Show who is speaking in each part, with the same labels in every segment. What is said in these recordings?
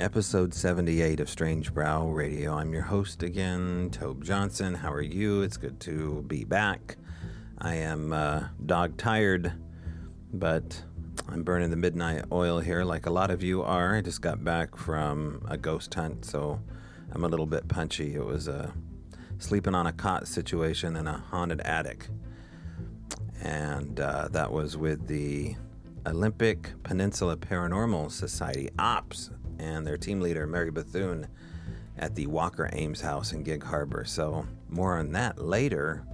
Speaker 1: episode 78 of Strange Brow Radio. I'm your host again, Tobe Johnson. How are you? It's good to be back. I am uh, dog tired, but I'm burning the midnight oil here like a lot of you are. I just got back from a ghost hunt, so I'm a little bit punchy. It was a sleeping on a cot situation in a haunted attic. And uh, that was with the Olympic Peninsula Paranormal Society, OPS, and their team leader, Mary Bethune, at the Walker Ames house in Gig Harbor. So, more on that later.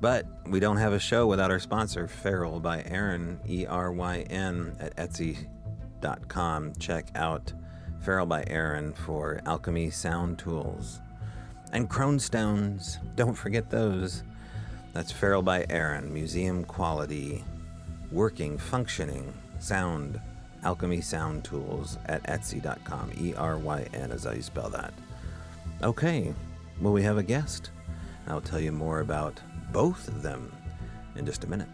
Speaker 1: But we don't have a show without our sponsor, Feral by Eryn, E R Y N, at Etsy.com. Check out Feral by Eryn for alchemy sound tools. And crone stones, don't forget those. That's Feral by Eryn, museum quality, working, functioning, sound Alchemy Sound Tools at Etsy.com. E R Y N is how you spell that. Okay, well, we have a guest. I'll tell you more about both of them in just a minute.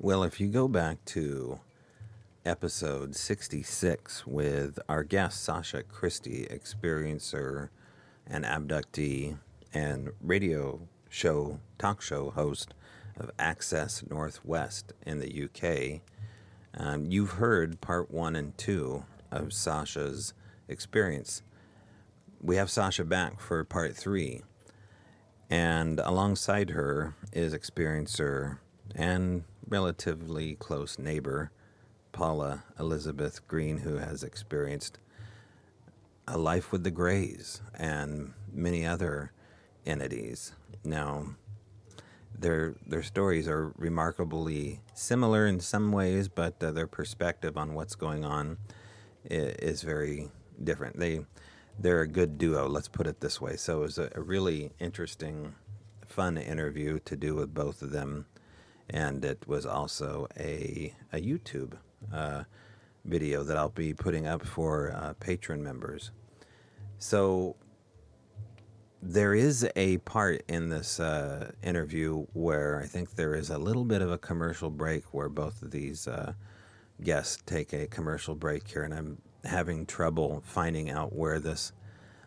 Speaker 1: Well, if you go back to episode 66 with our guest Sasha Christie, experiencer an abductee and radio show, talk show host of Access Northwest in the UK. Um, you've heard part one and two of Sasha's experience. We have Sasha back for part three, and alongside her is experiencer and relatively close neighbor Paula Elizabeth Green, who has experienced a Life with the Greys and many other entities. Now, their their stories are remarkably similar in some ways, but uh, their perspective on what's going on is, is, very different. They they're a good duo. Let's put it this way. So it was a, a really interesting, fun interview to do with both of them, and it was also a a YouTube. Uh, video that I'll be putting up for uh, patron members. So there is a part in this uh, interview where I think there is a little bit of a commercial break where both of these uh, guests take a commercial break here, and I'm having trouble finding out where this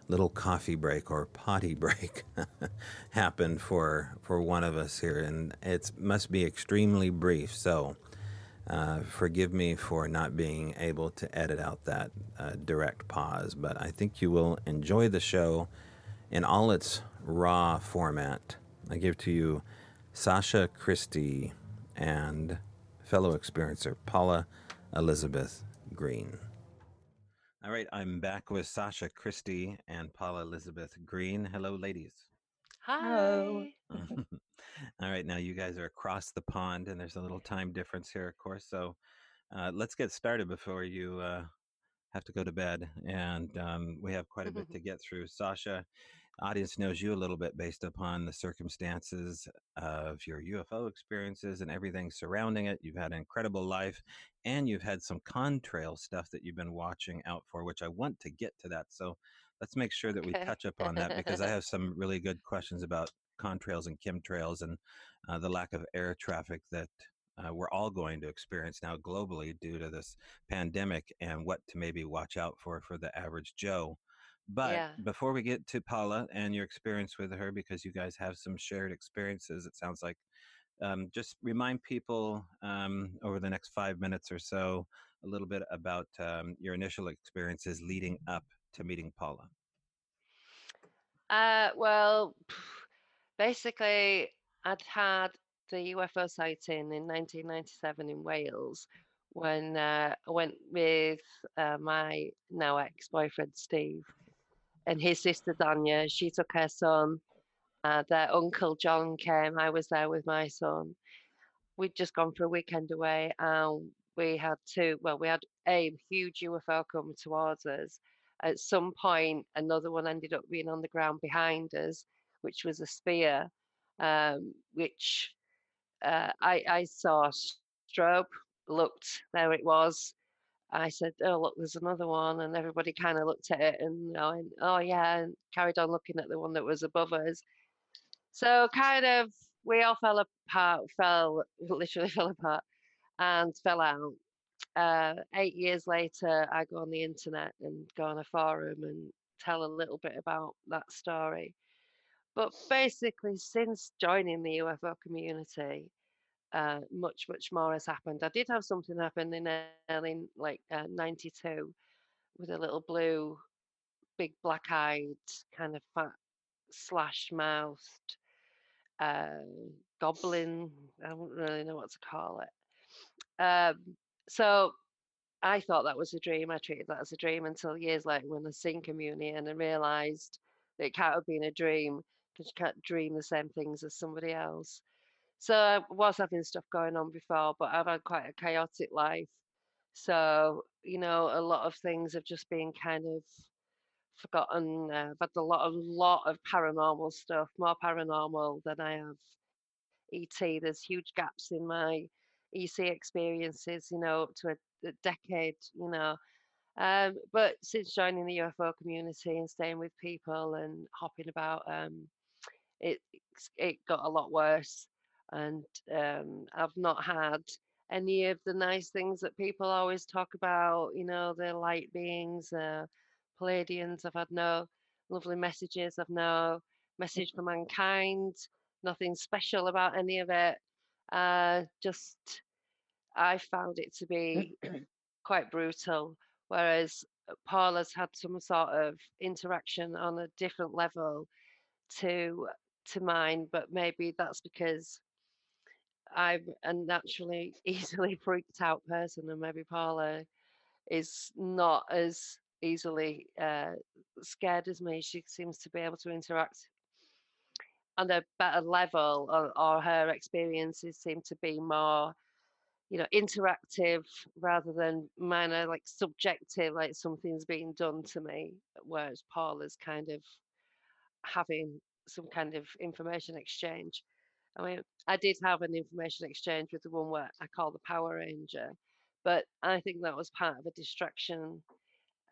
Speaker 1: little coffee break or potty break happened for for one of us here, and it must be extremely brief. So uh, forgive me for not being able to edit out that uh, direct pause, but I think you will enjoy the show in all its raw format. I give to you Sasha Christie and fellow experiencer Paula Elizabeth Green. All right, I'm back with Sasha Christie and Paula Elizabeth Green. Hello, ladies.
Speaker 2: Hi.
Speaker 1: All right, now you guys are across the pond, and there's a little time difference here, of course. So uh, let's get started before you uh, have to go to bed. And um, we have quite a bit to get through. Sasha, audience knows you a little bit based upon the circumstances of your UFO experiences and everything surrounding it. You've had an incredible life, and you've had some contrail stuff that you've been watching out for, which I want to get to that. So let's make sure that we touch upon that because I have some really good questions about contrails and chemtrails and uh, the lack of air traffic that uh, we're all going to experience now globally due to this pandemic and what to maybe watch out for for the average Joe. But
Speaker 2: Yeah.
Speaker 1: before we get to Paula and your experience with her, because you guys have some shared experiences, it sounds like, um, just remind people um, over the next five minutes or so a little bit about um, your initial experiences leading up to meeting Paula.
Speaker 2: Uh, well, basically, I'd had the UFO sighting in 1997 in Wales when uh, I went with uh, my now ex-boyfriend Steve and his sister Danya. She took her son. Uh, their uncle John came. I was there with my son. We'd just gone for a weekend away, and we had two. Well, we had a huge UFO come towards us. At some point, another one ended up being on the ground behind us, which was a spear, um, which uh, I, I saw strobe, looked, there it was. I said, Oh, look, there's another one. And everybody kind of looked at it and went, Oh, yeah, and carried on looking at the one that was above us. So kind of we all fell apart, fell literally fell apart, and fell out. Uh, eight years later, I go on the internet and go on a forum and tell a little bit about that story. But basically, since joining the UFO community, uh, much much more has happened. I did have something happen in early like uh, '92 with a little blue, big black-eyed, kind of fat, slash-mouthed uh, goblin. I don't really know what to call it. Um, so I thought that was a dream. I treated that as a dream until years later when I sing community and I realised that it can't have been a dream because you can't dream the same things as somebody else. So I was having stuff going on before, but I've had quite a chaotic life. So, you know, a lot of things have just been kind of forgotten. I've had a lot, a lot of paranormal stuff, more paranormal than I have ET. There's huge gaps in my ET experiences, you know, up to a, a decade, you know. Um, but since joining the UFO community and staying with people and hopping about, um, it it got a lot worse, and um, I've not had any of the nice things that people always talk about. You know, the light beings, uh, Pleiadians. I've had no lovely messages. I've no message for mankind. Nothing special about any of it. Uh, just I found it to be quite brutal. Whereas Paula's had some sort of interaction on a different level to to mine, but maybe that's because I'm a naturally easily freaked out person, and maybe Paula is not as easily uh, scared as me. She seems to be able to interact on a better level, or, or her experiences seem to be more, you know, interactive rather than mine are like subjective, like something's being done to me. Whereas Paula's kind of having some kind of information exchange. I mean, I did have an information exchange with the one where I call the Power Ranger, but I think that was part of a distraction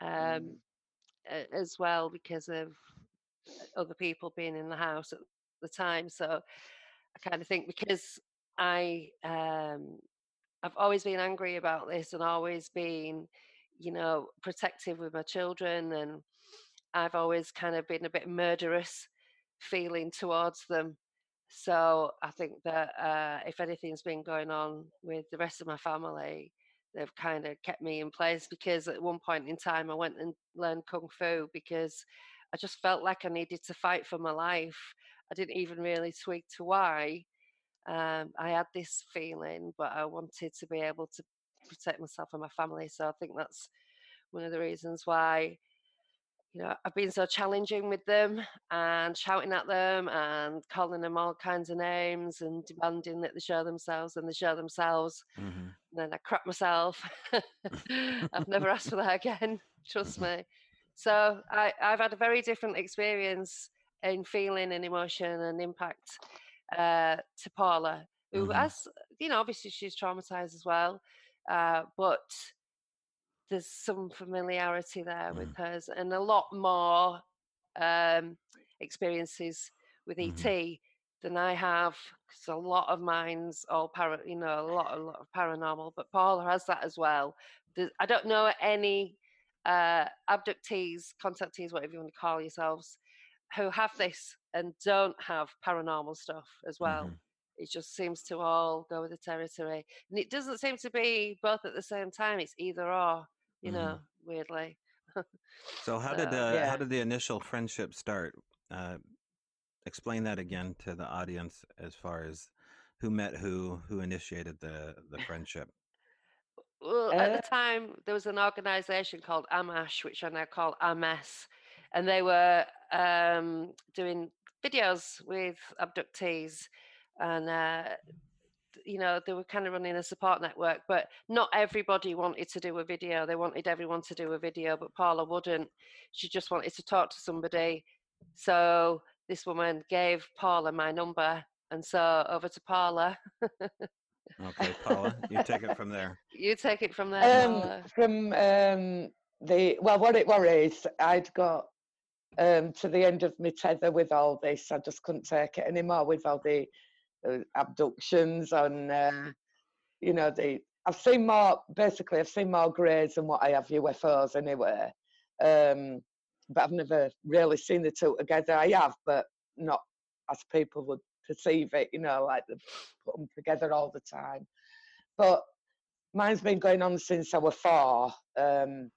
Speaker 2: um, mm. as well because of other people being in the house at the time. So I kind of think because I um, I've always been angry about this and always been, you know, protective with my children, and I've always kind of been a bit murderous feeling towards them. So I think that uh, if anything's been going on with the rest of my family, they've kind of kept me in place because at one point in time I went and learned kung fu because I just felt like I needed to fight for my life. I didn't even really tweak to why. Um, I had this feeling, but I wanted to be able to protect myself and my family. So I think that's one of the reasons why you know, I've been so challenging with them and shouting at them and calling them all kinds of names and demanding that they show themselves and they show themselves. Mm-hmm. And then I crap myself. I've never asked for that again, trust me. So I, I've had a very different experience in feeling and emotion and impact uh, to Paula, who mm-hmm. has, you know, obviously she's traumatized as well. Uh, but there's some familiarity there with mm. hers and a lot more um, experiences with mm-hmm. ET than I have. Because a lot of mine's all para, you know, a lot, a lot of paranormal. But Paula has that as well. There's, I don't know any uh, abductees, contactees, whatever you want to call yourselves, who have this and don't have paranormal stuff as well. Mm-hmm. It just seems to all go with the territory, and it doesn't seem to be both at the same time. It's either or you mm-hmm. know, weirdly.
Speaker 1: so how so, did uh, yeah. how did the initial friendship start? Uh, explain that again to the audience as far as who met who, who initiated the the friendship.
Speaker 2: Well, at the uh time, there was an organization called AMASH, which I now call AMS, and they were um, doing videos with abductees, and uh, you know they were kind of running a support network but not everybody wanted to do a video. They wanted everyone to do a video but paula wouldn't. She just wanted to talk to somebody. So this woman gave paula my number and so over to paula.
Speaker 1: Okay paula you take it from there.
Speaker 2: You take it from there
Speaker 3: um, from um, the well what it was i'd got um, to the end of my tether with all this. I just couldn't take it anymore with all the uh, abductions and uh, you know the. I've seen more. Basically, I've seen more greys than what I have UFOs anyway. Um, but I've never really seen the two together. I have, but not as people would perceive it. You know, like they put them together all the time. But mine's been going on since I was four. Um,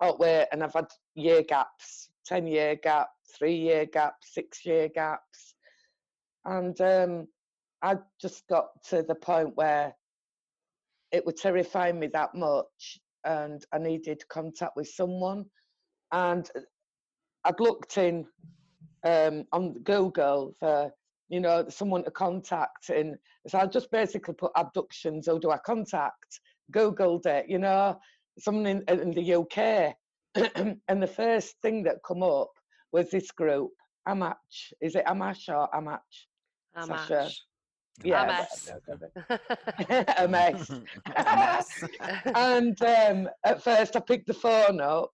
Speaker 3: oh wait, and I've had year gaps, ten year gap, three year gap, six year gaps, and um, I just got to the point where it would terrify me that much, and I needed contact with someone, and I'd looked in um, on Google for you know someone to contact, and so I just basically put abductions. Who do I contact? Googled it, you know, someone in, in the UK, and the first thing that come up was this group, Amach. Is it Amash or Amach?
Speaker 2: Amash.
Speaker 3: Yeah, a mess.
Speaker 1: A mess.
Speaker 3: and um, at first, I picked the phone up,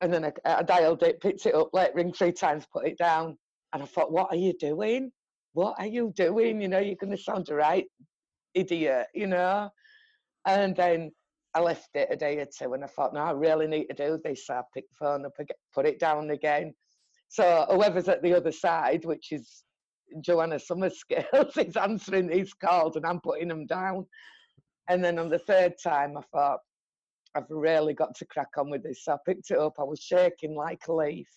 Speaker 3: and then I, I dialed it, picked it up, let it ring three times, put it down, and I thought, "What are you doing? What are you doing? You know, you're going to sound a right idiot, you know." And then I left it a day or two, and I thought, "No, I really need to do this." So I picked the phone up, put it down again. So whoever's at the other side, which is Joanna Summerscales, is answering these calls, and I'm putting them down. And then on the third time, I thought, I've really got to crack on with this. So I picked it up. I was shaking like a leaf,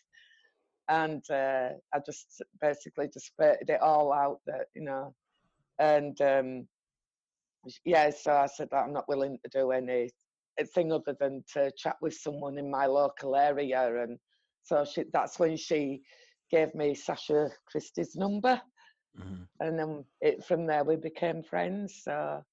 Speaker 3: and uh, I just basically just spurted it all out. That you know, and um, yeah. So I said that I'm not willing to do any thing other than to chat with someone in my local area, and so she, that's when she gave me Sasha Christie's number,
Speaker 1: Mhm.
Speaker 3: and then it, from there we became friends. So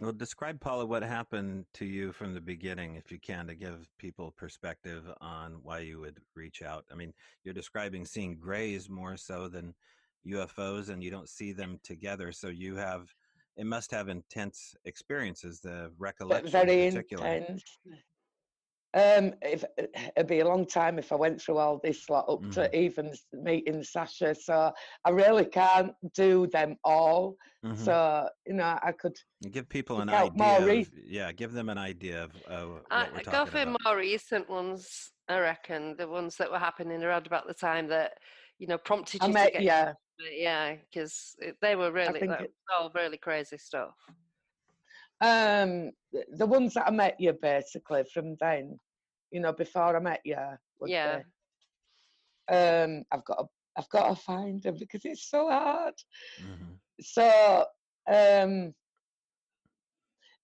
Speaker 1: Well, describe, Paula, what happened to you from the beginning, if you can, to give people perspective on why you would reach out. I mean, you're describing seeing grays more so than UFOs, and you don't see them together. So you have, it must have intense experiences, the
Speaker 3: but
Speaker 1: recollection
Speaker 3: very
Speaker 1: in
Speaker 3: intense. Um, if it'd be a long time if I went through all this lot up to
Speaker 1: Mm-hmm.
Speaker 3: even meeting Sasha, so I really can't do them all.
Speaker 1: Mhm.
Speaker 3: So you know, I could
Speaker 1: give people an
Speaker 3: pick out more
Speaker 1: idea.
Speaker 3: re-
Speaker 1: Of, yeah, give them an idea of uh, what
Speaker 2: I, go for
Speaker 1: about.
Speaker 2: more recent ones, I reckon. The ones that were happening around about the time that, you know, prompted you to get
Speaker 3: yeah.
Speaker 2: it, yeah, because they were really, that
Speaker 3: it-
Speaker 2: was all really crazy stuff.
Speaker 3: Um, the ones that I met you basically from then, you know, before I met you.
Speaker 2: Yeah.
Speaker 3: be- Um, I've got to, I've got to find them because it's so hard.
Speaker 1: Mhm.
Speaker 3: So, um,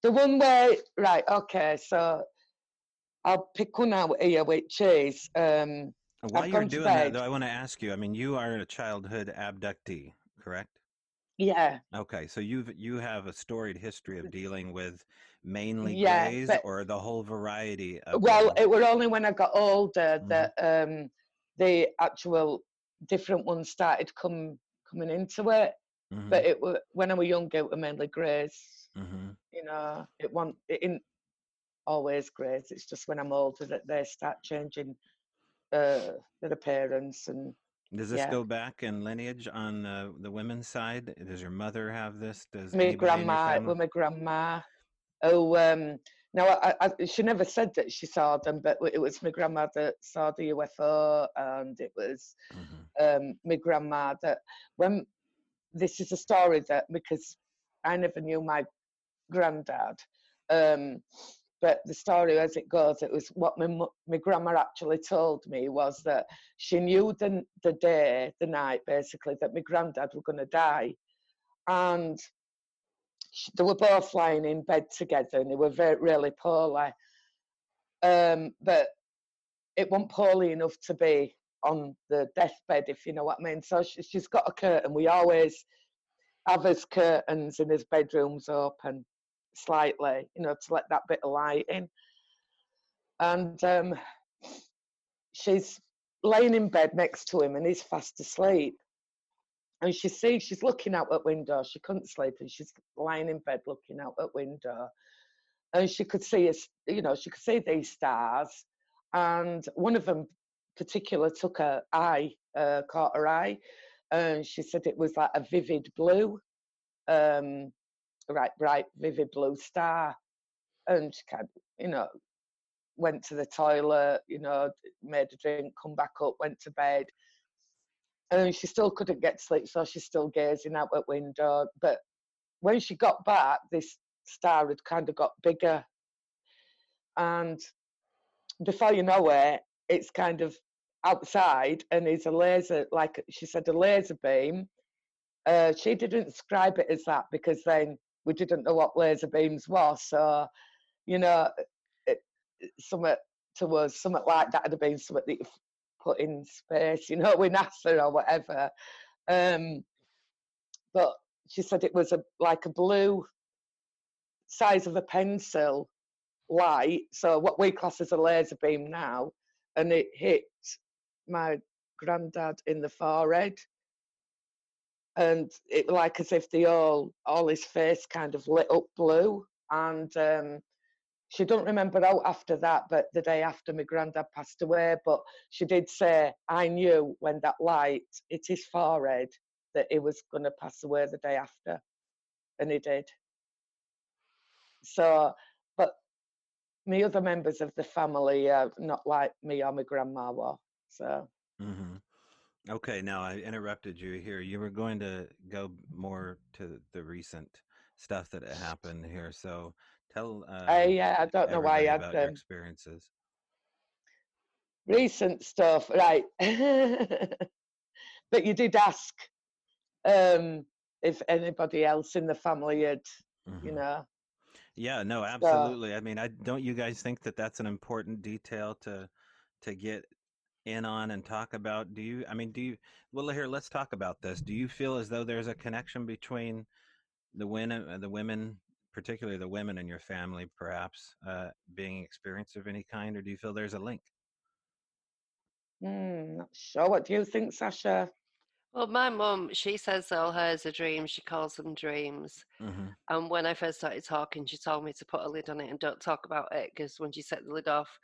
Speaker 3: the one way, right, okay, so I'll pick one out here, which is, um,
Speaker 1: While
Speaker 3: I've
Speaker 1: you're doing that, though, I want to ask you. I mean, you are a childhood abductee, correct?
Speaker 3: yeah,
Speaker 1: Okay, so you've you have a storied history of dealing with mainly
Speaker 3: Yeah,
Speaker 1: grays
Speaker 3: but-
Speaker 1: or the whole variety of
Speaker 3: well, it were only when I got older
Speaker 1: Mhm.
Speaker 3: that um, the actual different ones started come coming into it.
Speaker 1: Mhm,
Speaker 3: But it were when I was younger, it were mainly greys.
Speaker 1: mhm.
Speaker 3: You know, it want it ain't always greys. It's just when I'm older that they start changing uh, their appearance and
Speaker 1: Does this
Speaker 3: yeah.
Speaker 1: go back in lineage on uh, the women's side? Does your mother have this? Does
Speaker 3: my
Speaker 1: anybody in your
Speaker 3: grandma, were my grandma. Oh, um, no, I, I, she never said that she saw them, but it was my grandma that saw the UFO, and it was
Speaker 1: Mhm,
Speaker 3: um, my grandma that when this is a story that because I never knew my granddad, um, but the story as it goes, it was what my my grandma actually told me was that she knew the the day, the night, basically that my granddad were going to die, and sh- they were both lying in bed together, and they were very really poorly, um, but it wasn't poorly enough to be on the deathbed, if you know what I mean. So she, she's got a curtain. We always have his curtains in his bedrooms open slightly, you know, to let that bit of light in. And um, she's laying in bed next to him, and he's fast asleep. And she sees she's looking out at window. She couldn't sleep, and she's lying in bed looking out at window. And she could see us, you know, she could see these stars, and one of them particular took her eye, uh, caught her eye, and she said it was like a vivid blue, um, right, bright, vivid blue star. And she kind of, you know, went to the toilet, you know, made a drink, come back up, went to bed. And she still couldn't get sleep, so she's still gazing out at window. But when she got back, this star had kind of got bigger. And before you know it, it's kind of outside and it's a laser, like she said, a laser beam. Uh, she didn't describe it as that because then we didn't know what laser beams were. So, you know, it, something to us, something like that would have been something that you put in space, you know, with NASA or whatever. Um, but she said it was a like a blue size of a pencil light. So what we class as a laser beam now, and it hit my granddad in the forehead. And it like as if the all all his face kind of lit up blue. And um, she don't remember out after that, but the day after my granddad passed away. But she did say, I knew when that light hit his forehead that he was going to pass away the day after. And he did. So, but my other members of the family are not like me or my grandma were. So,
Speaker 1: hmm Okay, now I interrupted you here. You were going to go more to the recent stuff that happened here. So tell
Speaker 3: I,
Speaker 1: uh,
Speaker 3: yeah, I don't know why I had
Speaker 1: your
Speaker 3: um,
Speaker 1: experiences.
Speaker 3: recent stuff, right? but you did ask um, if anybody else in the family had, you
Speaker 1: hmm
Speaker 3: know.
Speaker 1: Yeah, no,
Speaker 3: So,
Speaker 1: absolutely. I mean, I don't you guys think that that's an important detail to to get in on and talk about? Do you, I mean, do you, well, here, let's talk about this. Do you feel as though there's a connection between the women, uh, the women, particularly the women in your family, perhaps, uh, being experienced of any kind, or do you feel there's a link?
Speaker 3: hmm, not sure. What do you think, Sasha?
Speaker 2: Well, my mum, she says all hers are dreams. She calls them dreams.
Speaker 1: hmm
Speaker 2: And when I first started talking, she told me to put a lid on it and don't talk about it because when you set the lid off,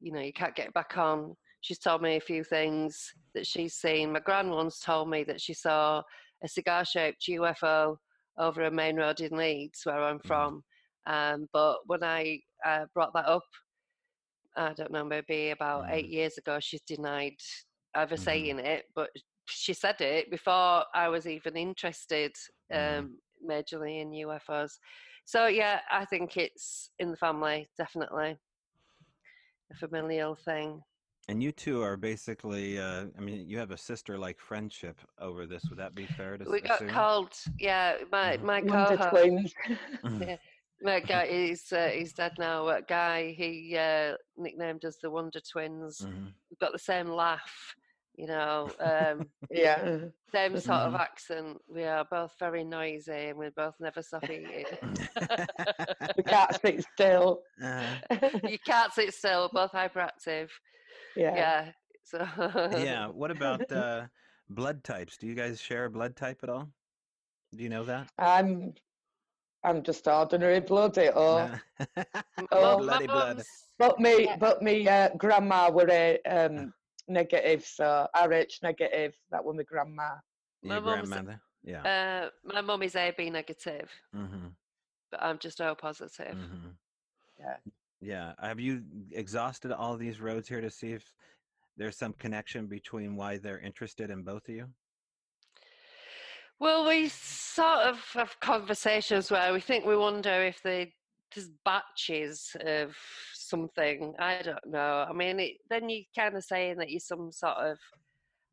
Speaker 2: you know, you can't get it back on. She's told me a few things that she's seen. My gran once told me that she saw a cigar shaped UFO over a main road in Leeds, where I'm
Speaker 1: hmm
Speaker 2: from. Um, but when I uh, brought that up, I don't know, maybe about eight
Speaker 1: hmm
Speaker 2: years ago, she's denied ever
Speaker 1: hmm
Speaker 2: saying it, but she said it before I was even interested
Speaker 1: hmm
Speaker 2: um, majorly in UFOs. So, yeah, I think it's in the family, definitely a familial thing.
Speaker 1: And you two are basically, uh, I mean, you have a sister-like friendship over this. Would that be fair to s-
Speaker 2: We got
Speaker 1: assume?
Speaker 2: called, yeah, my,
Speaker 1: hmm
Speaker 2: my co host,
Speaker 3: twins.
Speaker 2: yeah, my guy, he's, uh, he's dead now, uh, Guy, he uh, nicknamed us the Wonder Twins.
Speaker 1: hmm
Speaker 2: We've got the same laugh, you know. Um,
Speaker 3: yeah.
Speaker 2: Same sort of
Speaker 1: hmm
Speaker 2: accent. We are both very noisy and we're both never stop eating.
Speaker 3: we can't sit still.
Speaker 1: uh,
Speaker 2: you can't sit still, both hyperactive.
Speaker 3: Yeah.
Speaker 2: Yeah. So
Speaker 1: yeah. What about uh, blood types? Do you guys share a blood type at all? Do you know that?
Speaker 3: I'm I'm just ordinary blood it or
Speaker 1: No.
Speaker 2: M-
Speaker 3: Oh.
Speaker 1: Bloody blood.
Speaker 3: but me
Speaker 2: yeah.
Speaker 3: but me uh, grandma were a um negative, so RH negative, that were my grandma.
Speaker 2: My
Speaker 1: Your
Speaker 2: mum's
Speaker 1: grandmother? Yeah.
Speaker 2: uh my mum is AB negative,
Speaker 1: Mm-hmm.
Speaker 2: but I'm just O positive.
Speaker 1: Mm-hmm.
Speaker 3: Yeah.
Speaker 1: Yeah. Have you exhausted all these roads here to see if there's some connection between why they're interested in both of you?
Speaker 2: Well, we sort of have conversations where we think we wonder if they there's batches of something. I don't know. I mean, it, then you're kind of saying that you're some sort of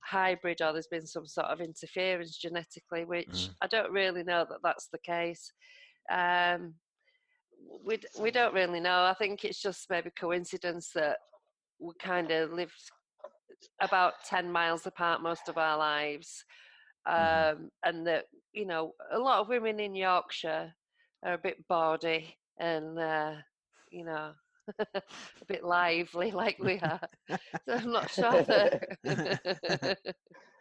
Speaker 2: hybrid or there's been some sort of interference genetically, which
Speaker 1: Mm.
Speaker 2: I don't really know that that's the case. Um, we we don't really know. I think it's just maybe coincidence that we kind of lived about ten miles apart most of our lives,
Speaker 1: Mhm.
Speaker 2: um, and that you know a lot of women in Yorkshire are a bit bawdy and uh, you know a bit lively like we are. So I'm not sure that.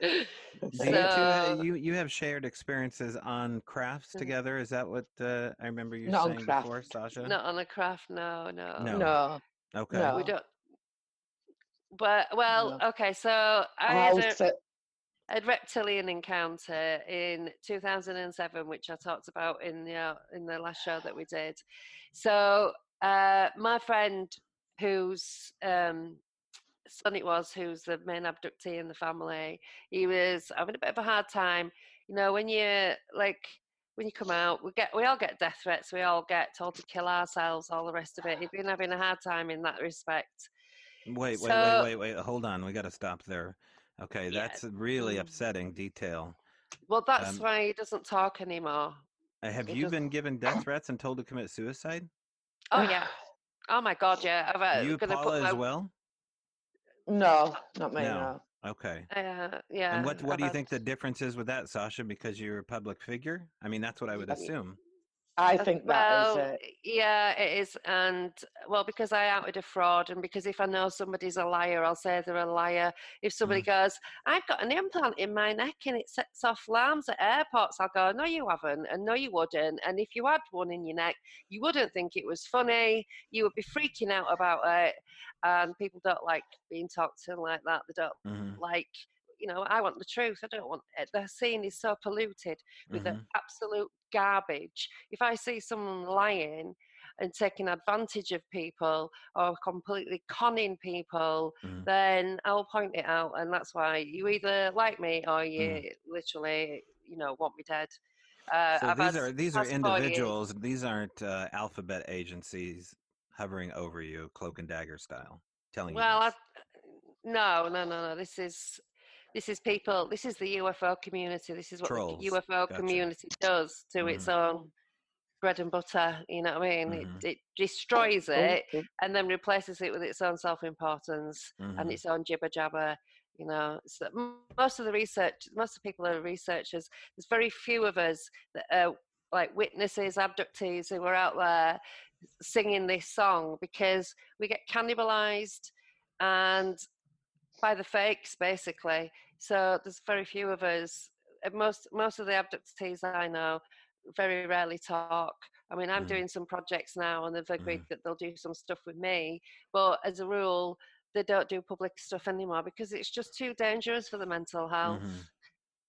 Speaker 1: Do you
Speaker 2: so
Speaker 1: you you have shared experiences on crafts
Speaker 2: Mhm.
Speaker 1: together? Is that what uh, I remember you
Speaker 3: Not on
Speaker 1: saying
Speaker 3: craft.
Speaker 1: before, Sasha?
Speaker 2: not on a craft, no, no.
Speaker 1: No.
Speaker 3: No,
Speaker 1: Okay.
Speaker 2: We don't. but well,
Speaker 3: Yeah.
Speaker 2: okay. So I had a,
Speaker 3: Also,
Speaker 2: a reptilian encounter in 2007, which I talked about in the uh, in the last show that we did. So uh, my friend, whose um, son it was, who's the main abductee in the family, he was having a bit of a hard time. You know, when you like when you come out, we get we all get death threats, we all get told to kill ourselves, all the rest of it. He'd been having a hard time in that respect.
Speaker 1: Wait, wait,
Speaker 2: So-
Speaker 1: wait, wait, wait. Hold on. We got to stop there. Okay,
Speaker 2: Yeah.
Speaker 1: that's a really
Speaker 2: Mm.
Speaker 1: upsetting detail.
Speaker 2: Well, that's
Speaker 1: Um,
Speaker 2: why he doesn't talk anymore.
Speaker 1: Uh, Have
Speaker 2: It
Speaker 1: you
Speaker 2: doesn't-
Speaker 1: been given death threats and told to commit suicide?
Speaker 2: Oh yeah. Oh my god, yeah. I'm uh,
Speaker 1: you, Paula,
Speaker 2: put my
Speaker 1: as well?
Speaker 3: no, not me.
Speaker 1: No.
Speaker 3: No.
Speaker 1: Okay.
Speaker 2: uh, yeah.
Speaker 1: and what what
Speaker 2: I've
Speaker 1: do you
Speaker 2: had-
Speaker 1: think the difference is with that, Sasha? Because you're a public figure. I mean, that's what I would assume.
Speaker 3: I think that is it.
Speaker 2: yeah, it is, and well, because I outed a fraud, and because if I know somebody's a liar, I'll say they're a liar. If somebody goes, "I've got an implant in my neck and it sets off alarms at airports," I'll go, "No, you haven't, and no, you wouldn't. And if you had one in your neck, you wouldn't think it was funny. You would be freaking out about it." And people don't like being talked to like that. They don't
Speaker 1: hmm
Speaker 2: like. You know, I want the truth. I don't want it. The scene is so polluted with
Speaker 1: Mhm.
Speaker 2: absolute garbage. If I see someone lying and taking advantage of people or completely conning people,
Speaker 1: Mhm.
Speaker 2: then I'll point it out. And that's why you either like me or you
Speaker 1: Mm.
Speaker 2: literally, you know, want me dead. Uh,
Speaker 1: So
Speaker 2: I've
Speaker 1: these
Speaker 2: had
Speaker 1: are these are individuals. These aren't uh, alphabet agencies hovering over you, cloak and dagger style, telling
Speaker 2: Well,
Speaker 1: you. Well,
Speaker 2: no, no, no, no. This is this is people. This is the UFO community. This is what
Speaker 1: Trolls.
Speaker 2: the UFO
Speaker 1: Gotcha.
Speaker 2: community does to its own bread and butter. You know what I mean?
Speaker 1: Mhm.
Speaker 2: It, it destroys it
Speaker 3: Okay.
Speaker 2: and then replaces it with its own self-importance and
Speaker 1: Mhm.
Speaker 2: its own jibber jabber. You know, so most of the research, most of the people are researchers. There's very few of us that are like witnesses, abductees who are out there singing this song because we get cannibalized and by the fakes basically. So there's very few of us. uh, Most most of the abductees I know very rarely talk. I mean, I'm
Speaker 1: Mhm.
Speaker 2: doing some projects now, and they've agreed that they'll do some stuff with me. But as a rule, they don't do public stuff anymore because it's just too dangerous for the mental health.
Speaker 1: Mhm.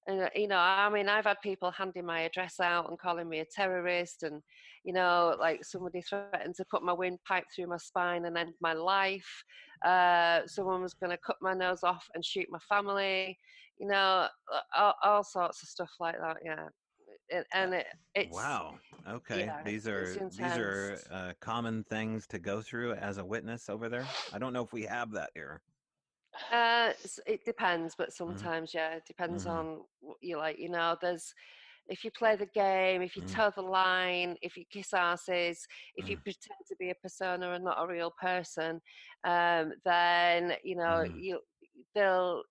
Speaker 2: And uh, you know, I mean, I've had people handing my address out and calling me a terrorist, and you know, like somebody threatened to put my windpipe through my spine and end my life. Uh, someone was going to cut my nose off and shoot my family. You know, uh, all, all sorts of stuff like that. Yeah, and, and it, it's
Speaker 1: Wow. Okay.
Speaker 2: yeah,
Speaker 1: these are these are uh, common things to go through as a witness over there. I don't know if we have that here.
Speaker 2: Uh, it depends, but sometimes, yeah, it depends
Speaker 1: Mhm.
Speaker 2: on what you like. You know, there's if you play the game, if you
Speaker 1: Mhm.
Speaker 2: toe the line, if you kiss asses, if you
Speaker 1: Mhm.
Speaker 2: pretend to be a persona and not a real person, um, then you know
Speaker 1: Mhm.
Speaker 2: you they'll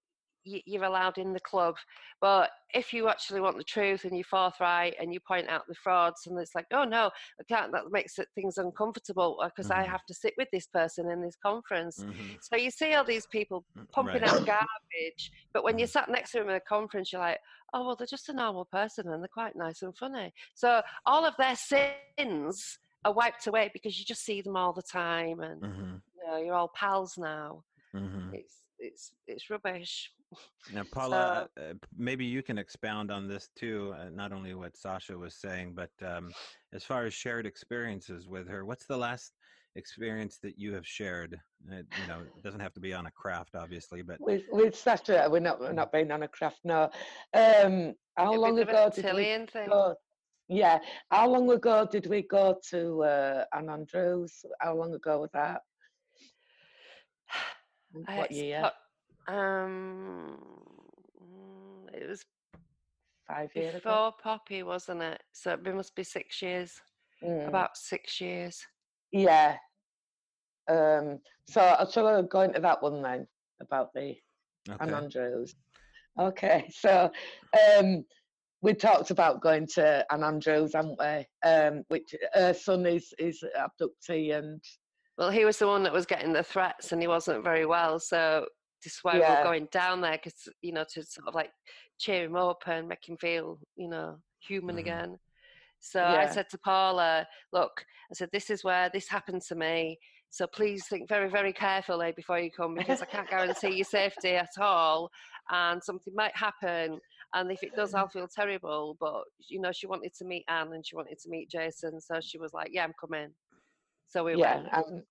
Speaker 2: you're allowed in the club. But if you actually want the truth and you're forthright and you point out the frauds, and it's like, oh no, I can't. That makes things uncomfortable because I
Speaker 1: Mhm.
Speaker 2: have to sit with this person in this conference.
Speaker 1: Mhm.
Speaker 2: So you see all these people
Speaker 1: Mm,
Speaker 2: pumping
Speaker 1: right.
Speaker 2: out garbage, but when you're
Speaker 1: Mhm.
Speaker 2: sat next to them in a conference, you're like, oh well, they're just a normal person and they're quite nice and funny. So all of their sins are wiped away because you just see them all the time, and
Speaker 1: Mhm.
Speaker 2: you know, you're all pals now.
Speaker 1: Mhm.
Speaker 2: It's it's it's rubbish.
Speaker 1: Now, Paula, uh, uh, maybe you can expound on this too. Uh, not only what Sasha was saying, but um, as far as shared experiences with her, what's the last experience that you have shared? Uh, you know, it doesn't have to be on a craft, obviously, but
Speaker 3: With with Sasha, we're not we're not being on a craft no. Um, how
Speaker 2: With
Speaker 3: long
Speaker 2: the
Speaker 3: ago did we
Speaker 2: thing.
Speaker 3: go? Yeah, how long ago did we go to uh, Ann Andrews? How long ago was that? What year?
Speaker 2: Um, it was
Speaker 3: Five years ago.
Speaker 2: before Poppy, wasn't it? So it must be six years.
Speaker 3: Mm.
Speaker 2: About six years.
Speaker 3: Yeah. Um, so I shall I go into that one then about the
Speaker 1: okay.
Speaker 3: Andrews. Okay, so um, we talked about going to Ann Andrews, haven't we? Um, which her son is is abductee, and
Speaker 2: Well, he was the one that was getting the threats, and he wasn't very well. So this is why
Speaker 3: Yeah.
Speaker 2: we're going down there, because you know, to sort of like cheer him up and make him feel, you know, human
Speaker 1: Mhm.
Speaker 2: again. So I said to Paula, "Look, I said this is where this happened to me. So please think very, very carefully before you come because I can't guarantee your safety at all. And something might happen. And if it does, I'll feel terrible. But, you know, she wanted to meet Ann and she wanted to meet Jason. So she was like, yeah, I'm coming. So we
Speaker 3: yeah,
Speaker 2: went.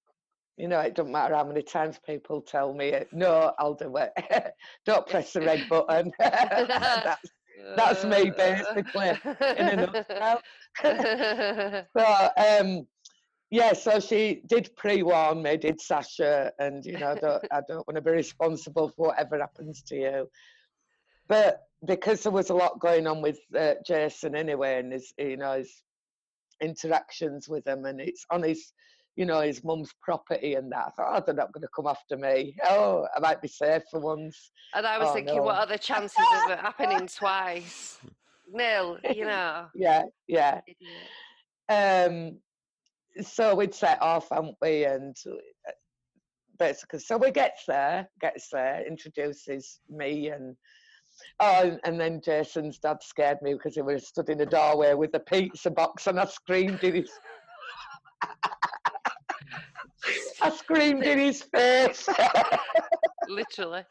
Speaker 3: you know, it doesn't matter how many times people tell me, it, no, I'll do it. Don't press the red button. that's, that's me, basically, in a nutshell. so, um, yeah, so she did pre-warn me, did Sasha, and you know, I don't, I don't want to be responsible for whatever happens to you. But because there was a lot going on with uh, Jason anyway, and his, you know, his interactions with him, and it's on his you know, his mum's property and that. I thought, oh, they're not going to come after me. Oh, I might be safe for once.
Speaker 2: And I was
Speaker 3: Oh,
Speaker 2: thinking,
Speaker 3: no.
Speaker 2: what are the chances of it happening twice? Nil, you know.
Speaker 3: Yeah, yeah. Um, so we'd set off, hadn't we? And uh, basically, so we gets there, gets there, introduces me and oh, and- then Jason's dad scared me because he was stood in the doorway with a pizza box, and I screamed in his. I screamed in his face.
Speaker 2: Literally.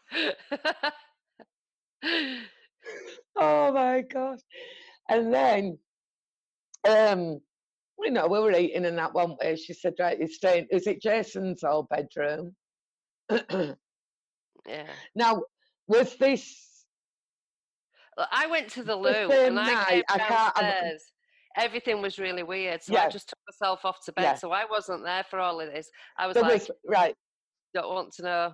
Speaker 3: oh my gosh. And then, um, you know, we were eating and that one way. She said, Right, you're staying, is it Jason's old bedroom?
Speaker 2: yeah.
Speaker 3: now, was this,
Speaker 2: I went to the
Speaker 3: The
Speaker 2: loo
Speaker 3: same
Speaker 2: and I came
Speaker 3: I
Speaker 2: downstairs. Everything was really weird, so I just took myself off to bed.
Speaker 3: Yeah.
Speaker 2: So I wasn't there for all of this. I was like,
Speaker 3: right,
Speaker 2: don't want to know.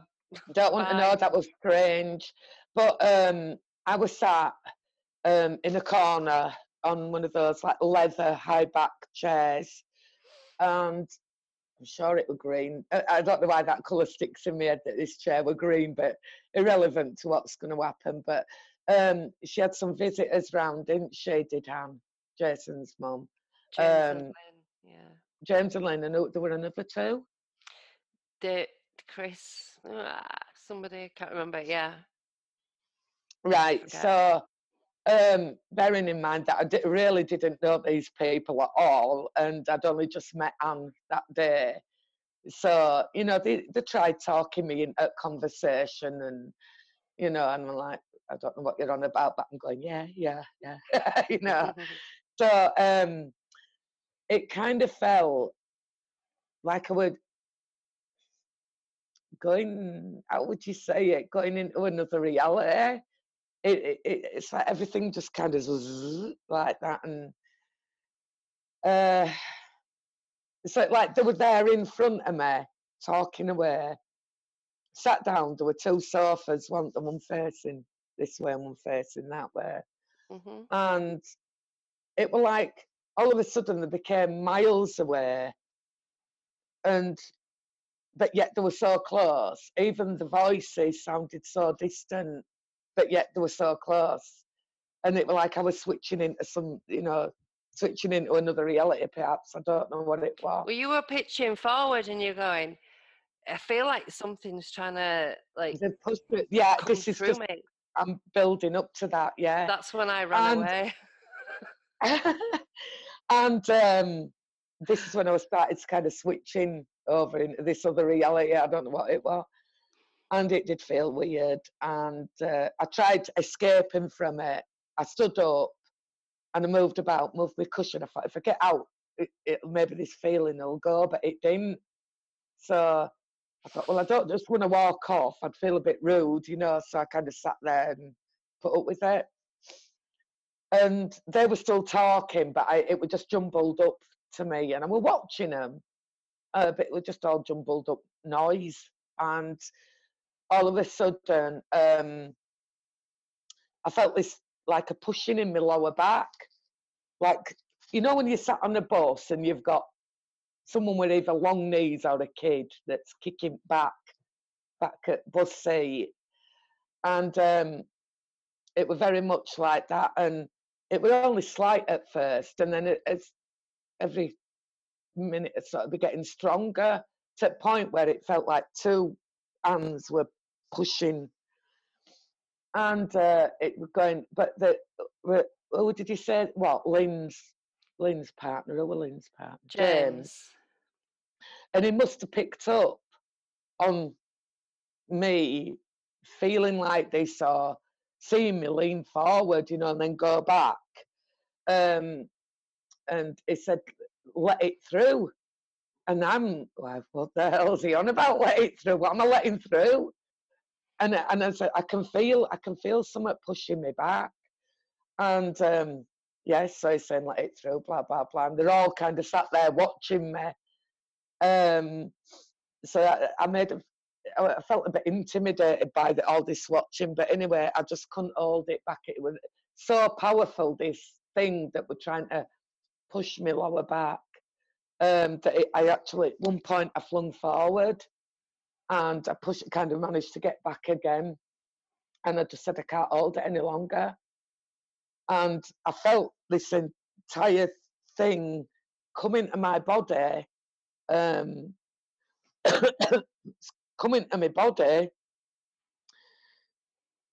Speaker 3: don't want to know, that was strange. But um, I was sat um, in a corner on one of those like leather high back chairs. And I'm sure it was green. I, I don't know why that colour sticks in my head that this chair were green, but irrelevant to what's going to happen. But um, she had some visitors round, didn't she? Did Ann, Jason's mum,
Speaker 2: James and
Speaker 3: Um,
Speaker 2: Lynn, yeah.
Speaker 3: James and Lynn, and there were another two.
Speaker 2: Dick, Chris, ah, somebody, I can't remember. Yeah.
Speaker 3: Right. So, um, bearing in mind that I really didn't know these people at all, and I'd only just met Ann that day. So, you know, they, they tried talking me into conversation, and, you know, and I'm like, I don't know what you're on about, but I'm going, yeah, yeah, yeah, you know. So, um, it kind of felt like I would going, how would you say it, going into another reality. It, it, it it's like everything just kind of like that and uh it's like, like they were there in front of me talking away. Sat down there were two sofas one the one facing this way and one facing that way.
Speaker 2: Hmm
Speaker 3: and it were like all of a sudden they became miles away. And but yet they were so close. Even the voices sounded so distant but yet they were so close. And it were like i was switching into some you know switching into another reality perhaps i don't know what it was.
Speaker 2: Well, you were pitching forward and you're going, I feel like something's trying to, like,
Speaker 3: it- yeah this is just
Speaker 2: me.
Speaker 3: I'm building up to that yeah
Speaker 2: That's when I ran
Speaker 3: And-
Speaker 2: away.
Speaker 3: and um, this is when I started to kind of switching over into this other reality. I don't know what it was. And it did feel weird. And uh, I tried escaping from it. I stood up and I moved about, moved my cushion. I thought, if I get out, it, it, maybe this feeling will go, but it didn't. So I thought, well, I don't just want to walk off. I'd feel a bit rude, you know. So I kind of sat there and put up with it and they were still talking, but I, it was just jumbled up to me, and I was watching them, uh, but it was just all jumbled up noise, and all of a sudden, um, I felt this like a pushing in my lower back, like you know when you sat on a bus and you've got someone with either long knees or a kid that's kicking back, back at bus seat, and um, it was very much like that, and it was only slight at first, and then it, it's every minute it started getting stronger to the point where it felt like two hands were pushing, and uh, it was going. But the wh- who did you say? What Lynn's Lynn's partner? Who was Lynn's partner?
Speaker 2: James.
Speaker 3: And he must have picked up on me feeling like this or seeing me lean forward, you know, and then go back. Um, and he said, let it through. And I'm like, what the hell is he on about? Let it through. What am I letting through? And and I said, I can feel, I can feel something pushing me back. And um, yes, so he's saying, let it through, blah blah blah. And they're all kind of sat there watching me. Um, so I, I made, a, I felt a bit intimidated by the, all this watching. But anyway, I just couldn't hold it back. It was so powerful. This thing that were trying to push me lower back um, that it, I actually, at one point, I flung forward and I pushed, kind of managed to get back again. And I just said, I can't hold it any longer. And I felt this entire thing come into my body, um, come into my body.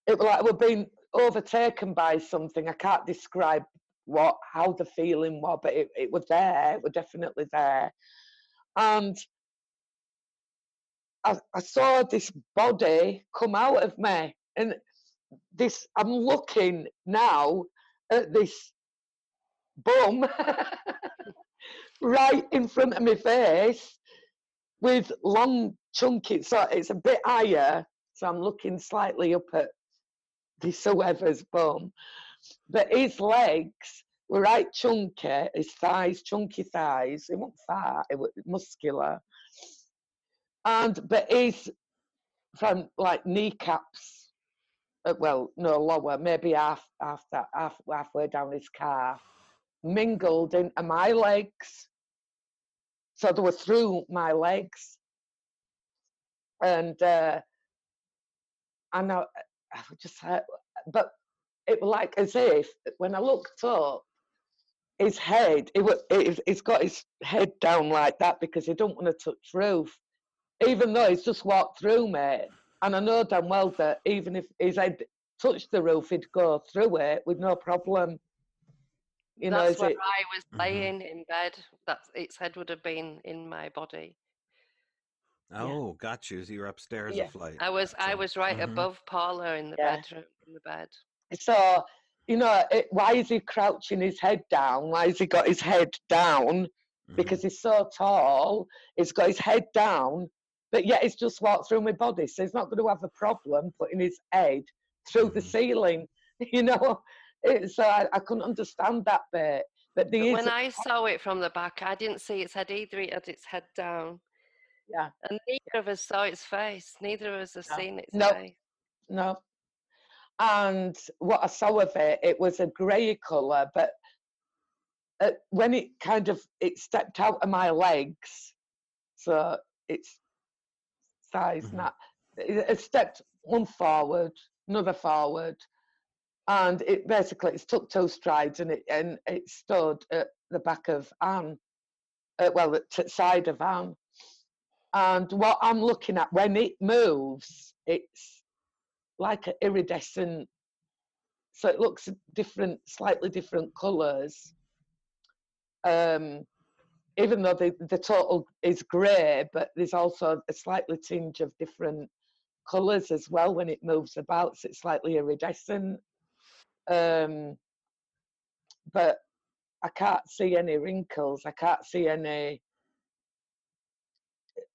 Speaker 3: It was like we're being overtaken by something. I can't describe what how the feeling was, but it, it was there, it was definitely there. And I, I saw this body come out of me. And this I'm looking now at this bum right in front of my face with long chunky so it's a bit higher so i'm looking slightly up at this whoever's bum but his legs were right chunky, his thighs, chunky thighs. He wasn't fat, he was muscular. And, but his from like kneecaps, uh, well, no lower, maybe half, half that, half, halfway down his calf, mingled into my legs. So they were through my legs. And, uh, I know, I would just, uh, but it was like as if when I looked up, his head, it was, he's got his head down like that because he don't want to touch roof, even though he's just walked through me. And I know damn well that even if his head touched the roof, he'd go through it with no problem.
Speaker 2: You That's know, where it, I was mm-hmm. laying mm-hmm. in bed. That's its head would have been in my body.
Speaker 1: Oh, yeah. got you. So you're upstairs yeah. a flight.
Speaker 2: I was, so, I was right mm-hmm. above Paula in the yeah. bedroom, in the bed.
Speaker 3: So, you know, it, why is he crouching his head down? Why has he got his head down? Mm-hmm. Because he's so tall, he's got his head down, but yet he's just walked through my body. So he's not going to have a problem putting his head through mm-hmm. the ceiling, you know. It, so I, I couldn't understand that bit. But,
Speaker 2: when I saw it from the back, I didn't see its head either. It had its head down.
Speaker 3: Yeah.
Speaker 2: And neither of us saw its face. Neither of us have no. seen its
Speaker 3: no.
Speaker 2: face.
Speaker 3: No and what I saw of it, it was a grey colour, but uh, when it kind of it stepped out of my legs, so it's size mm-hmm. not it stepped one forward, another forward, and it basically it took two strides and it and it stood at the back of Ann, uh, well, the side of Ann. And what I'm looking at when it moves, it's like an iridescent, so it looks different, slightly different colours. Um, even though the, the total is grey, but there's also a slightly tinge of different colours as well when it moves about, so it's slightly iridescent. Um, but I can't see any wrinkles, I can't see any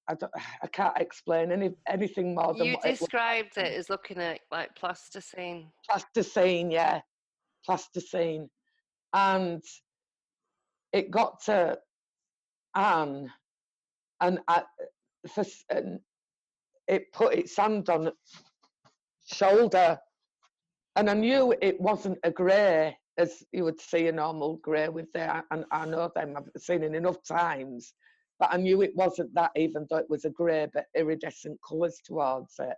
Speaker 3: I, don't, I can't explain any anything more than
Speaker 2: you described it, it as looking at like plasticine.
Speaker 3: Plasticine, yeah, plasticine, and it got to Ann, and I, for, and it put its hand on shoulder, and I knew it wasn't a grey as you would see a normal grey with there, and I know them. I've seen it enough times but I knew it wasn't that, even though it was a grey but iridescent colours towards it.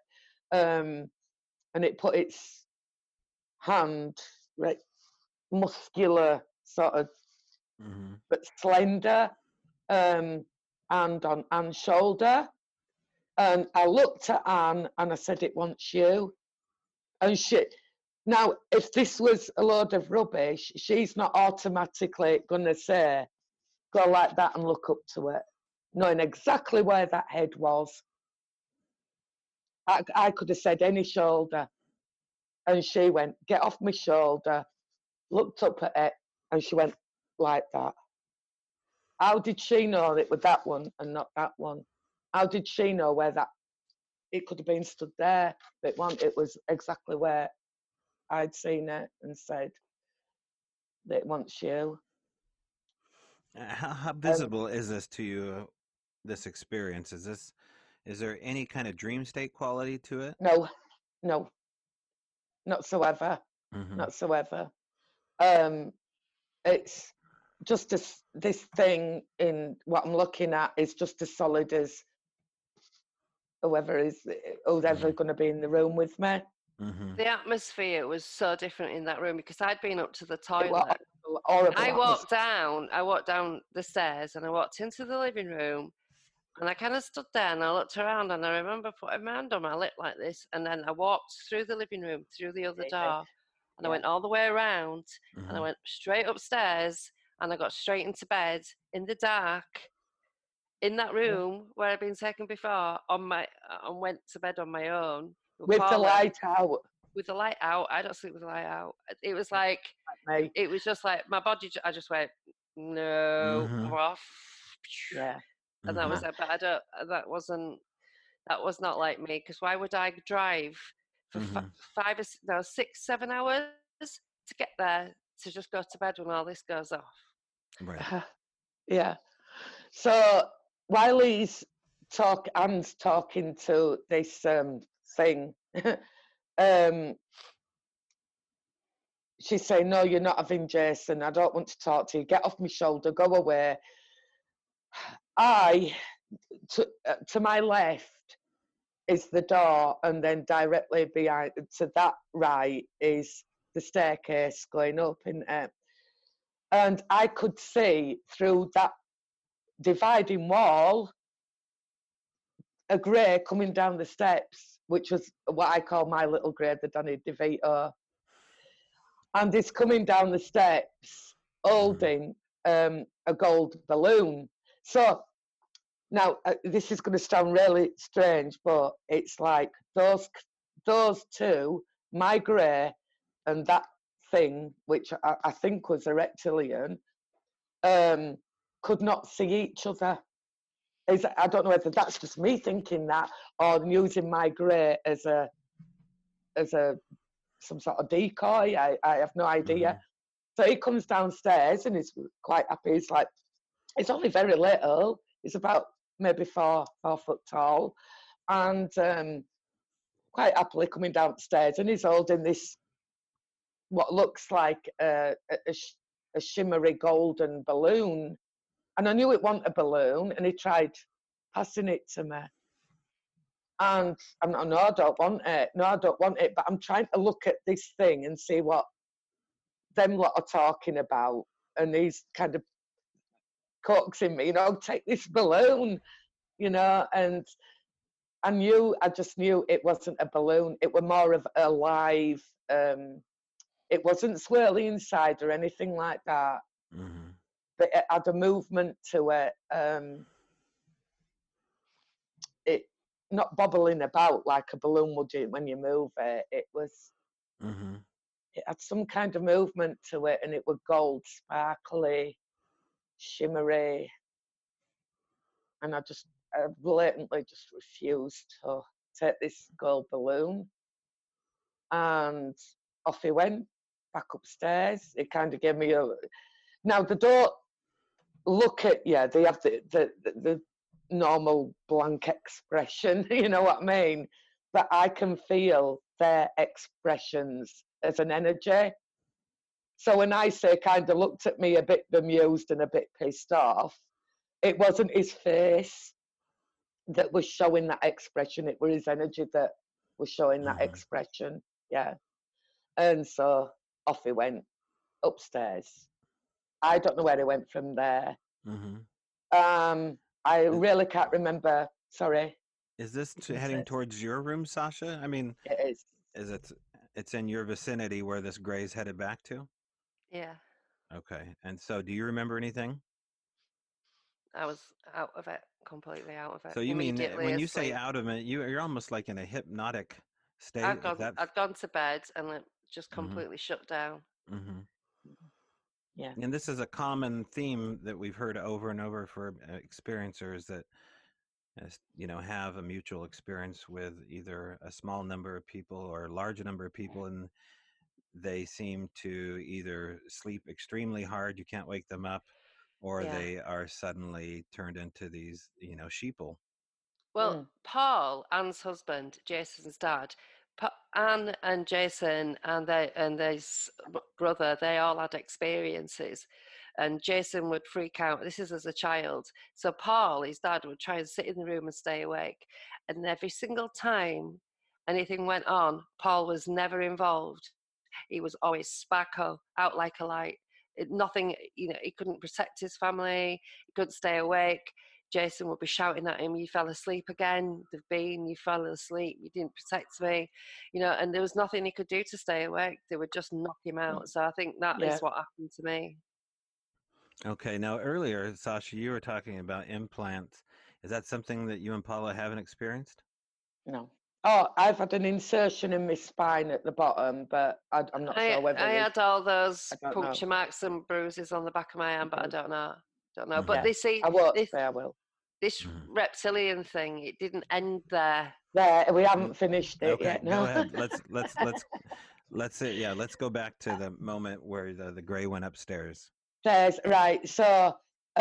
Speaker 3: Um, and it put its hand, right, muscular, sort of, mm-hmm. but slender, um, and on Ann's shoulder. And I looked at Ann and I said, It wants you. And she, now, if this was a load of rubbish, she's not automatically going to say, go like that and look up to it. knowing exactly where that head was. I, I could have said any shoulder. And she went, Get off my shoulder, looked up at it, and she went like that. How did she know it was that one and not that one? How did she know where that it could have been stood there? But one, it was exactly where I'd seen it and said that it wants you.
Speaker 1: Uh, How, how visible is this to you? This experience is this? Is there any kind of dream state quality to it?
Speaker 3: No, no, not so ever.
Speaker 1: Mhm.
Speaker 3: not so ever. Um, it's just as this thing in what I'm looking at is just as solid as whoever is who's ever going to be in the room with me.
Speaker 1: Mhm.
Speaker 2: The atmosphere was so different in that room because I'd been up to the toilet. I walked down, I walked down the stairs and I walked into the living room and I kind of stood there and I looked around and I remember putting my hand on my lip like this and then I walked through the living room, through the other door and I went all the way around and I
Speaker 1: Mhm.
Speaker 2: went straight upstairs and I got straight into bed in the dark in that room where I'd been taken before on my and went to bed on my own
Speaker 3: with the light out.
Speaker 2: with the light out. I don't sleep with the light out. It was like it was just like my body. I just went no,
Speaker 1: Mhm.
Speaker 2: Off,
Speaker 3: Yeah.
Speaker 2: and that was
Speaker 1: Mhm.
Speaker 2: it. But I don't. That wasn't. That was not like me. Because why would I drive for fi-
Speaker 1: Mhm.
Speaker 2: five or no six, seven hours to get there to just go to bed when all this goes off?
Speaker 1: Right.
Speaker 3: yeah. So while he's talk, Ann's talking to this um, thing. um, she's saying, "No, you're not having Jason. I don't want to talk to you. Get off my shoulder. Go away." I, to uh, to my left, is the door, and then directly behind to that right is the staircase going up in it. And I could see through that dividing wall a grey coming down the steps, which was what I call my little grey, the Danny DeVito. And it's coming down the steps holding um, a gold balloon. So now uh, this is going to sound really strange, but it's like those those two, my grey and that thing, which I, I think was a reptilian, um, could not see each other. Is I don't know whether that's just me thinking that or using my grey as a as a some sort of decoy. I, I have no idea.
Speaker 1: Mhm.
Speaker 3: So he comes downstairs and he's quite happy. He's like, it's only very little. It's about maybe four four foot tall, and um, quite happily coming downstairs. And he's holding this what looks like a, a, a shimmery golden balloon. And I knew it wasn't a balloon, and he tried passing it to me. And I'm not, no, I don't want it. No, I don't want it. But I'm trying to look at this thing and see what them lot are talking about. And he's kind of coaxing me, you know, take this balloon, you know. And I knew, I just knew it wasn't a balloon. It were more of a live, um, it wasn't swirly inside or anything like that
Speaker 1: Mhm.
Speaker 3: But it had a movement to it. Um, it not bobbling about like a balloon would do when you move it. It was
Speaker 1: Mhm.
Speaker 3: it had some kind of movement to it, and it was gold, sparkly, shimmery, and I just I blatantly just refused to take this gold balloon, and off he went back upstairs. It kind of gave me a now the don't look at yeah They have the the, the, the normal blank expression. You know what I mean? But I can feel their expressions as an energy. So when I say kind of looked at me a bit bemused and a bit pissed off, it wasn't his face that was showing that expression. It was his energy that was showing that
Speaker 1: Mhm.
Speaker 3: expression. Yeah. And so off he went upstairs. I don't know where he went from there.
Speaker 1: Mhm.
Speaker 3: Um, I really can't remember. Sorry,
Speaker 1: Is this to heading
Speaker 3: it.
Speaker 1: towards your room, Sasha? I mean,
Speaker 3: it is.
Speaker 1: is it? It's in your vicinity where this gray's headed back to.
Speaker 2: Yeah.
Speaker 1: Okay. And so, do you remember anything?
Speaker 2: I was out of it, completely out of it.
Speaker 1: So you mean uh, when you say out of it, you you're almost like in a hypnotic state. I've
Speaker 2: gone,
Speaker 1: that-
Speaker 2: I'd gone to bed and like, just
Speaker 1: Mhm.
Speaker 2: completely shut down.
Speaker 1: Mhm.
Speaker 3: Yeah.
Speaker 1: And this is a common theme that we've heard over and over for uh, experiencers that, you know, have a mutual experience with either a small number of people or a large number of people, and they seem to either sleep extremely hard, you can't wake them up, or
Speaker 2: Yeah.
Speaker 1: they are suddenly turned into these, you know, sheeple.
Speaker 2: Well,
Speaker 3: Mm.
Speaker 2: Paul, Ann's husband, Jason's dad, Ann and Jason and they and his brother, they all had experiences, and Jason would freak out. This is as a child. So Paul, his dad, would try and sit in the room and stay awake, and every single time anything went on, Paul was never involved. He was always sparko, out like a light. It, nothing, you know, he couldn't protect his family. He couldn't stay awake. Jason would be shouting at him, "You fell asleep again. They've been. You fell asleep. You didn't protect me." You know, and there was nothing he could do to stay awake. They would just knock him out. So I think that is
Speaker 3: Yeah.
Speaker 2: what happened to me.
Speaker 1: Okay. Now, earlier, Sasha, you were talking about implants. Is that something that you and Paula haven't experienced?
Speaker 3: No. Oh, I've had an insertion in my spine at the bottom, but I, I'm not
Speaker 2: I,
Speaker 3: sure whether
Speaker 2: I had all those
Speaker 3: I don't know.
Speaker 2: puncture marks and bruises on the back of my hand, but I
Speaker 3: Mhm.
Speaker 2: don't know. Don't know. But
Speaker 3: Yeah.
Speaker 2: they see
Speaker 3: I won't
Speaker 2: this
Speaker 3: say I will.
Speaker 2: this
Speaker 1: Mhm.
Speaker 2: reptilian thing. It didn't end there.
Speaker 3: There, we haven't finished it
Speaker 1: Okay,
Speaker 3: yet.
Speaker 1: go
Speaker 3: No.
Speaker 1: ahead. Let's let's let's let's say yeah. Let's go back to the moment where the the gray went upstairs.
Speaker 3: There's right. So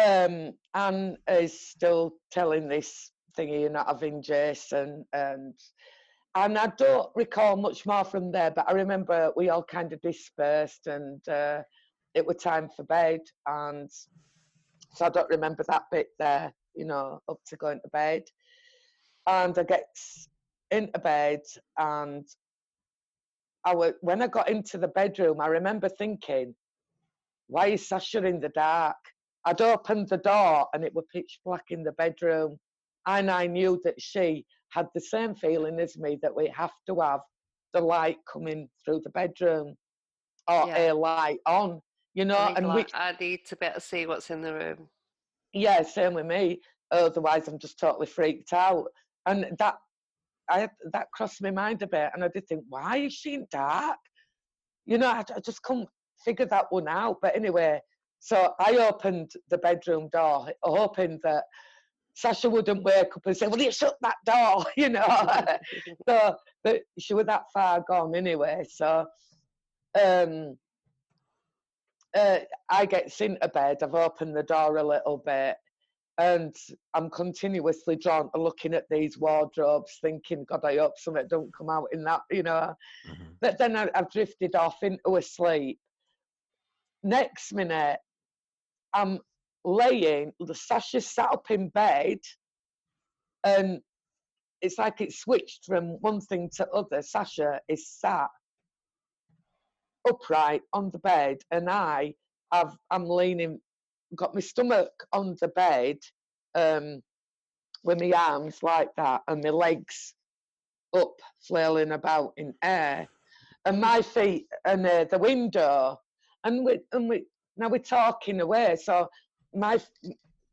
Speaker 3: um Ann is still telling this thingy you're not having Jason and and I don't recall much more from there, but I remember we all kind of dispersed and uh, it was time for bed and so I don't remember that bit there, you know, up to going to bed. And I get into bed and I wa when I got into the bedroom, I remember thinking, why is Sasha in the dark? I'd opened the door and it was pitch black in the bedroom. And I knew that she had the same feeling as me that we have to have the light coming through the bedroom or
Speaker 2: Yeah.
Speaker 3: a light on, you know,
Speaker 2: I
Speaker 3: and
Speaker 2: like,
Speaker 3: which,
Speaker 2: I need to better see what's in the room.
Speaker 3: yeah, same with me. Otherwise, I'm just totally freaked out. And that, I had, that crossed my mind a bit, and I did think, why is she in dark? You know, I, I just couldn't figure that one out. But anyway, so I opened the bedroom door, hoping that Sasha wouldn't wake up and say, "Well, you shut that door," you know. so, but she was that far gone anyway. So, um, uh, I get into bed. I've opened the door a little bit, and I'm continuously drawn to looking at these wardrobes, thinking, "God, I hope something don't come out in that," you know.
Speaker 1: Mhm.
Speaker 3: But then I, I've drifted off into a sleep. Next minute, I'm laying. The Sasha sat up in bed, and it's like it switched from one thing to other. Sasha is sat upright on the bed, and I have I'm leaning, got my stomach on the bed, um, with my arms like that, and my legs up, flailing about in air, and my feet are near the window, and we and we now we're talking away, so my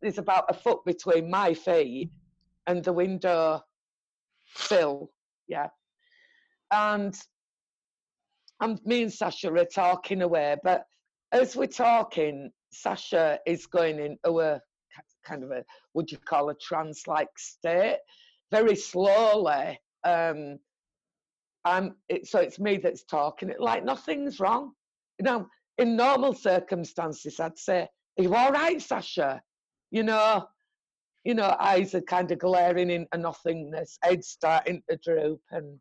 Speaker 3: there's about a foot between my feet and the window sill, yeah, and me and Sasha are talking away, but as we're talking, Sasha is going into a kind of a would you call a trance-like state, very slowly. Um, I'm it, so it's me that's talking. It like nothing's wrong. You know, in normal circumstances, I'd say, "Are you all right, Sasha?" You know, you know, eyes are kind of glaring into nothingness, head starting to droop, and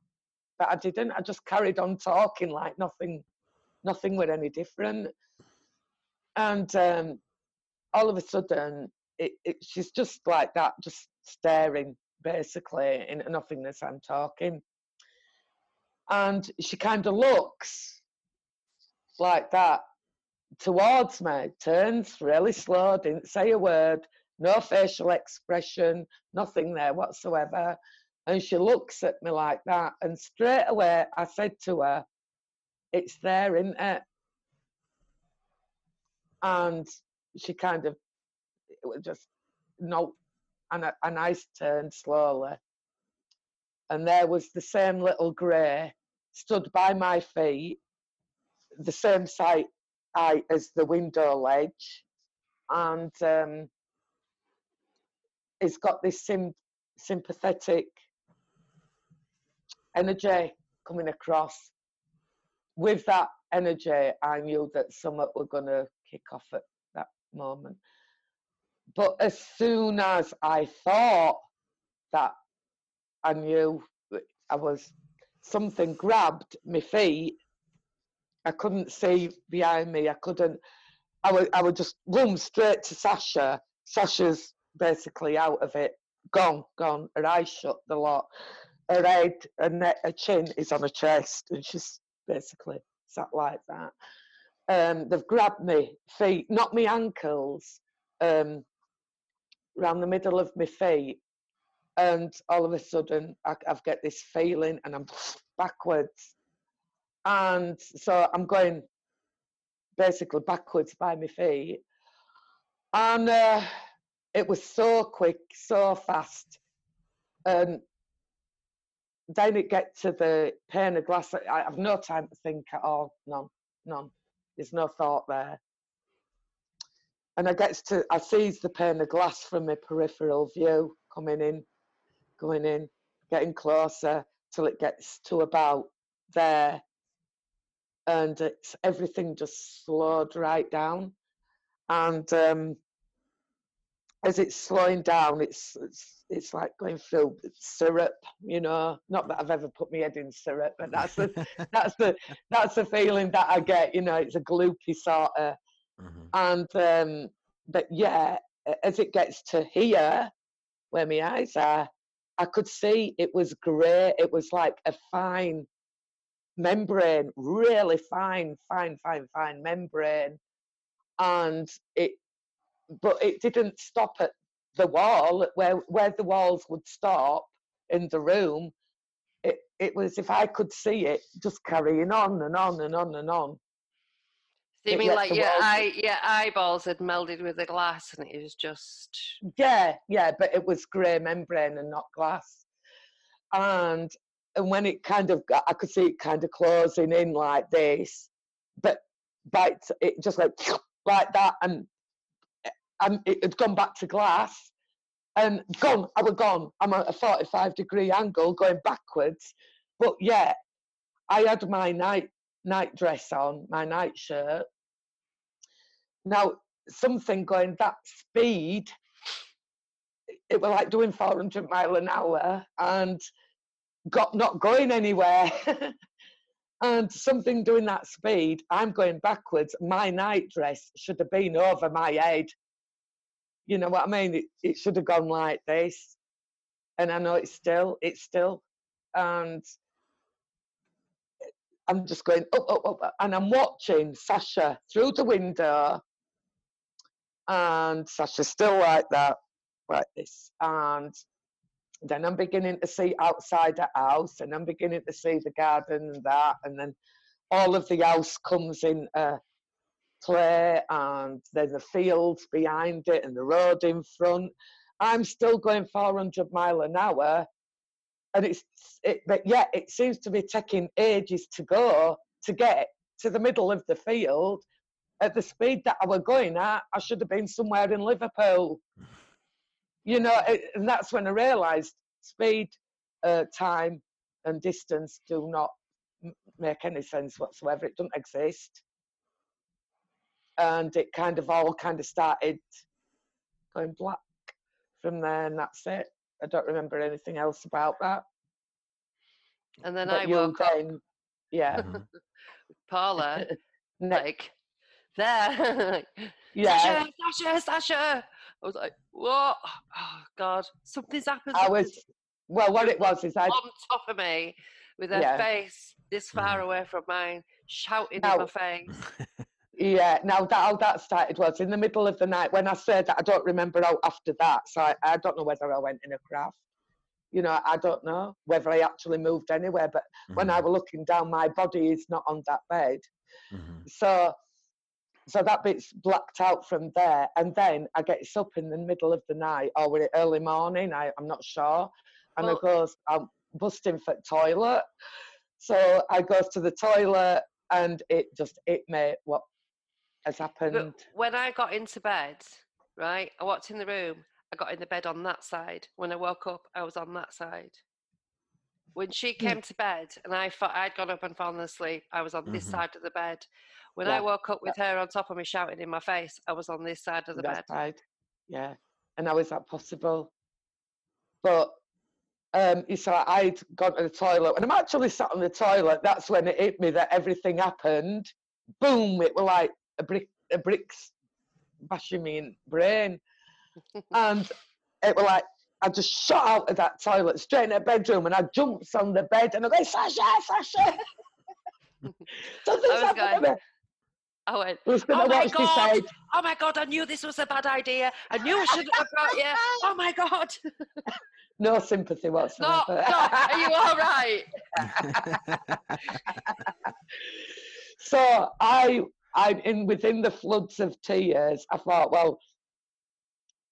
Speaker 3: but I didn't. I just carried on talking like nothing, nothing were any different. And um, all of a sudden, it, it, she's just like that, just staring basically in nothingness. I'm talking, and she kind of looks like that towards me, turns really slow, didn't say a word, no facial expression, nothing there whatsoever. And she looks at me like that. And straight away, I said to her, It's there, isn't it? And she kind of it was just no. And, I, and I turned slowly. And there was the same little grey stood by my feet, the same height as the window ledge. And um, it's got this sim- sympathetic energy coming across. With that energy, I knew that something were going to kick off at that moment. But as soon as I thought that I knew I was something grabbed my feet, I couldn't see behind me. I couldn't. I would. I would just run straight to Sasha. Sasha's basically out of it, gone, gone. Her eyes shut the lot. Her head, neck, her chin is on her chest, and she's basically sat like that. Um, they've grabbed me feet, not my ankles, um, around the middle of my feet, and all of a sudden I, I've got this feeling, and I'm backwards, and so I'm going basically backwards by my feet, and uh, it was so quick, so fast, and then it gets to the pane of glass. I have no time to think at all. None, none. There's no thought there. And I gets to, I sees the pane of glass from my peripheral view coming in, going in, getting closer till it gets to about there, and it's everything just slowed right down, and um, as it's slowing down, it's, it's it's like going through syrup, you know. Not that I've ever put my head in syrup, but that's the that's the that's the feeling that I get. You know, it's a gloopy sort of,
Speaker 1: Mhm.
Speaker 3: and um, but yeah, as it gets to here, where my eyes are, I could see it was grey. It was like a fine membrane, really fine, fine, fine, fine membrane, and it but it didn't stop at the wall where where the walls would stop in the room it it was if i could see it just carrying on and on and on and on.
Speaker 2: So you
Speaker 3: It
Speaker 2: mean like your eye, your eyeballs had melded with the glass, and it was just
Speaker 3: yeah yeah but it was grey membrane and not glass. And and when it kind of got, i could see it kind of closing in like this but but it just like like that and it had gone back to glass. And gone i was gone. I'm at a 45 degree angle going backwards. But yeah i had my night night dress on my night shirt. Now something going that speed it was like doing 400 mile an hour and got not going anywhere. And something doing that speed i'm going backwards. My night dress should have been over my head you know what i mean? It, it should have gone like this. And i know it's still it's still and i'm just going up up up and i'm watching sasha through the window. And sasha's still like that like this. And then I'm beginning to see outside the house and I'm beginning to see the garden and that and then all of the house comes in uh, play and then the fields behind it and the road in front. I'm still going 400 mile an hour and it's it, but yeah it seems to be taking ages to go to get to the middle of the field at the speed that I was going at I should have been somewhere in Liverpool you know, it, and that's when I realised speed, uh, time, and distance do not m- make any sense whatsoever. It doesn't exist, and it kind of all kind of started going black from there, and that's it. I don't remember anything else about that.
Speaker 2: and then
Speaker 3: but
Speaker 2: I
Speaker 3: you
Speaker 2: woke up
Speaker 3: yeah,
Speaker 1: Mhm.
Speaker 2: Paula
Speaker 3: ne-
Speaker 2: like there.
Speaker 3: yeah.
Speaker 2: Sasha, Sasha, Sasha. I was like, what? Oh God, something's happened.
Speaker 3: I was well. What it was is I
Speaker 2: on top of me with her
Speaker 3: Yeah.
Speaker 2: face this far
Speaker 1: Mhm.
Speaker 2: away from mine, shouting in my face.
Speaker 3: Yeah, now that how that started was in the middle of the night. When I said that, I don't remember how after that, so I, I don't know whether I went in a craft. You know, I don't know whether I actually moved anywhere. But when I
Speaker 1: Mhm.
Speaker 3: was looking down, my body is not on that bed.
Speaker 1: Mhm.
Speaker 3: So so that bit's blacked out from there, and then I get up in the middle of the night or with it early morning. I, I'm not sure, and
Speaker 2: Well-
Speaker 3: I goes, I'm busting for toilet. So I goes to the toilet, and it just hit me what has happened.
Speaker 2: But when I got into bed, right, I walked in the room. I got in the bed on that side. When I woke up, I was on that side. When she
Speaker 3: Hmm.
Speaker 2: came to bed and I thought I'd gone up and fallen asleep, I was on this
Speaker 1: Mhm.
Speaker 2: side of the bed. When
Speaker 3: Yeah,
Speaker 2: I woke up with her on top of me shouting in my face, I was on this side of the
Speaker 3: That's
Speaker 2: bed.
Speaker 3: right. Yeah. And how is that possible? But um, you saw I'd gone to the toilet. and I'm actually sat on the toilet, that's when it hit me that everything happened. Boom! It was like a brick, a bricks bashing me in brain, and it was like I just shot out of that toilet straight in the bedroom, and I jumped on the bed and I go, Sasha, Sasha. Something's
Speaker 2: was
Speaker 3: happened
Speaker 2: going. I went, "Oh my God." oh my God, I knew this was a bad idea. I knew I shouldn't have brought you. Oh my God.
Speaker 3: No sympathy whatsoever.
Speaker 2: Stop, stop. Are you all right?
Speaker 3: so I, I, in within the floods of tears, I thought, well,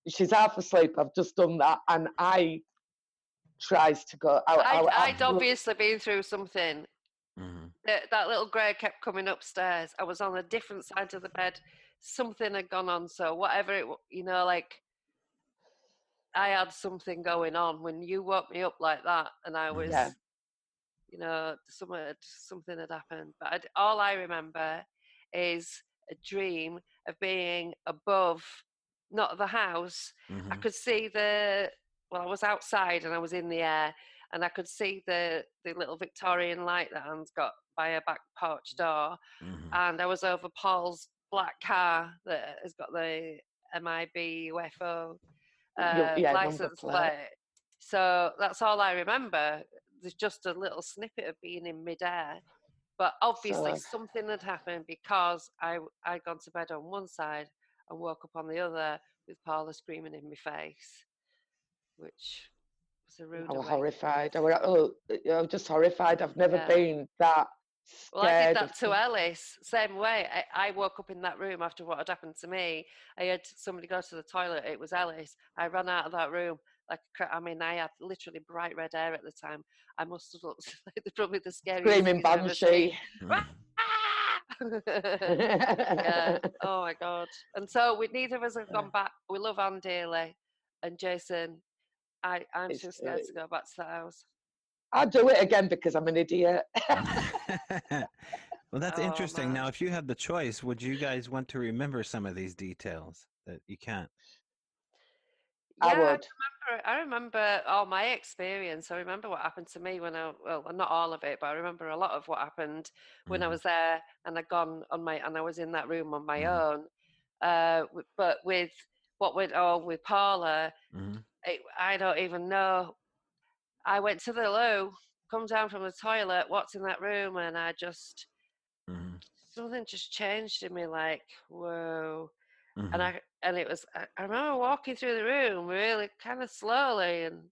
Speaker 3: she's half asleep. I've just done that, and I tries to go. I,
Speaker 2: I'd,
Speaker 3: I,
Speaker 2: I'd obviously been through something.
Speaker 1: Mhm.
Speaker 2: That, that little grey kept coming upstairs. I was on a different side of the bed. Something had gone on. So whatever it, you know, like I had something going on when you woke me up like that, and I was,
Speaker 3: Yeah.
Speaker 2: you know, something had, something had happened. But I'd, all I remember is a dream of being above, not the house, I
Speaker 1: Mhm.
Speaker 2: could see the well, I was outside and I was in the air, and I could see the the little Victorian light that Ann's got by her back porch door,
Speaker 1: Mhm.
Speaker 2: and I was over Paul's black car that has got the MIB UFO uh,
Speaker 3: yeah,
Speaker 2: license
Speaker 3: plate.
Speaker 2: plate. So that's all I remember. There's just a little snippet of being in midair. But obviously,
Speaker 3: So-
Speaker 2: something had happened because I I'd gone to bed on one side and woke up on the other with Paula screaming in my face, which was a oh, rude
Speaker 3: I was horrified. I was, oh, I was oh, uh, just horrified. I've never
Speaker 2: Yeah.
Speaker 3: been that
Speaker 2: Well, I did that to Ellis. Same way. I, I woke up in that room after what had happened to me. I had somebody go to the toilet. It was Ellis. I ran out of that room like I mean, I had literally bright red hair at the time. I must have looked like the, probably the scariest
Speaker 3: Screaming
Speaker 2: thing I've ever seen.
Speaker 3: banshee.
Speaker 2: Yeah. Oh my god. And so we neither of us have gone back. We love Ann dearly, and Jason. I I'm
Speaker 3: It's,
Speaker 2: too scared
Speaker 3: uh,
Speaker 2: to go back to the house.
Speaker 3: I'll do it again because I'm an idiot.
Speaker 1: well, that's
Speaker 2: Oh,
Speaker 1: interesting. Now, if you had the choice, would you guys want to remember some of these details that you can't?
Speaker 3: I
Speaker 2: Yeah,
Speaker 3: would.
Speaker 2: remember- I remember all my experience. I remember what happened to me when I well, not all of it, but I remember a lot of what happened when I
Speaker 1: Mhm.
Speaker 2: was there and I'd gone on my and I was in that room on my
Speaker 1: Mhm.
Speaker 2: own. Uh, but with what went on with Paula,
Speaker 1: Mhm.
Speaker 2: it, I don't even know. I went to the loo, come down from the toilet, walked in that room, and I just something just changed in me. Like whoa
Speaker 1: Mhm.
Speaker 2: and I and it was I, I remember walking through the room really kind of slowly and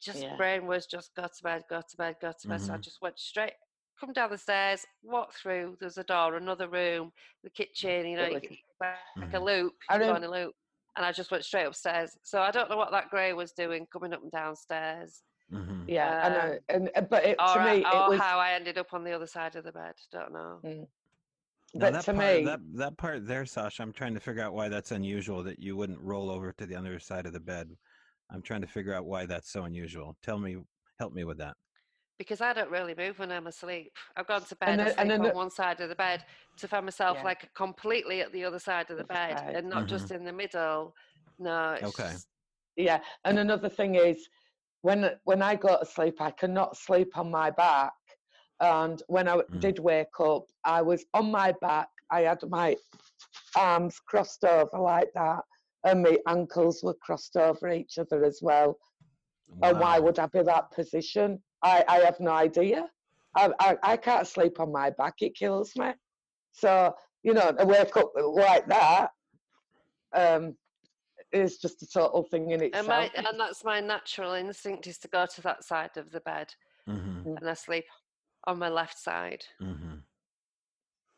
Speaker 2: just
Speaker 3: Yeah.
Speaker 2: brain was just got to bed, got to bed, go to bed. So I
Speaker 1: Mhm.
Speaker 2: just went straight, come down the stairs, walk through. There's a door, another room, the kitchen. You know, you
Speaker 3: like
Speaker 2: get back like a
Speaker 1: Mhm.
Speaker 2: loop,
Speaker 3: I
Speaker 2: you go
Speaker 3: don't-
Speaker 2: on a loop. And I just went straight upstairs. So I don't know what that grey was doing coming up and downstairs,
Speaker 1: Mhm.
Speaker 3: yeah, and, I,
Speaker 2: Um,
Speaker 3: and but it,
Speaker 2: or,
Speaker 3: to me,
Speaker 2: or
Speaker 3: it was.
Speaker 2: how I ended up on the other side of the bed. Don't know.
Speaker 1: Now
Speaker 3: But
Speaker 1: that
Speaker 3: to
Speaker 1: part,
Speaker 3: me,
Speaker 1: that that part there, Sasha, I'm trying to figure out why that's unusual that you wouldn't roll over to the other side of the bed. I'm trying to figure out why that's so unusual. Tell me, help me with that.
Speaker 2: because I don't really move when I'm asleep. I've gone to bed,
Speaker 3: And then-
Speaker 2: sleep
Speaker 3: and then
Speaker 2: on
Speaker 3: the-
Speaker 2: one side of the bed to find myself
Speaker 3: Yeah.
Speaker 2: like completely at the other side of the bed
Speaker 3: side.
Speaker 2: and not just mm-hmm. in the middle. No, it's
Speaker 1: Okay.
Speaker 2: just-
Speaker 3: yeah, and another thing is when when I go to sleep, I cannot sleep on my back. And when I
Speaker 1: Mm.
Speaker 3: did wake up, I was on my back. I had my arms crossed over like that, and my ankles were crossed over each other as well. And why would I be that position? I, I have no idea. I, I, I can't sleep on my back, it kills me. So, you know, to wake up like that um, is just a total thing in
Speaker 2: and,
Speaker 3: itself.
Speaker 2: my, and that's my natural instinct is to go to that side of the bed
Speaker 1: Mhm.
Speaker 2: and I sleep on my left side.
Speaker 1: Mhm.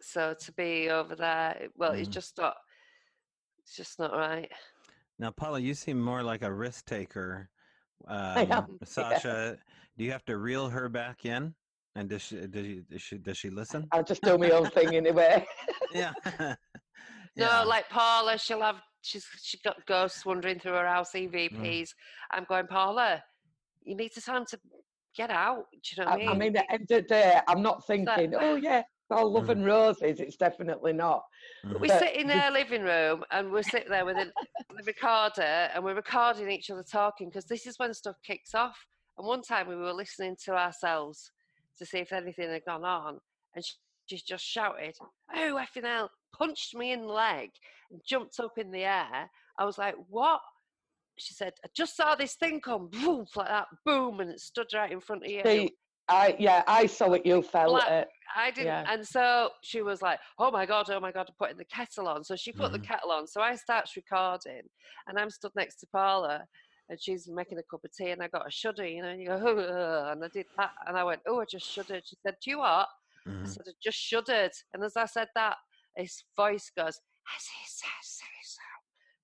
Speaker 2: So to be over there, well, it's
Speaker 1: Mhm.
Speaker 2: just not. It's just not right.
Speaker 1: Now, Paula, you seem more like a risk taker.
Speaker 3: I
Speaker 1: Um,
Speaker 3: am, yeah.
Speaker 1: Sasha, do you have to reel her back in? And does she does she does she, does she listen?
Speaker 3: I'll just do my own thing anyway.
Speaker 1: Yeah.
Speaker 2: No,
Speaker 1: Yeah.
Speaker 2: like Paula, she'll have she's she's got ghosts wandering through her house,
Speaker 1: Mm.
Speaker 2: EVPs. I'm going, Paula, you need to them to get out. Do you know what
Speaker 3: I,
Speaker 2: I
Speaker 3: I
Speaker 2: mean?
Speaker 3: mean, at the end of the day, I'm not
Speaker 2: that-
Speaker 3: thinking, oh yeah, it's all love
Speaker 1: Mhm.
Speaker 3: and roses. It's definitely not.
Speaker 1: Mhm.
Speaker 2: we
Speaker 3: but
Speaker 2: sit in
Speaker 3: the-
Speaker 2: their living room and we sit there with a, the recorder and we're recording each other talking because this is when stuff kicks off. And one time we were listening to ourselves to see if anything had gone on, and she, she just shouted, "Oh effing hell!" punched me in the leg and jumped up in the air. I was like, "What?" She said, "I just saw this thing come, boom, like that, boom, and it stood right in front of you."
Speaker 3: See, I yeah, I saw it. You felt
Speaker 2: Black-
Speaker 3: it.
Speaker 2: I didn't.
Speaker 3: Yeah.
Speaker 2: And so she was like, oh my God, oh my God, putting the kettle on. So she put
Speaker 1: Mhm.
Speaker 2: the kettle on. So I starts recording and I'm stood next to Paula and she's making a cup of tea and I got a shudder, you know, and you go, and I did that. And I went, oh, I just shuddered. She said, do you what? I
Speaker 1: Mhm.
Speaker 2: said, I just shuddered. And as I said that, his voice goes, as he says,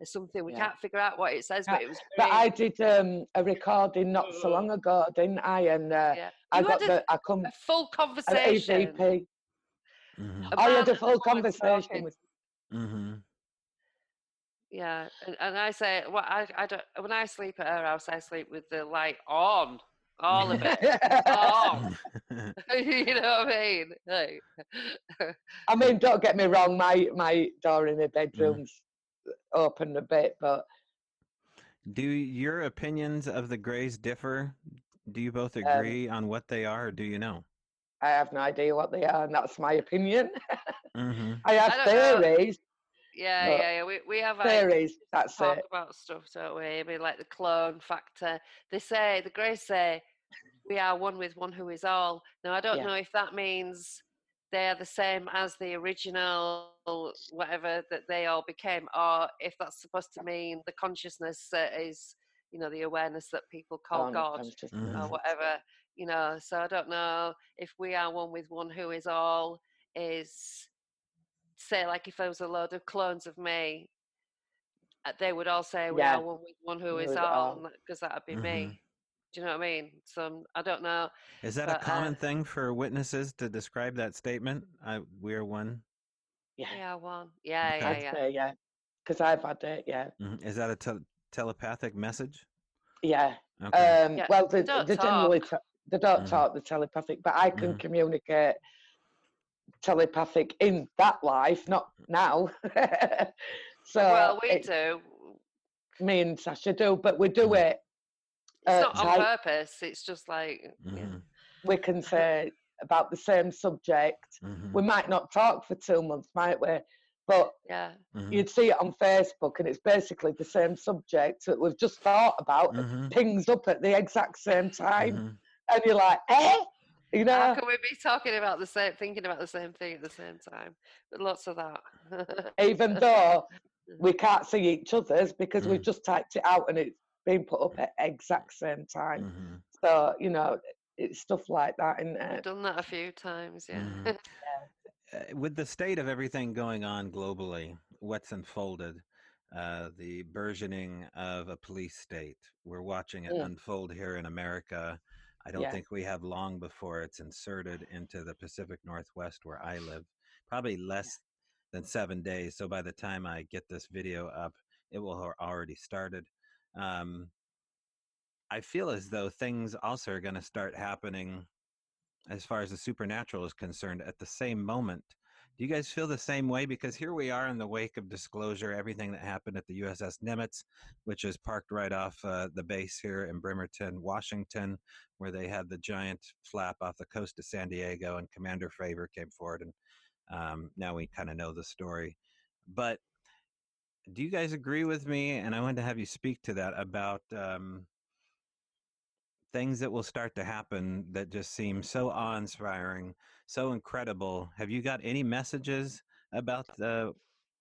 Speaker 2: so so. Something we
Speaker 3: Yeah.
Speaker 2: can't figure out what it says, but it was
Speaker 3: But. I did um, a recording not so long ago, didn't I? And uh,
Speaker 2: yeah.
Speaker 3: I
Speaker 2: You
Speaker 3: got
Speaker 2: had a,
Speaker 3: the I come
Speaker 2: a full
Speaker 3: an
Speaker 2: conversation.
Speaker 3: EVP.
Speaker 1: Mhm.
Speaker 2: A
Speaker 3: I
Speaker 2: man
Speaker 3: had a full conversation
Speaker 2: talking.
Speaker 3: with.
Speaker 1: Mhm.
Speaker 2: Yeah, and, and I say, well, I, I don't. When I sleep at her house, I sleep with the light on, all of it. on. you know what I mean? Like,
Speaker 3: I mean, don't get me wrong. My my door in the bedroom's open a bit, but
Speaker 1: Do your opinions of the Greys differ? Do you both
Speaker 3: Um,
Speaker 1: agree on what they are, or do you know?
Speaker 3: I have no idea what they are, and that's my opinion.
Speaker 1: hmm
Speaker 3: I have
Speaker 2: I don't know.
Speaker 3: theories.
Speaker 2: yeah, yeah, yeah. We we have like,
Speaker 3: Theories. That's
Speaker 2: talk
Speaker 3: it.
Speaker 2: about stuff, don't we? I mean, like the clone factor. They say the Greys say we are one with one who is all. Now I don't
Speaker 3: Yeah.
Speaker 2: know if that means they are the same as the original whatever that they all became, or if that's supposed to mean the consciousness that is, you know, the awareness that people call
Speaker 3: Con-
Speaker 2: God.
Speaker 3: consciousness.
Speaker 1: Mhm.
Speaker 2: or whatever, you know. So I don't know if we are one with one who is all is say like if there was a load of clones of me, uh, they would all say we
Speaker 3: Yeah.
Speaker 2: are one with one who
Speaker 3: We
Speaker 2: is all
Speaker 3: all.
Speaker 2: because that'd be
Speaker 1: Mhm.
Speaker 2: me. Do you know what I mean? So um, I don't know.
Speaker 1: Is that
Speaker 2: But,
Speaker 1: a
Speaker 2: uh,
Speaker 1: common thing for witnesses to describe that statement? I, we are one.
Speaker 2: We
Speaker 3: Yeah,
Speaker 2: are one. Yeah,
Speaker 1: Okay.
Speaker 2: yeah, yeah.
Speaker 3: say yeah, because I've had it. Yeah,
Speaker 1: Mhm. Is that a tel- telepathic message?
Speaker 3: yeah.
Speaker 1: Okay.
Speaker 3: Um,
Speaker 2: Yeah,
Speaker 3: well, they,
Speaker 2: don't
Speaker 3: they generally
Speaker 2: talk.
Speaker 3: ta- they don't
Speaker 1: Mhm.
Speaker 3: talk the telepathic, but I can
Speaker 1: Mhm.
Speaker 3: communicate telepathic in that life, not now. so
Speaker 2: well, we
Speaker 3: it-
Speaker 2: do.
Speaker 3: me and Sasha do, but we do
Speaker 1: Mhm.
Speaker 3: it.
Speaker 2: It's
Speaker 3: uh,
Speaker 2: not on
Speaker 3: type-
Speaker 2: purpose. It's just like yeah.
Speaker 1: Mhm.
Speaker 3: We can say about the same subject.
Speaker 1: Mhm.
Speaker 3: We might not talk for two months, might we? But
Speaker 2: yeah.
Speaker 1: Mhm.
Speaker 3: you'd see it on Facebook, and it's basically the same subject that we've just thought about.
Speaker 1: Mhm.
Speaker 3: Pings up at the exact same time,
Speaker 1: Mhm.
Speaker 3: and you're like, eh? You know?
Speaker 2: How can we be talking about the same, thinking about the same thing at the same time? But lots of that.
Speaker 3: even though we can't see each other's because we've
Speaker 1: Mm.
Speaker 3: just typed it out and it's been put up at exact same time.
Speaker 1: Mhm.
Speaker 3: So you know, it's stuff like that there.
Speaker 2: done that a few times, yeah.
Speaker 1: Mhm. Uh, with the state of everything going on globally, what's unfolded, uh, the burgeoning of a police state, we're watching it
Speaker 3: Mm.
Speaker 1: unfold here in America. I don't
Speaker 3: Yeah.
Speaker 1: think we have long before it's inserted into the Pacific Northwest where I live. Probably less than seven days. So by the time I get this video up, it will have already started. Um, I feel as though things also are going to start happening as far as the supernatural is concerned at the same moment. Do you guys feel the same way? Because here we are in the wake of disclosure, everything that happened at the USS Nimitz, which is parked right off uh, the base here in Bremerton, Washington, where they had the giant flap off the coast of San Diego, and Commander Fravor came forward, and um, now we kind of know the story. But do you guys agree with me? And I wanted to have you speak to that about um, things that will start to happen that just seem so awe-inspiring, so incredible. Have you got any messages about the?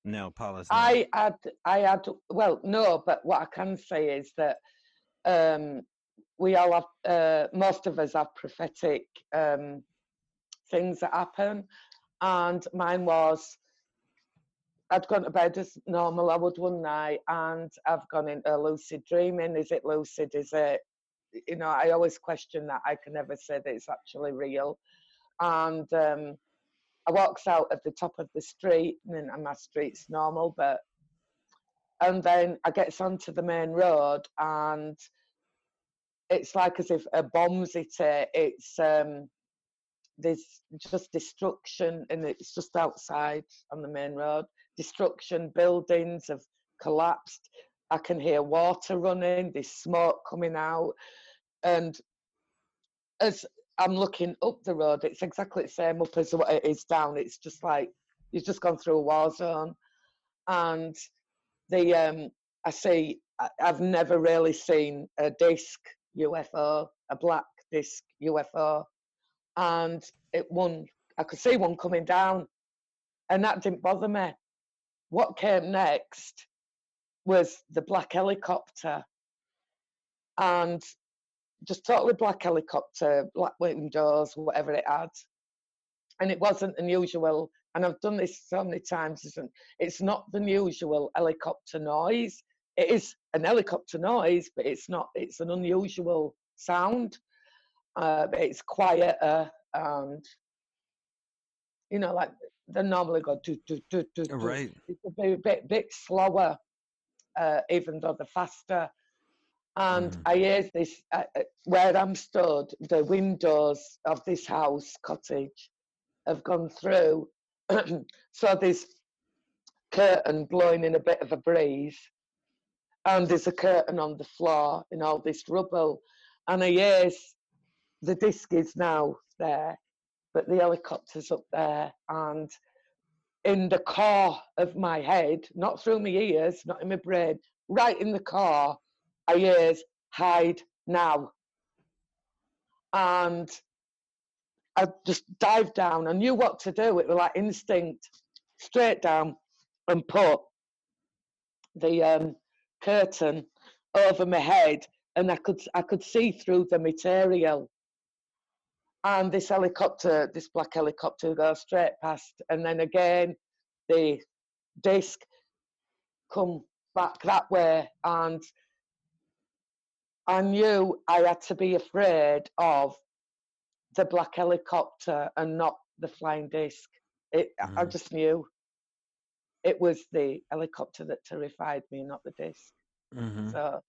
Speaker 1: No, Paula's. no.
Speaker 3: I had, I had, well, no, but what I can say is that um, we all have, uh, most of us have prophetic um, things that happen. and mine was I'd gone to bed as normal. I would one night, and I've gone into lucid dreaming. Is it lucid? Is it? You know, I always question that. I can never say that it's actually real. And um, I walks out at the top of the street, and my street's normal, but and then I gets onto the main road, and it's like as if a bomb's hit it. It's um, there's just destruction, and it's just outside on the main road. Destruction, buildings have collapsed. I can hear water running. There's smoke coming out, and as I'm looking up the road, it's exactly the same up as what it is down. It's just like you've just gone through a war zone, and the um, I see. I've never really seen a disc UFO, a black disc UFO, and it one. I could see one coming down, and that didn't bother me. What came next was the black helicopter, and just totally black helicopter, black windows, whatever it had, and it wasn't unusual. And I've done this so many times. It's not the usual helicopter noise it is an helicopter noise, but it's not. It's an unusual sound. Uh, it's quieter and you know, like they normally go do do do do.
Speaker 1: Right.
Speaker 3: It's a bit bit, bit slower, uh, even though they're faster. And mm. I hear this uh, uh, where I'm stood. The windows of this house cottage have gone through, so there's curtain blowing in a bit of a breeze and there's a curtain on the floor in all this rubble. And I yes, the disc is now there, but the helicopter's up there. And in the core of my head, not through my ears, not in my brain, right in the core, I hears hide now. And I just dived down. I knew what to do. It was like instinct, straight down and put the um, curtain over my head and I could I could see through the material. And this helicopter, this black helicopter goes straight past and then again the disc come back that way and I knew I had to be afraid of the black helicopter and not the flying disc. It, mm. I just knew it was the helicopter that terrified me, not the disc. Mm-hmm. So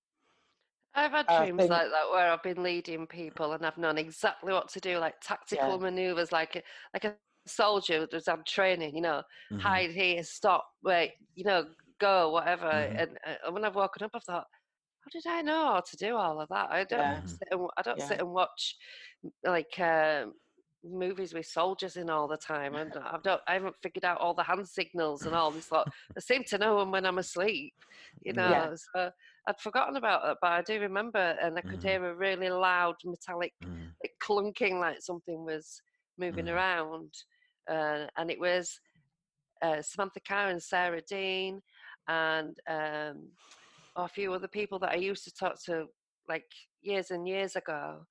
Speaker 2: I've had dreams think, like that where I've been leading people and I've known exactly what to do, like tactical yeah. maneuvers, like a, like a soldier that's had training. You know, mm-hmm. hide here, stop, wait, you know, go, whatever. Mm-hmm. And, and, uh, when I've woken up, I've thought, how did I know how to do all of that? I don't yeah. sit and, I don't yeah. sit and watch like um, movies with soldiers in all the time, and I don't, I haven't figured out all the hand signals and all this. Lot. I seem to know them when I'm asleep, you know. Yeah. So I'd forgotten about it, but I do remember, and I could mm. hear a really loud metallic mm. like clunking, like something was moving mm. around, uh, and it was uh, Samantha Carr and Sarah Dean, and um, a few other people that I used to talk to like years and years ago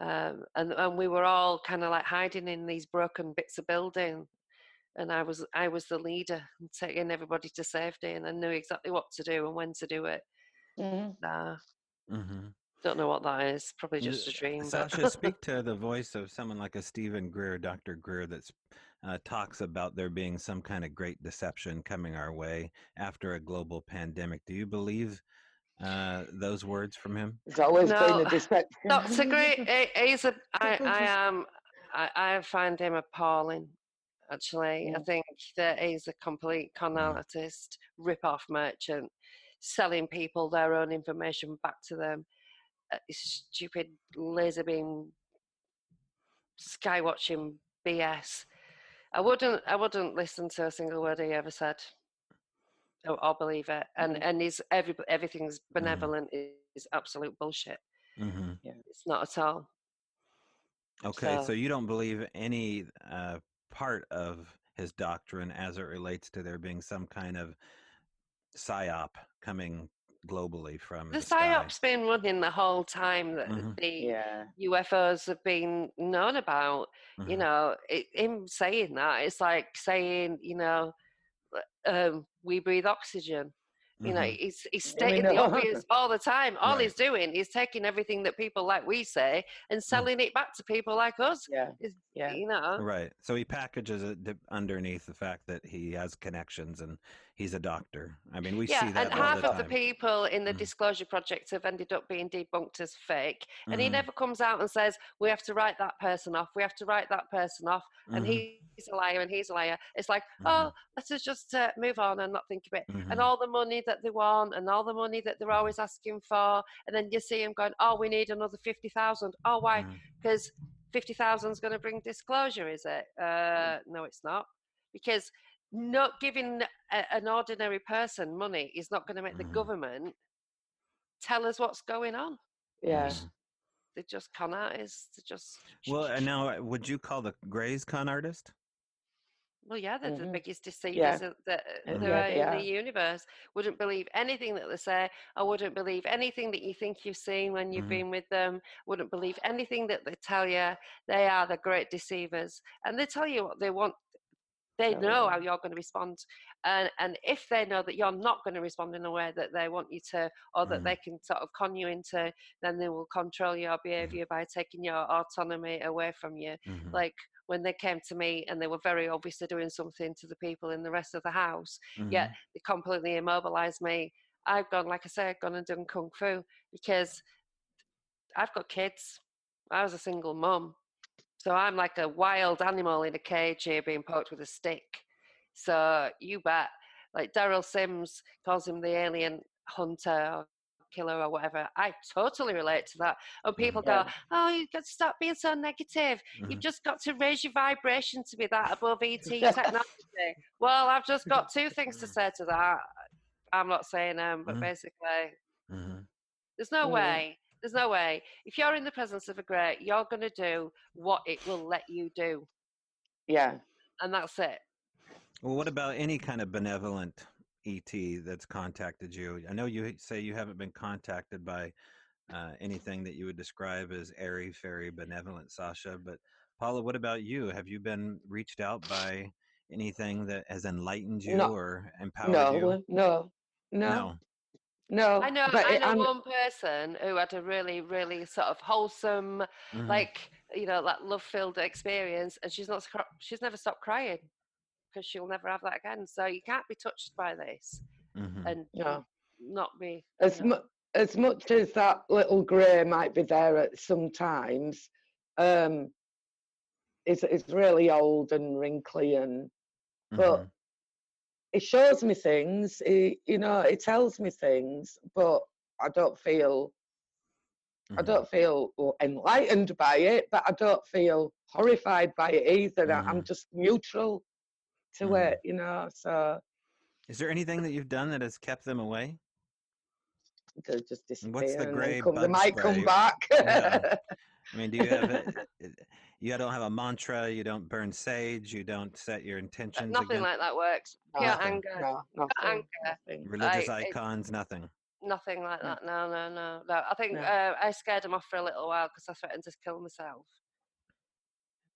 Speaker 2: um, and and we were all kind of like hiding in these broken bits of building and I was I was the leader taking everybody to safety and I knew exactly what to do and when to do it. Mm. Uh, mm-hmm. Don't know what that is. Probably just a dream.
Speaker 1: Sasha, speak to the voice of someone like a Steven Greer, Dr. Greer, that uh, talks about there being some kind of great deception coming our way after a global pandemic. Do you believe uh, those words from him?
Speaker 3: It's always no, been a deception.
Speaker 2: That's a great. He's a. I, I am. I, I find him appalling. Actually, yeah. I think that he's a complete con mm. artist, rip-off merchant, selling people their own information back to them. Uh, stupid laser beam, skywatching BS. I wouldn't. I wouldn't listen to a single word he ever said. I'll believe it. And mm-hmm. and is every everything's mm-hmm. benevolent mm-hmm. is absolute bullshit. Mm-hmm. Yeah, it's not at all.
Speaker 1: Okay, so, so you don't believe any uh, part of his doctrine as it relates to there being some kind of psyop coming globally from
Speaker 2: The
Speaker 1: the sky.
Speaker 2: psyop's been running the whole time that
Speaker 1: Mhm.
Speaker 2: the
Speaker 3: Yeah.
Speaker 2: UFOs have been known about. You
Speaker 1: Mhm.
Speaker 2: know, it, him saying that it's like saying, you know, Uh, um, we breathe oxygen. You know,
Speaker 1: mm-hmm.
Speaker 2: he's he's
Speaker 3: we
Speaker 2: stating the obvious all the time. All
Speaker 1: Right.
Speaker 2: he's doing is taking everything that people like we say and mm-hmm. selling it back to people like us.
Speaker 3: Yeah. Yeah.
Speaker 2: You know,
Speaker 1: Right. So he packages it underneath the fact that he has connections and he's a doctor. I mean, we
Speaker 2: yeah,
Speaker 1: see that
Speaker 2: and half
Speaker 1: the
Speaker 2: of the people in the
Speaker 1: Mhm.
Speaker 2: Disclosure Project have ended up being debunked as fake. And he
Speaker 1: Mhm.
Speaker 2: never comes out and says, we have to write that person off, we have to write that person off, and
Speaker 1: Mhm.
Speaker 2: he's a liar and he's a liar. It's like,
Speaker 1: Mhm.
Speaker 2: oh, let's just uh, move on and not think of it. And all the money that they want and all the money that they're always asking for. And then you see him going, oh, we need another 50,000. Oh, why? Because 50,000 is going to bring disclosure, is it? Uh, no, it's not. Because not giving a, an ordinary person money is not going to make the
Speaker 1: Mhm.
Speaker 2: government tell us what's going on.
Speaker 3: Yeah.
Speaker 1: Mhm.
Speaker 2: They just con artists. They just.
Speaker 1: Well, and now uh, would you call the Greys con artist?
Speaker 2: Well, yeah, they're the
Speaker 3: Mhm.
Speaker 2: biggest deceivers
Speaker 3: Yeah.
Speaker 2: that, that
Speaker 3: Yeah,
Speaker 2: there are
Speaker 3: they
Speaker 2: in
Speaker 3: are.
Speaker 2: the universe. Wouldn't believe anything that they say. I wouldn't believe anything that you think you've seen when you've
Speaker 1: Mhm.
Speaker 2: been with them. Wouldn't believe anything that they tell you. They are the great deceivers, and they tell you what they want. They
Speaker 3: Oh,
Speaker 2: know
Speaker 3: yeah.
Speaker 2: how you're going to respond, and and if they know that you're not going to respond in a way that they want you to, or that
Speaker 1: Mhm.
Speaker 2: they can sort of con you into, then they will control your behavior by taking your autonomy away from you
Speaker 1: Mhm.
Speaker 2: like when they came to me and they were very obviously doing something to the people in the rest of the house yet
Speaker 1: Mhm.
Speaker 2: they completely immobilized me i've gone like i say i've gone and done kung fu because i've got kids i was a single mum so i'm like a wild animal in a cage here being poked with a stick so you bet like derrel sims calls him the alien hunter or killer or whatever i totally relate to that and people go oh you've got to stop being so negative
Speaker 1: Mhm.
Speaker 2: You've just got to raise your vibration to be that above ET technology. well, I've just got two things to say to that. I'm not saying them, but
Speaker 1: Mhm.
Speaker 2: basically,
Speaker 1: Mhm.
Speaker 2: there's no way. There's no way. If you're in the presence of a great, you're going to do what it will let you do.
Speaker 3: Yeah.
Speaker 2: And that's it.
Speaker 1: Well, what about any kind of benevolent ET that's contacted you? I know you say you haven't been contacted by uh, anything that you would describe as airy, fairy, benevolent, Sasha. But Paula, what about you? Have you been reached out by anything that has enlightened you
Speaker 3: No.
Speaker 1: or empowered
Speaker 3: No,
Speaker 1: you?
Speaker 3: no, no, no.
Speaker 2: I know.
Speaker 3: but
Speaker 2: I know
Speaker 3: I'm-
Speaker 2: one person who had a really, really sort of wholesome,
Speaker 1: Mhm.
Speaker 2: like you know, that love-filled experience, and she's not. She's never stopped crying because she'll never have that again. So you can't be touched by this
Speaker 1: Mhm.
Speaker 2: and
Speaker 3: No.
Speaker 2: not be.
Speaker 3: as
Speaker 2: you know,
Speaker 3: mu- as much as that little grey might be there at some times, um, it's it's really old and wrinkly, and but
Speaker 1: Mhm.
Speaker 3: It shows me things. It, you know, it tells me things, but I don't feel I
Speaker 1: Mhm.
Speaker 3: don't feel enlightened by it, but I don't feel horrified by it either. I- I'm just neutral to
Speaker 1: Mhm.
Speaker 3: it, you know. So
Speaker 1: Is there anything that you've done that has kept them away?
Speaker 3: They just disappear.
Speaker 1: What's the
Speaker 3: and
Speaker 1: grey
Speaker 3: then come, they might
Speaker 1: spray?
Speaker 3: come back.
Speaker 1: Yeah. I mean, do you have a, you don't have a mantra? You don't burn sage? You don't set your intentions
Speaker 2: nothing
Speaker 1: against
Speaker 2: like that works. Pure
Speaker 3: Nothing,
Speaker 2: anger.
Speaker 3: no, nothing,
Speaker 2: anger.
Speaker 3: nothing.
Speaker 1: religious
Speaker 2: I- it-
Speaker 1: icons? Nothing.
Speaker 2: Nothing like that. No, no, no, no. I think
Speaker 3: No.
Speaker 2: uh, I scared them off for a little while because I threatened to kill myself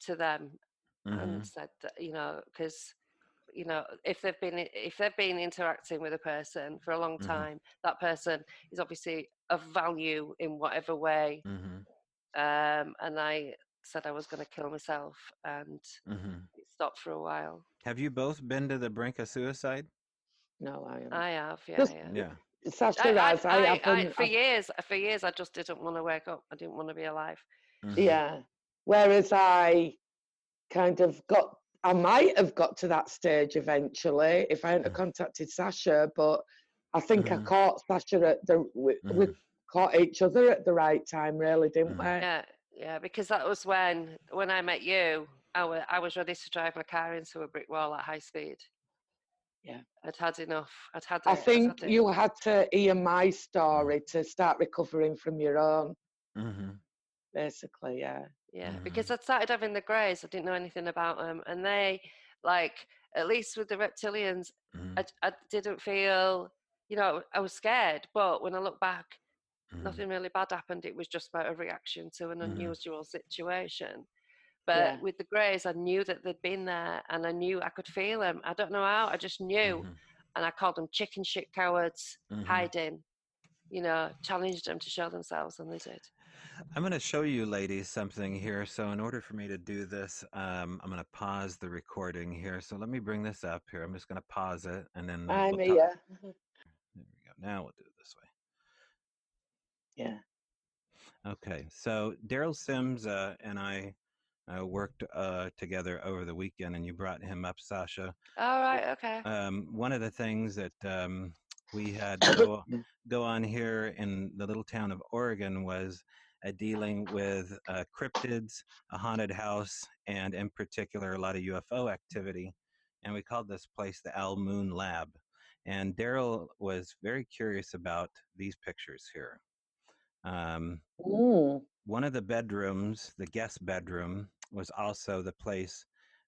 Speaker 2: to them
Speaker 1: Mhm.
Speaker 2: and said that you know because you know if they've been if they've been interacting with a person for a long
Speaker 1: Mhm.
Speaker 2: time that person is obviously of value in whatever way
Speaker 1: Mhm.
Speaker 2: um and i said i was going to kill myself and
Speaker 1: Mhm.
Speaker 2: it stopped for a while
Speaker 1: Have you both been to the brink of suicide?
Speaker 3: No, I am.
Speaker 2: i have yeah
Speaker 3: Just-
Speaker 2: yeah
Speaker 1: Yeah.
Speaker 3: Sasha
Speaker 2: I, I.
Speaker 3: I,
Speaker 2: I,
Speaker 3: haven't.
Speaker 2: I, for years for years i just didn't want to wake up i didn't want to be alive
Speaker 1: Mhm.
Speaker 3: yeah. Whereas I kind of got, I might have got to that stage eventually if I hadn't have
Speaker 1: Mhm.
Speaker 3: contacted Sasha, but I think
Speaker 1: Mhm.
Speaker 3: I caught Sasha at the, we, we
Speaker 1: Mhm.
Speaker 3: caught each other at the right time, really, didn't
Speaker 1: Mhm.
Speaker 3: we?
Speaker 2: yeah yeah because that was when when i met you I wa- I was ready to drive my car into a brick wall at high speed
Speaker 3: Yeah.
Speaker 2: i'd had enough i'd had
Speaker 3: I
Speaker 2: it, I'd
Speaker 3: think
Speaker 2: had it.
Speaker 3: you had to hear my story to start recovering from your own,
Speaker 1: Mhm.
Speaker 3: basically, yeah.
Speaker 2: Yeah,
Speaker 1: Mhm.
Speaker 2: because I'd started having the greys. I didn't know anything about them, and they, like, at least with the reptilians,
Speaker 1: Mhm.
Speaker 2: I, I didn't feel, you know, I was scared. But when I look back,
Speaker 1: Mhm.
Speaker 2: nothing really bad happened. It was just about a reaction to an unusual situation. But
Speaker 3: Yeah.
Speaker 2: with the Greys, I knew that they'd been there, and I knew I could feel them. I don't know how. I just knew, and I called them chicken shit cowards,
Speaker 1: Mhm.
Speaker 2: hiding. You know, challenged them to show themselves, and they did.
Speaker 1: I'm going to show you ladies something here. So in order for me to do this, um, I'm going to pause the recording here. So let me bring this up here. I'm just going to pause it and then
Speaker 3: I'm
Speaker 1: we'll talk-
Speaker 3: here.
Speaker 1: There we go. Now we'll do it this way.
Speaker 3: Yeah.
Speaker 1: Okay, so Derrel Sims uh, and I uh, worked uh, together over the weekend, and you brought him up, Sasha.
Speaker 2: All right, okay.
Speaker 1: Um, one of the things that um, we had go, go on here in the little town of Oregon was dealing with uh, cryptids, a haunted house, and in particular, a lot of UFO activity. And we called this place the Al Moon Lab. And Derrel was very curious about these pictures here. Um,
Speaker 3: Mm.
Speaker 1: one of the bedrooms, the guest bedroom, was also the place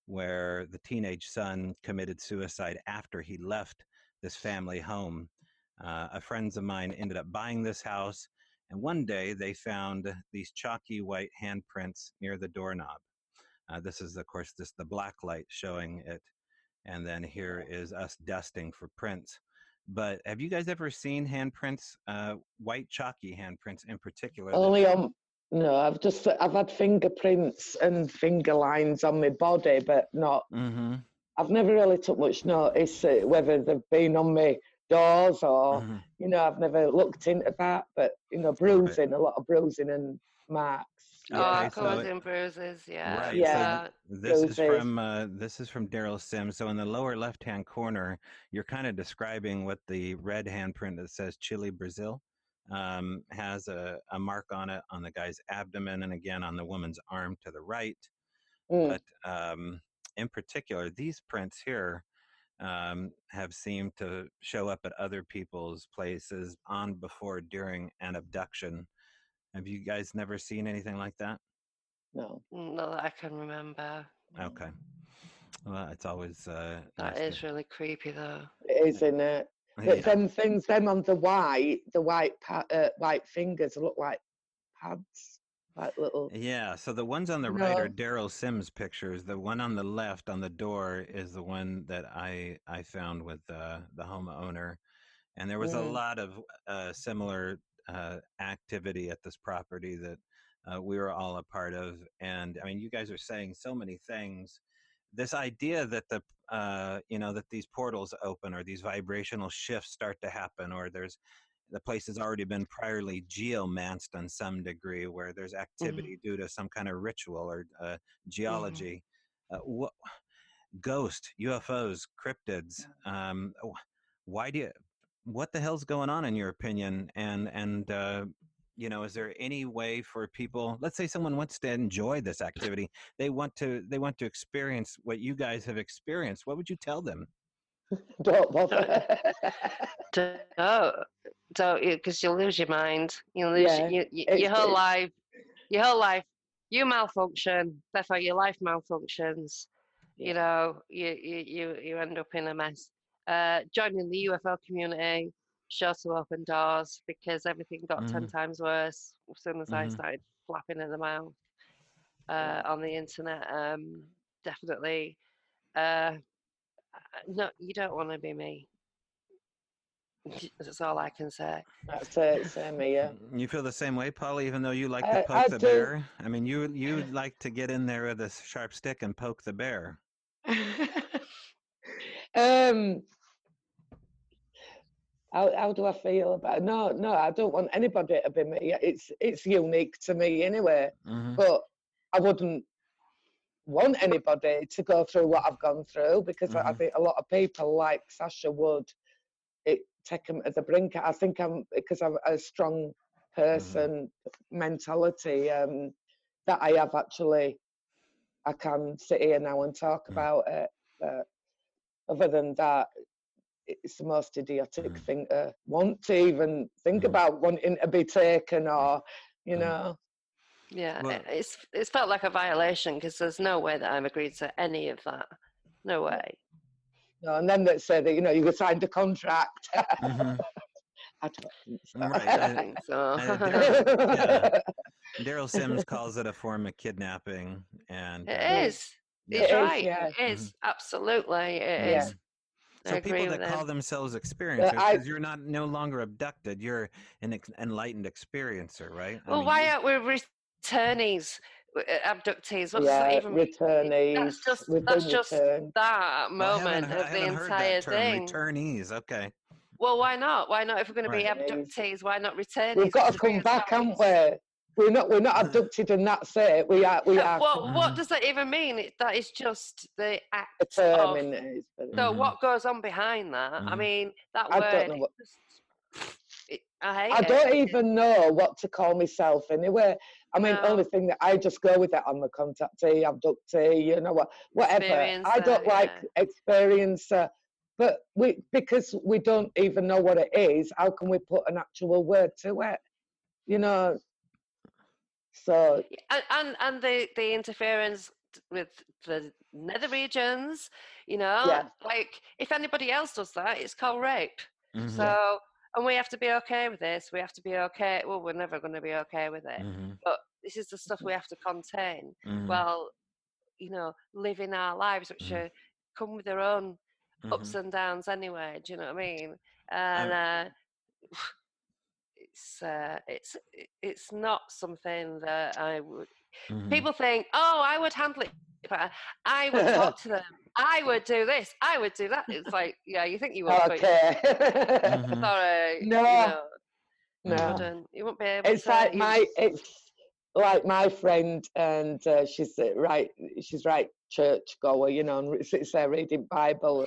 Speaker 1: where the teenage son committed suicide after he left this family home. Uh, a friends of mine ended up buying this house, and one day they found these chalky white handprints near the doorknob. Uh, this is, of course, this the black light showing it, and then here is us dusting for prints. But have you guys ever seen handprints, uh, white chalky handprints in particular?
Speaker 3: Only on. No, I've just I've had fingerprints and finger lines on my body, but not.
Speaker 1: Mhm,
Speaker 3: I've never really took much notice uh, whether they've been on my doors or
Speaker 1: mhm.
Speaker 3: you know I've never looked into that. But you know, bruising, a lot of bruising and marks.
Speaker 2: Oh,
Speaker 1: Okay,
Speaker 3: Yeah.
Speaker 1: so it-
Speaker 2: and bruises, yeah.
Speaker 1: Right.
Speaker 3: Yeah.
Speaker 1: So this is from uh, this is from Derrel Sims. So in the lower left-hand corner, you're kind of describing what the red handprint that says Chile Brazil um, has a, a mark on it on the guy's abdomen, and again on the woman's arm to the right.
Speaker 3: Mm.
Speaker 1: But um, in particular, these prints here um, have seemed to show up at other people's places on, before, during an abduction. Have you guys never seen anything like that?
Speaker 3: No.
Speaker 2: Not that I can remember.
Speaker 1: Okay. Well, it's always uh,
Speaker 2: That
Speaker 1: nice
Speaker 2: is
Speaker 1: to-
Speaker 2: really creepy, though.
Speaker 3: It is in it.
Speaker 1: Yeah.
Speaker 3: But them things, them on the white, the white pa- uh, white fingers look like pads, like little.
Speaker 1: Yeah, so the ones on the right are Derrel Sims pictures. The one on the left on the door is the one that I I found with uh, the homeowner, and there was a
Speaker 3: Mm.
Speaker 1: lot of uh, similar uh, activity at this property that uh, we were all a part of. And I mean, you guys are saying so many things. This idea that the uh, you know that these portals open or these vibrational shifts start to happen, or there's the place has already been priorly geomanced on some degree, where there's activity due to some kind of ritual or uh, geology. Uh, what ghost, UFOs, cryptids? Um, why do you? What the hell's going on in your opinion? And and uh, you know, is there any way for people? Let's say someone wants to enjoy this activity. They want to. They want to experience what you guys have experienced. What would you tell them?
Speaker 3: Don't bother.
Speaker 2: Don't, don't, because you'll lose your mind. You'll lose
Speaker 3: Yeah,
Speaker 2: your, your, your whole life. Your whole life, you malfunction. Therefore, your life malfunctions.
Speaker 3: Yeah.
Speaker 2: You know, you, you you you end up in a mess. Uh, joining the UFO community sure to open doors because everything got ten times worse as soon as I
Speaker 1: Mhm.
Speaker 2: started flapping at the mouth uh, on the internet. Um, definitely. Uh, no, you don't want to be me. That's all I can say.
Speaker 3: That's it, same here.
Speaker 1: You feel the same way, Polly, even though you like to poke
Speaker 3: I
Speaker 1: the
Speaker 3: do.
Speaker 1: bear? I mean, you you like to get in there with a sharp stick and poke the bear.
Speaker 3: um, how, how do I feel about No, no, I don't want anybody to be me. It's it's unique to me anyway.
Speaker 1: Mhm.
Speaker 3: But I wouldn't want anybody to go through what I've gone through because I I think a lot of people like Sasha would it take them to the brink. I think I'm because I'm a strong person mentality um, that I have actually. I can sit here now and talk
Speaker 1: Mm.
Speaker 3: about it. But other than that, it's the most idiotic
Speaker 1: Mhm.
Speaker 3: thing to want to even think
Speaker 1: Mhm.
Speaker 3: about wanting to be taken or, you
Speaker 1: Mhm.
Speaker 3: know.
Speaker 2: Yeah,
Speaker 1: Well-
Speaker 2: it- it's it's felt like a violation because there's no way that I'm agreed to any of that. No way.
Speaker 3: No, and then they say that you know you signed a contract.
Speaker 1: Mhm.
Speaker 3: I don't think so.
Speaker 1: Right,
Speaker 2: I think so.
Speaker 1: Derrel- yeah. Sims calls it a form of kidnapping, and
Speaker 2: It
Speaker 1: uh,
Speaker 2: is.
Speaker 1: yeah.
Speaker 2: It's
Speaker 3: It is,
Speaker 2: right.
Speaker 3: yeah.
Speaker 2: It is. Absolutely. It
Speaker 3: Yeah.
Speaker 2: is.
Speaker 1: So
Speaker 2: agree
Speaker 1: people
Speaker 2: with
Speaker 1: that call themselves experiencers, because you're not no longer abducted, you're an ex- enlightened experiencer, right? I
Speaker 2: Well,
Speaker 1: mean,
Speaker 2: why aren't we returnees, w- abductees? What's
Speaker 3: yeah,
Speaker 2: that even mean?
Speaker 3: returnees.
Speaker 2: That's just
Speaker 3: we've
Speaker 2: that's just
Speaker 3: returned.
Speaker 2: that
Speaker 1: Well, I haven't
Speaker 2: moment
Speaker 1: he- I
Speaker 2: of the
Speaker 1: haven't that
Speaker 2: entire
Speaker 1: term,
Speaker 2: thing.
Speaker 1: Returnees, okay.
Speaker 2: Well, why not? Why not? If we're going to be
Speaker 3: Right.
Speaker 2: abductees, why not returnees?
Speaker 3: We've got to come back, haven't we? We're not we're not abducted and that's it. We are we
Speaker 2: Uh,
Speaker 3: are
Speaker 2: What what
Speaker 1: Mhm.
Speaker 2: does that even mean? That is just the act of.
Speaker 3: determined. it is, but
Speaker 2: So
Speaker 1: Mhm.
Speaker 2: what goes on behind that? I
Speaker 1: Mhm.
Speaker 2: mean, that
Speaker 3: I
Speaker 2: word.
Speaker 3: don't know what-
Speaker 2: just- it- I hate
Speaker 3: I don't even know what to call myself anyway. I mean,
Speaker 2: No.
Speaker 3: only thing that I just go with that on the contactee, abductee, you know what, whatever. I don't like
Speaker 2: yeah.
Speaker 3: experiencer, but we because we don't even know what it is. How can we put an actual word to it? You know. So
Speaker 2: and and, and the the interference with the nether regions you know
Speaker 3: Yeah.
Speaker 2: like if anybody else does that it's called rape
Speaker 1: Mhm,
Speaker 2: so and we have to be okay with this we have to be okay well we're never going to be okay with it
Speaker 1: mhm,
Speaker 2: but this is the stuff we have to contain
Speaker 1: mhm,
Speaker 2: well you know living our lives which
Speaker 1: Mhm.
Speaker 2: are come with their own ups
Speaker 1: mhm.
Speaker 2: and downs anyway do you know what i mean and uh it's uh it's it's not something that i would
Speaker 1: Mhm.
Speaker 2: people think, "Oh, I would handle it. I would talk to them. I would do this. I would do that." It's like, yeah, you think you would, but
Speaker 3: okay.
Speaker 2: Sorry, you
Speaker 3: No.
Speaker 2: know, you
Speaker 3: no.
Speaker 2: wouldn't. You wouldn't be able
Speaker 3: it's
Speaker 2: to.
Speaker 3: like my it's like my friend and uh, she's uh, right she's right church goer you know and sits there reading bible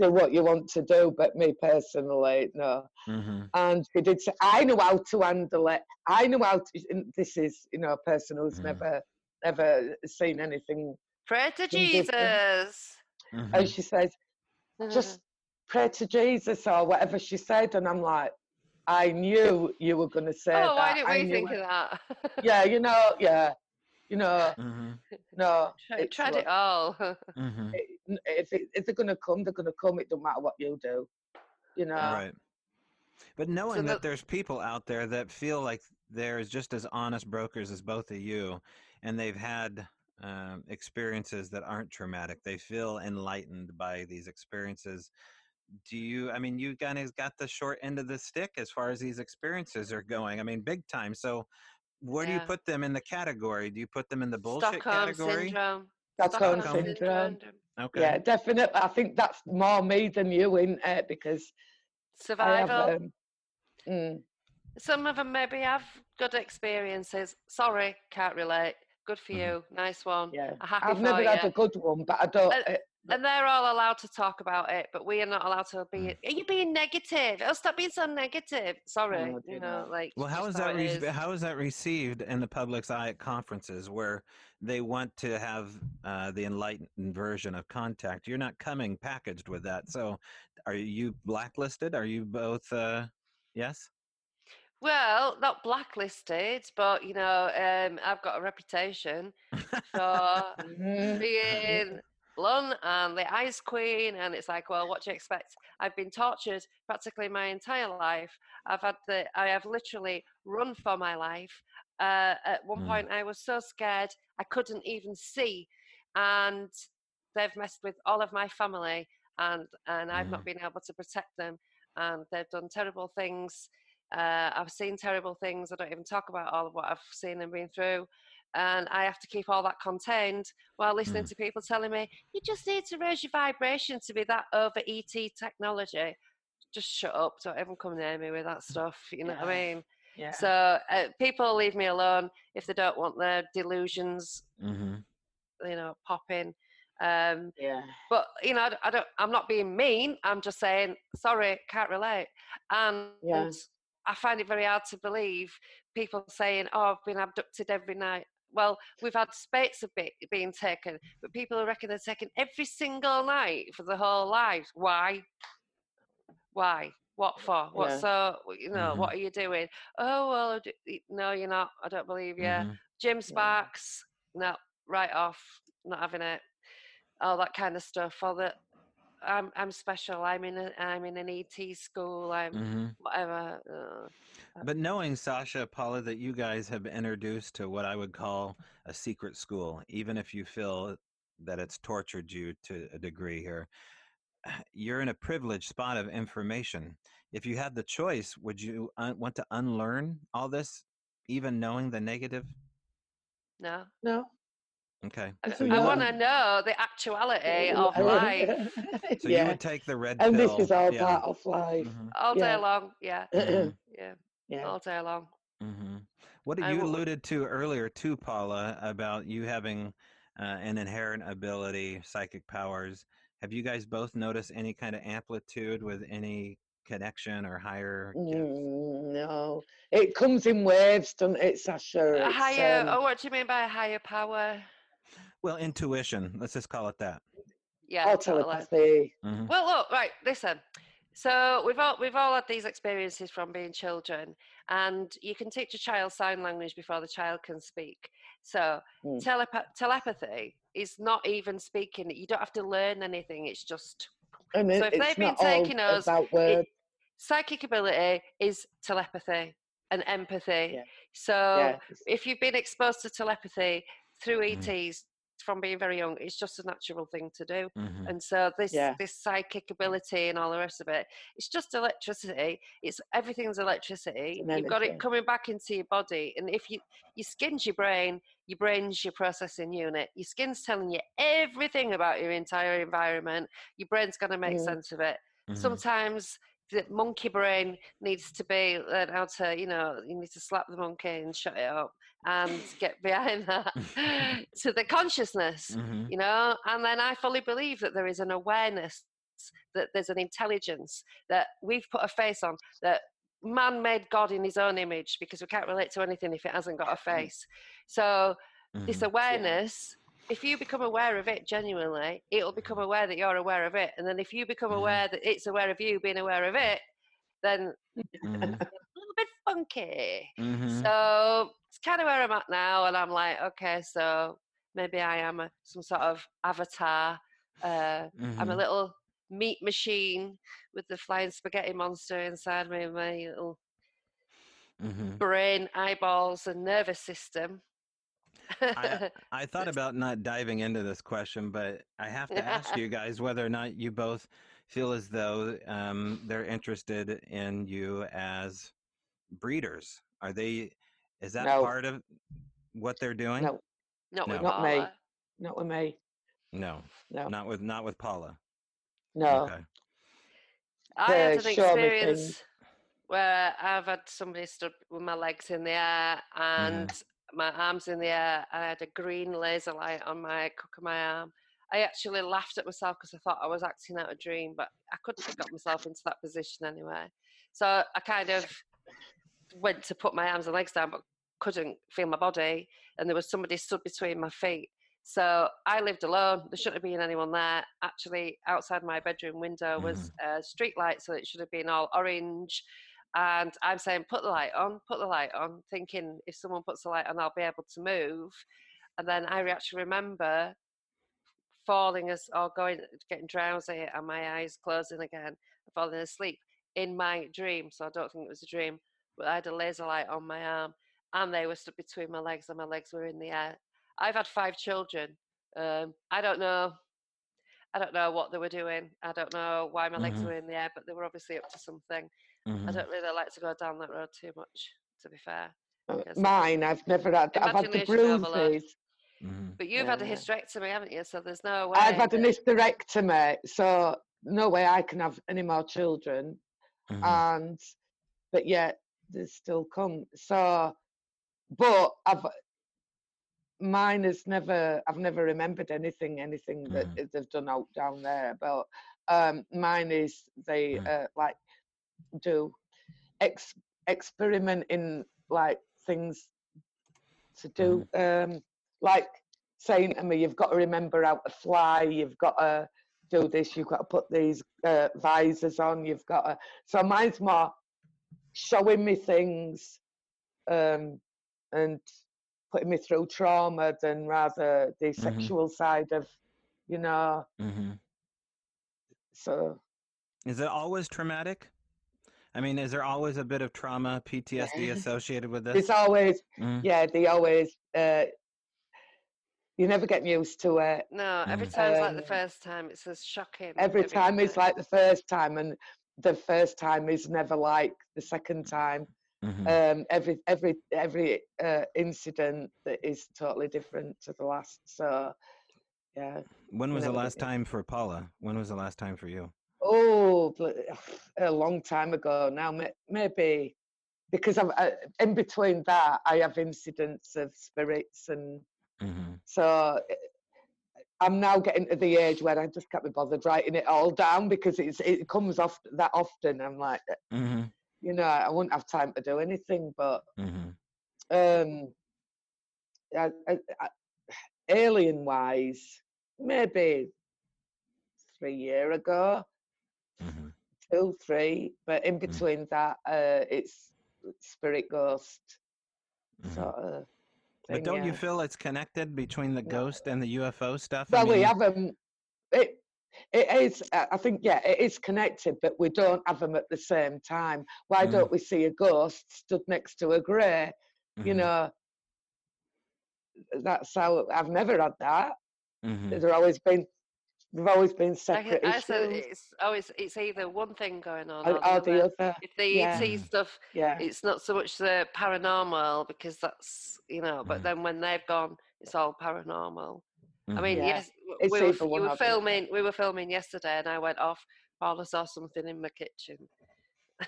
Speaker 3: do what you want to do but me personally no
Speaker 1: Mhm,
Speaker 3: and she did say i know how to handle it i know how to and this is you know a person who's
Speaker 1: Mm.
Speaker 3: never never seen anything
Speaker 2: Pray to
Speaker 3: different.
Speaker 2: Jesus.
Speaker 1: mhm.
Speaker 3: and she says
Speaker 2: Mm-hmm.
Speaker 3: just pray to jesus or whatever she said and i'm like i knew you were going to say
Speaker 2: oh,
Speaker 3: that
Speaker 2: why didn't we think
Speaker 3: it.
Speaker 2: of that?
Speaker 3: yeah you know yeah you know
Speaker 1: Mhm,
Speaker 3: no
Speaker 2: Try- Tried
Speaker 3: what-
Speaker 2: it all.
Speaker 1: mhm.
Speaker 3: it- if it, if they're gonna come, they're gonna come. It don't matter what you do, you know.
Speaker 1: Right. But knowing that
Speaker 2: the-
Speaker 1: there's people out there that feel like they're just as honest brokers as both of you, and they've had um, experiences that aren't traumatic, they feel enlightened by these experiences. Do you? I mean, you guys got the short end of the stick as far as these experiences are going. I mean, big time. So, where do you put them in the category? Do you put them in the bullshit category?
Speaker 2: Stockholm
Speaker 1: category?
Speaker 2: syndrome.
Speaker 3: Stockholm
Speaker 1: Stockholm
Speaker 3: syndrome.
Speaker 1: Okay.
Speaker 3: Yeah, definitely. I think that's more me than you in it because I have.
Speaker 2: Survival.
Speaker 3: Um, mm,
Speaker 2: Some of them maybe have good experiences. Sorry, can't relate. Good for
Speaker 1: Mhm.
Speaker 2: you. Nice one.
Speaker 3: yeah,
Speaker 2: I'm happy
Speaker 3: I've
Speaker 2: for
Speaker 3: never
Speaker 2: you.
Speaker 3: had a good one, but I don't.
Speaker 2: Uh,
Speaker 3: uh,
Speaker 2: and they're all allowed to talk about it, but we are not allowed to be.
Speaker 1: Mm.
Speaker 2: Are you being negative? Oh, stop being so negative. Sorry,
Speaker 3: Oh,
Speaker 2: you
Speaker 3: dear.
Speaker 2: know, like.
Speaker 1: Well, how
Speaker 2: just
Speaker 1: that? Re-
Speaker 2: is.
Speaker 1: how is that received in the public's eye at conferences where they want to have uh, the enlightened version of contact? You're not coming packaged with that. So, are you blacklisted? Are you both? Uh, yes.
Speaker 2: Well, not blacklisted, but you know, um, I've got a reputation for being blunt and the ice queen, and it's like, well, what do you expect? I've been tortured practically my entire life. I've had the, I have literally run for my life. Uh, at one
Speaker 1: Mm.
Speaker 2: point, I was so scared I couldn't even see, and they've messed with all of my family, and and I've not been able to protect them, and they've done terrible things. Uh, I've seen terrible things. I don't even talk about all of what I've seen and been through. And I have to keep all that contained while listening
Speaker 1: Mm.
Speaker 2: to people telling me, you just need to raise your vibration to be that over ET technology. Just shut up. Don't even come near me with that stuff. You know what I mean?
Speaker 3: yeah.
Speaker 2: So uh, people leave me alone if they don't want their delusions,
Speaker 1: Mm-hmm.
Speaker 2: you know, popping. Um,
Speaker 3: yeah.
Speaker 2: but you know, I don't, I don't. I'm not being mean. I'm just saying, sorry, can't relate. And
Speaker 3: Yeah.
Speaker 2: I find it very hard to believe people saying, "Oh, I've been abducted every night." Well, we've had spates of be- being taken, but people reckon they're taken every single night for the whole lives. Why? Why? What for? What
Speaker 3: Yeah.
Speaker 2: so? You know,
Speaker 1: Mhm.
Speaker 2: what are you doing? Oh well, no, you're not. I don't believe you.
Speaker 1: Mm-hmm.
Speaker 2: Jim Sparks, no, right off, not having it. All that kind of stuff. All the I'm I'm special. I'm in a I'm in an ET school. I'm
Speaker 1: hmm
Speaker 2: whatever. Uh,
Speaker 1: But knowing Sasha, Paula, that you guys have been introduced to what I would call a secret school, even if you feel that it's tortured you to a degree here, you're in a privileged spot of information. If you had the choice, would you un- want to unlearn all this, even knowing the negative?
Speaker 2: no,
Speaker 3: No.
Speaker 1: Okay.
Speaker 2: I,
Speaker 1: So
Speaker 3: you
Speaker 1: you,
Speaker 2: want to know the actuality of life
Speaker 1: so you would take the red
Speaker 3: And
Speaker 1: pill.
Speaker 3: this is all
Speaker 1: yeah.
Speaker 3: part of life.
Speaker 1: Mhm,
Speaker 2: all day
Speaker 3: Yeah.
Speaker 2: long. Yeah,
Speaker 1: mhm,
Speaker 2: yeah,
Speaker 3: yeah.
Speaker 2: all day long.
Speaker 1: mhm. What
Speaker 2: I
Speaker 1: you
Speaker 2: will-
Speaker 1: alluded to earlier, too, Paula, about you having uh, an inherent ability, psychic powers. Have you guys both noticed any kind of amplitude with any connection or higher?
Speaker 3: Mm, no. It comes in waves, doesn't it, Sasha?
Speaker 2: A
Speaker 3: It's,
Speaker 2: higher.
Speaker 3: um,
Speaker 2: oh, what do you mean by a higher power?
Speaker 1: Well, intuition. Let's just call it that.
Speaker 2: Yeah,
Speaker 3: or
Speaker 2: totally.
Speaker 3: telepathy.
Speaker 1: hmm
Speaker 2: Well, look, right. Listen. So we've all we've all had these experiences from being children, and you can teach a child sign language before the child can speak. So
Speaker 3: Mm.
Speaker 2: telepa- telepathy is not even speaking. You don't have to learn anything. It's just
Speaker 3: And
Speaker 2: So
Speaker 3: it,
Speaker 2: if they've been taking us,
Speaker 3: about words.
Speaker 2: psychic ability is telepathy and empathy.
Speaker 3: Yeah.
Speaker 2: So
Speaker 3: yeah.
Speaker 2: if you've been exposed to telepathy through
Speaker 1: Mhm.
Speaker 2: ETs from being very young, it's just a natural thing to do.
Speaker 1: hmm
Speaker 2: And so this
Speaker 3: Yeah.
Speaker 2: this psychic ability and all the rest of it, it's just electricity. It's everything's electricity.
Speaker 3: An
Speaker 2: You've got
Speaker 3: energy.
Speaker 2: it coming back into your body, and if you your skin's your brain, your brain's your processing unit. Your skin's telling you everything about your entire environment. Your brain's going to make
Speaker 3: Mm.
Speaker 2: sense of it.
Speaker 1: hmm
Speaker 2: Sometimes the monkey brain needs to be learn how to, you know, you need to slap the monkey and shut it up and get behind that to the consciousness
Speaker 1: hmm
Speaker 2: you know? And then i fully believe that there is an awareness that there's an intelligence that we've put a face on that man made god in his own image because we can't relate to anything if it hasn't got a face. So this
Speaker 1: hmm
Speaker 2: awareness if you become aware of it genuinely it'll become aware that you're aware of it. And then if you become
Speaker 1: Mhm.
Speaker 2: aware that it's aware of you being aware of it then a little bit funky
Speaker 1: hmm
Speaker 2: so it's kind of where I'm at now, and I'm like, okay, so maybe I am a, some sort of avatar. Uh, I'm a
Speaker 1: Mhm.
Speaker 2: little meat machine with the flying spaghetti monster inside me, my little
Speaker 1: hmm
Speaker 2: brain, eyeballs, and nervous system.
Speaker 1: I, I thought about not diving into this question, but I have to ask you guys whether or not you both feel as though um, they're interested in you as breeders. Are they? Is that
Speaker 3: No.
Speaker 1: part of what they're doing?
Speaker 3: No,
Speaker 2: Not with
Speaker 1: No.
Speaker 3: Not me. Not with me.
Speaker 1: no,
Speaker 3: No,
Speaker 1: not with not with Paula.
Speaker 3: no.
Speaker 1: Okay.
Speaker 2: I had an
Speaker 3: They
Speaker 2: experience where I've had somebody stood with my legs in the air and my arms in the air. I had a green laser light on my cook of my arm. I actually laughed at myself because I thought I was acting out a dream, but I couldn't have got myself into that position anyway. So I kind of went to put my arms and legs down, but couldn't feel my body, and there was somebody stood between my feet. So I lived alone. There shouldn't have been anyone there. Actually, outside my bedroom window was mm-hmm. a street light, so it should have been all orange. And I'm saying, put the light on, put the light on, thinking if someone puts the light on, I'll be able to move. And then I actually remember falling as or going, getting drowsy, and my eyes closing again, falling asleep in my dream. So I don't think it was a dream, I had a laser light on my arm, and they were stuck between my legs, and my legs were in the air. I've had five children. Um, I don't know. I don't know what they were doing. I don't know why my legs
Speaker 1: Mhm.
Speaker 2: were in the air, but they were obviously up to something. I
Speaker 1: Mhm.
Speaker 2: don't really like to go down that road too much, to be fair.
Speaker 3: Mine, I've never had. I've had the bruises.
Speaker 1: Mhm.
Speaker 2: But you've had a hysterectomy, haven't you? So there's no way.
Speaker 3: I've had an hysterectomy, so no way I can have any more children.
Speaker 1: Mhm.
Speaker 3: And but yet they still come. So, but I've mine has never. I've never remembered anything, anything that
Speaker 1: Mhm.
Speaker 3: they've done out down there. But um, mine is they
Speaker 1: Mm.
Speaker 3: uh, like do ex experiment in like things to do um like saying to me you've got to remember how to fly you've got to do this you've got to put these uh, visors on you've got to so mine's more showing me things um and putting me through trauma than rather the sexual side of you know
Speaker 1: Mhm.
Speaker 3: So
Speaker 1: Is it always traumatic? I mean, is there always a bit of trauma, PTSD associated with this?
Speaker 3: it's always,
Speaker 1: Mm,
Speaker 3: yeah, they always, uh, you never get used to it.
Speaker 2: No, every
Speaker 1: Mm.
Speaker 2: time's like the
Speaker 3: Um,
Speaker 2: first time. It's as shocking.
Speaker 3: Every time
Speaker 2: is
Speaker 3: is like the first time, and the first time is never like the second time.
Speaker 1: mhm.
Speaker 3: Um, every every every uh, incident that is totally different to the last. So, yeah.
Speaker 1: when was the last time for Paula? When was the last time for you?
Speaker 3: Oh, a long time ago now. Maybe because I'm uh, in between that, I have incidents of spirits, and
Speaker 1: hmm
Speaker 3: so I'm now getting to the age where I just can't be bothered writing it all down because it's it comes off that often. I'm like,
Speaker 1: hmm
Speaker 3: you know, I wouldn't have time to do anything, but
Speaker 1: hmm
Speaker 3: um, I, I, I, alien wise, maybe three year ago,
Speaker 1: hmm
Speaker 3: two, three, but in
Speaker 1: Mm.
Speaker 3: between that, uh, it's spirit ghost
Speaker 1: hmm
Speaker 3: sort of.
Speaker 1: But don't you feel it's connected between the ghost and the UFO stuff? I
Speaker 3: Well, we have them. It it is. uh, I think yeah, it is connected, but we don't have them at the same time. Why
Speaker 1: Mm.
Speaker 3: don't we see a ghost stood next to a grey? You
Speaker 1: Mhm,
Speaker 3: know, that's how I've never had that.
Speaker 1: mhm.
Speaker 3: There's always been, they've always been
Speaker 2: Like
Speaker 3: separate
Speaker 2: I said,
Speaker 3: issues.
Speaker 2: it's always it's either one thing going on
Speaker 3: Or,
Speaker 2: or the
Speaker 3: or the
Speaker 2: other.
Speaker 3: other,
Speaker 2: If the
Speaker 3: yeah.
Speaker 2: ET stuff,
Speaker 3: yeah.
Speaker 2: it's not so much the paranormal because that's you know. But
Speaker 1: Mhm.
Speaker 2: then when they've gone, it's all paranormal. I mean,
Speaker 3: Yeah,
Speaker 2: yes,
Speaker 3: it's
Speaker 2: we were,
Speaker 3: either
Speaker 2: f-
Speaker 3: one
Speaker 2: you
Speaker 3: or
Speaker 2: were
Speaker 3: the other.
Speaker 2: filming. We were filming yesterday, and I went off. Paula saw something in my kitchen.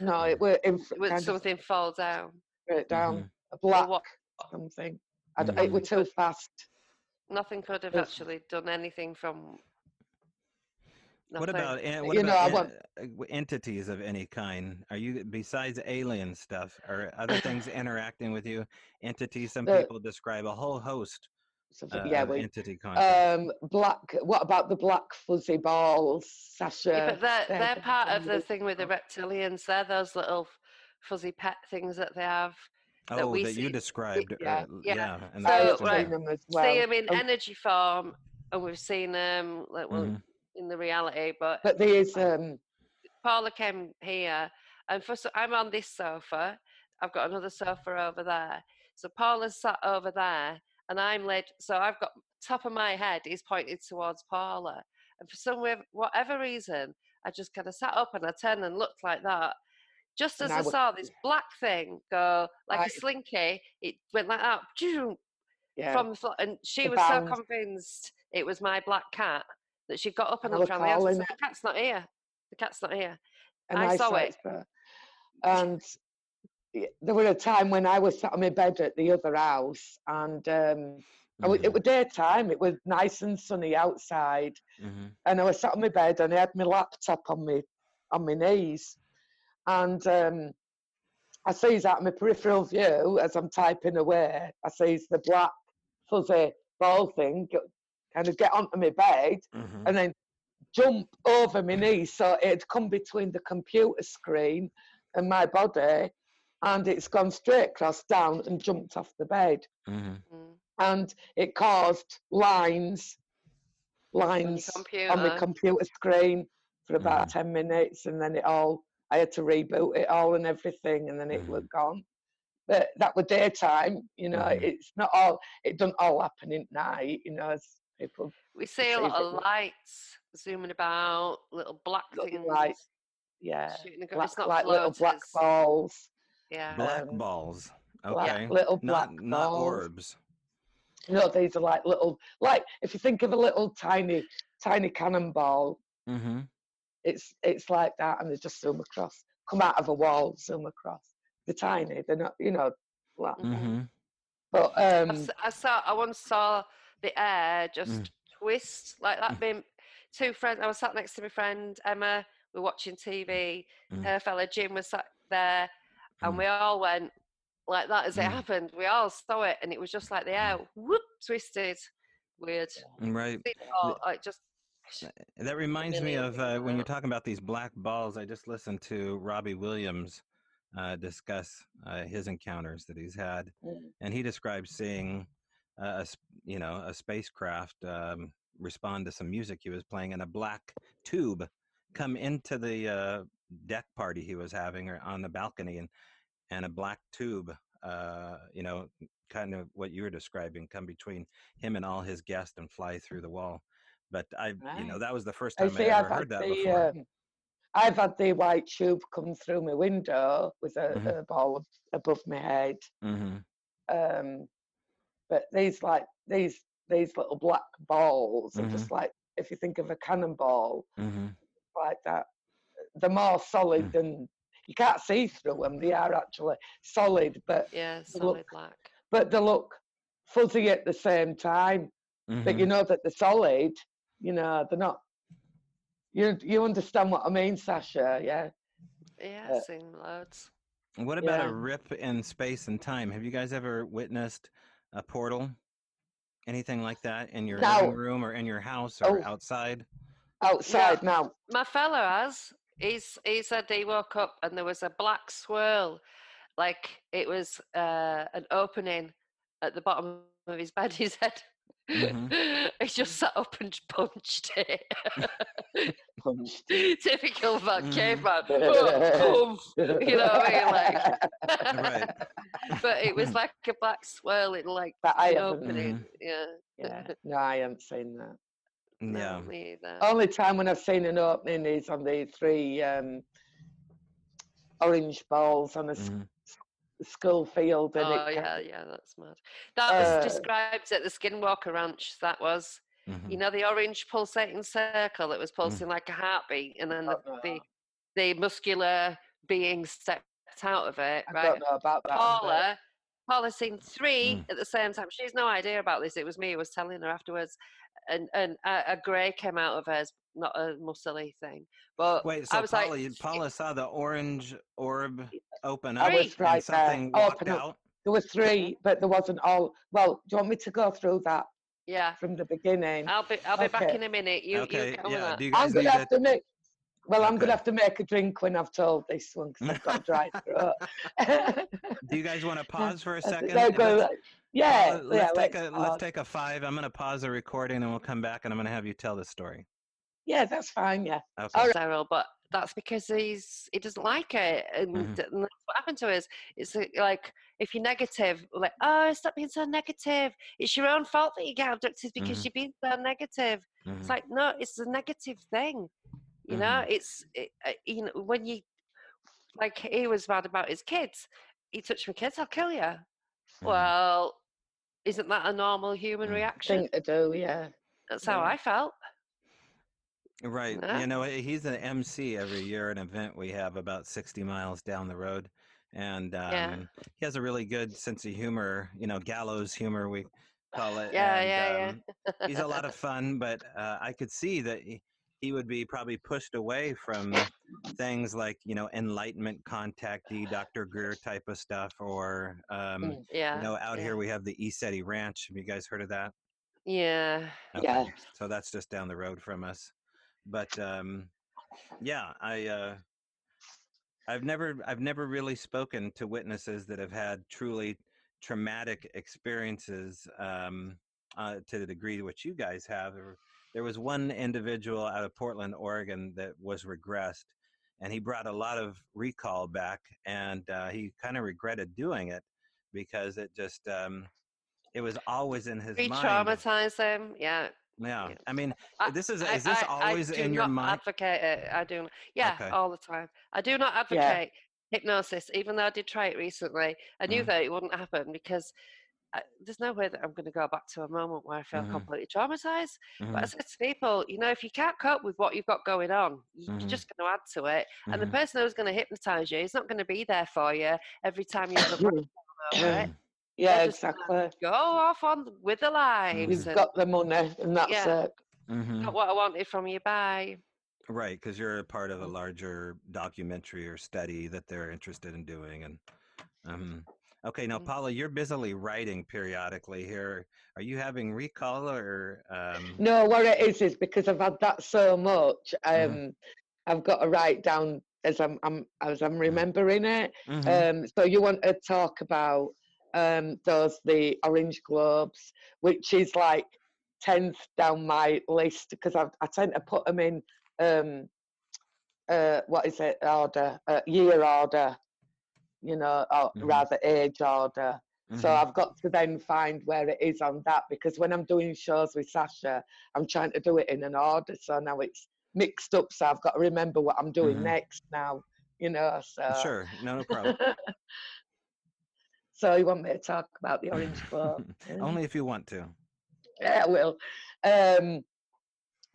Speaker 3: No, it were in
Speaker 2: It was
Speaker 3: kind of
Speaker 2: something fall down.
Speaker 3: straight down,
Speaker 1: Mhm.
Speaker 3: a
Speaker 2: Well,
Speaker 3: black
Speaker 2: what?
Speaker 3: something. I d-
Speaker 1: Mhm.
Speaker 3: It was too fast.
Speaker 2: Nothing could have actually done anything from.
Speaker 1: What about en- what
Speaker 3: You know,
Speaker 1: about
Speaker 3: I
Speaker 1: en-
Speaker 3: want-
Speaker 1: uh, entities of any kind? Are you besides alien stuff? Are other things interacting with you? Entities. Some
Speaker 3: The-
Speaker 1: people describe a whole host uh,
Speaker 3: yeah,
Speaker 1: of
Speaker 3: we.
Speaker 1: entity.
Speaker 3: Um, black. What about the black fuzzy balls, Sasha?
Speaker 2: Yeah, but they're,
Speaker 3: they're
Speaker 2: they're part of the thing with the reptilians. They're those little fuzzy pet things that they have. that
Speaker 1: oh,
Speaker 2: we
Speaker 1: that you described.
Speaker 3: yeah,
Speaker 1: or-
Speaker 2: yeah.
Speaker 1: yeah. and
Speaker 2: So, right,
Speaker 3: them as
Speaker 2: see them in
Speaker 3: Oh,
Speaker 2: energy form, and we've seen them like well
Speaker 1: Mhm.
Speaker 2: In the reality. But
Speaker 3: But there is um,
Speaker 2: Paula came here, and for so I'm on this sofa. I've got another sofa over there. So Paula's sat over there, and I'm led. So I've got top of my head is pointed towards Paula, and for some whatever reason, I just kind of sat up and I turned and looked like that. Just as
Speaker 3: And
Speaker 2: I,
Speaker 3: I w-
Speaker 2: saw this black thing go like
Speaker 3: I-
Speaker 2: a slinky, it went like that
Speaker 3: yeah.
Speaker 2: from the floor, and she
Speaker 3: The
Speaker 2: was so convinced it was my black cat that she got up and
Speaker 3: I
Speaker 2: looked around the house and said, "The cat's not here. The cat's not here."
Speaker 3: and
Speaker 2: I saw it.
Speaker 3: And there was a time when I was sat on my bed at the other house, and um, I
Speaker 1: Mhm,
Speaker 3: it was daytime. It was nice and sunny outside,
Speaker 1: mhm,
Speaker 3: and I was sat on my bed, and I had my laptop on me on my knees, and um, I sees out of my peripheral view as I'm typing away. I sees the black fuzzy ball thing kind of get onto my bed,
Speaker 1: mhm.
Speaker 3: and then jump over my knees. So it'd come between the computer screen and my body, and it's gone straight across down and jumped off the bed.
Speaker 1: Mhm.
Speaker 2: Mm.
Speaker 3: And it caused lines, lines
Speaker 2: computer.
Speaker 3: on the computer screen for about
Speaker 1: Mhm.
Speaker 3: 10 minutes, and then it all, I had to reboot it all and everything, and then it was gone. But that was daytime, you know,
Speaker 1: Mhm.
Speaker 3: it's not all, it doesn't all happen at night, you know, as people
Speaker 2: we see a lot of lights zooming about, little black
Speaker 3: Little
Speaker 2: things.
Speaker 3: lights, yeah,
Speaker 2: shooting across.
Speaker 3: black,
Speaker 2: It's not
Speaker 3: like little black balls.
Speaker 2: Yeah.
Speaker 1: Black
Speaker 3: Um,
Speaker 1: balls.
Speaker 3: black-
Speaker 1: Okay.
Speaker 3: little black
Speaker 1: not not
Speaker 3: balls.
Speaker 1: orbs.
Speaker 3: No, these are like little, like if you think of a little tiny, tiny cannonball,
Speaker 1: Mm-hmm.
Speaker 3: it's it's like that, and they just zoom across, come out of a wall, zoom across. They're tiny. They're not, you know, black.
Speaker 2: Mhm.
Speaker 1: Mm-hmm.
Speaker 3: But
Speaker 2: I've
Speaker 3: um,
Speaker 2: s- I saw. I once saw the air just
Speaker 1: Mm.
Speaker 2: twist like that. Being two friends. I was sat next to my friend Emma. We were watching TV.
Speaker 1: Mm.
Speaker 2: Her fella Jim was sat there, and
Speaker 1: Mm.
Speaker 2: we all went like that as it
Speaker 1: Mm.
Speaker 2: happened. We all saw it, and it was just like the air whoop twisted. Weird.
Speaker 1: Right.
Speaker 2: It all, just
Speaker 1: That reminds me of uh, when you're talking about these black balls. I just listened to Robbie Williams uh, discuss uh, his encounters that he's had,
Speaker 3: Mm.
Speaker 1: and he describes seeing a you know a spacecraft um, respond to some music he was playing, and a black tube come into the uh, deck party he was having or on the balcony and and a black tube uh, you know kind of what you were describing come between him and all his guests and fly through the wall but i you know
Speaker 3: Right.
Speaker 1: that was the first
Speaker 3: I
Speaker 1: time i,
Speaker 3: see.
Speaker 1: ever
Speaker 3: I've
Speaker 1: heard that
Speaker 3: the
Speaker 1: before
Speaker 3: um, I've had the white tube come through my window with a,
Speaker 1: Mhm.
Speaker 3: a ball above my head.
Speaker 1: hmm
Speaker 3: Um, but these like these these little black balls are
Speaker 1: Mhm.
Speaker 3: just like if you think of a cannonball
Speaker 1: hmm
Speaker 3: like that. They're more solid
Speaker 1: Mm.
Speaker 3: than you can't see through them. They are actually solid, but
Speaker 2: Yeah,
Speaker 3: Look-
Speaker 2: solid black.
Speaker 3: but they look fuzzy at the same time. But you know that they're solid. You know they're not. You you understand what I mean, Sasha? Yeah.
Speaker 2: Yeah,
Speaker 3: Uh,
Speaker 2: seen loads.
Speaker 1: what about
Speaker 3: Yeah.
Speaker 1: a rip in space and time have you guys ever witnessed a portal anything like that in your
Speaker 3: No.
Speaker 1: living room or in your house or
Speaker 3: Oh.
Speaker 1: outside
Speaker 3: Outside now.
Speaker 2: My fellow has. He's he said he woke up and there was a black swirl, like it was uh, an opening at the bottom of his bed. He said.
Speaker 1: Mhm.
Speaker 2: he just sat up and punched it.
Speaker 3: Punched.
Speaker 2: Typical of that
Speaker 1: Mhm.
Speaker 2: caveman. Oh. You know what I mean? Like,
Speaker 1: Right.
Speaker 2: but it was like a black swirl in like
Speaker 3: But I
Speaker 2: an
Speaker 3: haven't.
Speaker 2: opening. Yeah.
Speaker 3: Yeah. No, I haven't seen that.
Speaker 1: yeah
Speaker 2: No, me.
Speaker 3: Only time when I've seen an opening is on the three um, orange balls on a s-
Speaker 1: Mhm.
Speaker 3: School field, and
Speaker 2: Oh
Speaker 3: it
Speaker 2: yeah, yeah, that's mad. That was
Speaker 3: Uh,
Speaker 2: described at the Skinwalker Ranch. That was,
Speaker 1: Mhm.
Speaker 2: you know, the orange pulsating circle that was pulsing like a heartbeat, and then the, the the muscular being stepped out of it.
Speaker 3: I
Speaker 2: Right,
Speaker 3: don't know about that.
Speaker 2: Paula. Paula seen three
Speaker 1: Mm.
Speaker 2: at the same time. She has no idea about this. It was me who was telling her afterwards, and and a, a grey came out of hers, not a muscly thing. But
Speaker 1: Wait, so
Speaker 2: I was
Speaker 1: Paula,
Speaker 2: like,
Speaker 1: Paula saw the orange orb open
Speaker 3: I
Speaker 1: up
Speaker 3: was right
Speaker 1: and something oh,
Speaker 3: there.
Speaker 1: walked
Speaker 3: Open up.
Speaker 1: out.
Speaker 3: There were three, but there wasn't all. Well, do you want me to go through that
Speaker 2: yeah,
Speaker 3: from the beginning?
Speaker 2: I'll be I'll be back in a minute. You
Speaker 1: okay,
Speaker 2: you get on
Speaker 1: yeah.
Speaker 2: that.
Speaker 1: Do you
Speaker 3: I'm
Speaker 1: guys
Speaker 3: gonna have
Speaker 1: to?
Speaker 3: to make. Well, I'm
Speaker 1: Okay.
Speaker 3: gonna have to make a drink when I've told this one because I've got a dry throat.
Speaker 1: Do you guys want to pause for a second?
Speaker 3: No, go,
Speaker 1: Let's-
Speaker 3: like, yeah,
Speaker 1: Paula,
Speaker 3: yeah,
Speaker 1: let's take a
Speaker 3: let's
Speaker 1: let's take a five. I'm gonna pause the recording and we'll come back and I'm gonna have you tell the story.
Speaker 3: yeah, that's fine. Yeah,
Speaker 1: Okay.
Speaker 3: All right.
Speaker 2: Cyril, but that's because he's he doesn't like it, and,
Speaker 1: Mhm.
Speaker 2: and that's what happened to us. It's uh, like if you're negative, like, oh, stop being so negative. It's your own fault that you get abducted because
Speaker 1: Mhm.
Speaker 2: you're being so negative.
Speaker 1: Mhm.
Speaker 2: It's like no, it's a negative thing. You know, it's it, uh, you know when you like he was mad about his kids. He touched my kids, I'll kill you.
Speaker 1: Mhm.
Speaker 2: Well, isn't that a normal human
Speaker 1: Mm.
Speaker 2: reaction?
Speaker 3: thing to do. Yeah,
Speaker 2: That's how
Speaker 3: yeah.
Speaker 2: I felt.
Speaker 1: Right.
Speaker 2: Yeah.
Speaker 1: You know, he's an MC every year, an event we have about 60 miles down the road. And um,
Speaker 2: Yeah.
Speaker 1: he has a really good sense of humor, you know, gallows humor, we call it.
Speaker 2: Yeah,
Speaker 1: and,
Speaker 2: yeah, yeah.
Speaker 1: um, he's a lot of fun, but uh, I could see that he, he would be probably pushed away from things like, you know, enlightenment contactee, Dr. Greer type of stuff, or, um,
Speaker 3: Mm.
Speaker 2: yeah.
Speaker 1: you know, out
Speaker 2: yeah.
Speaker 1: here we have the ECETI Ranch. Have you guys heard of that?
Speaker 2: Yeah.
Speaker 3: Yeah.
Speaker 1: So that's just down the road from us. But um, yeah, I uh, I've never I've never really spoken to witnesses that have had truly traumatic experiences um, uh, to the degree to which you guys have. There- There was one individual out of Portland, Oregon, that was regressed, and he brought a lot of recall back, and uh, he kind of regretted doing it because it just um, it was always in his mind.
Speaker 2: Re-traumatize them. Yeah.
Speaker 1: Yeah,
Speaker 2: Yeah.
Speaker 1: I mean,
Speaker 2: I-
Speaker 1: this is
Speaker 2: I-
Speaker 1: is this
Speaker 2: I- I
Speaker 1: always
Speaker 2: do
Speaker 1: in your
Speaker 2: not
Speaker 1: mind?
Speaker 2: Advocate it. I do. not- Yeah,
Speaker 1: Okay.
Speaker 2: all the time. I do not advocate hypnosis, even though I did try it recently. I knew
Speaker 1: Mhm.
Speaker 2: that it wouldn't happen because I, there's no way that I'm going to go back to a moment where I feel
Speaker 1: Mhm.
Speaker 2: completely traumatized. But I said to people, you know, if you can't cope with what you've got going on, you- you're just going to add to it. And the
Speaker 1: mhm,
Speaker 2: person who's going to hypnotize you is not going to be there for you every time you have a breakdown over it.
Speaker 3: yeah, exactly.
Speaker 2: Go off on with their lives.
Speaker 3: You've
Speaker 2: and
Speaker 3: got the money, and that's
Speaker 2: Yeah.
Speaker 3: it.
Speaker 1: mhm.
Speaker 2: got what I wanted from you. Bye.
Speaker 1: Right, because you're a part
Speaker 2: Mm.
Speaker 1: of a larger documentary or study that they're interested in doing, and um, okay. Now,
Speaker 2: Mhm.
Speaker 1: Paula, you're busily writing periodically here. Are you having recall or? Um,
Speaker 3: No, what it is is because I've had that so much. Um,
Speaker 1: Mhm.
Speaker 3: I've got to write down as I'm, I'm as I'm remembering it.
Speaker 1: mhm,
Speaker 3: Um, so you want to talk about um, those the orange globes, which is like tenth down my list because I, I tend to put them in um, uh, what is it order uh, year order you know or
Speaker 1: Mhm.
Speaker 3: rather age order so
Speaker 1: Mhm.
Speaker 3: i've got to then find where it is on that because when i'm doing shows with sasha i'm trying to do it in an order so now it's mixed up so i've got to remember what i'm doing
Speaker 1: Mhm.
Speaker 3: next now you know so
Speaker 1: Sure, no, no problem.
Speaker 3: so you want me to talk about the orange book
Speaker 1: Only if you want to.
Speaker 3: yeah, I will. Um,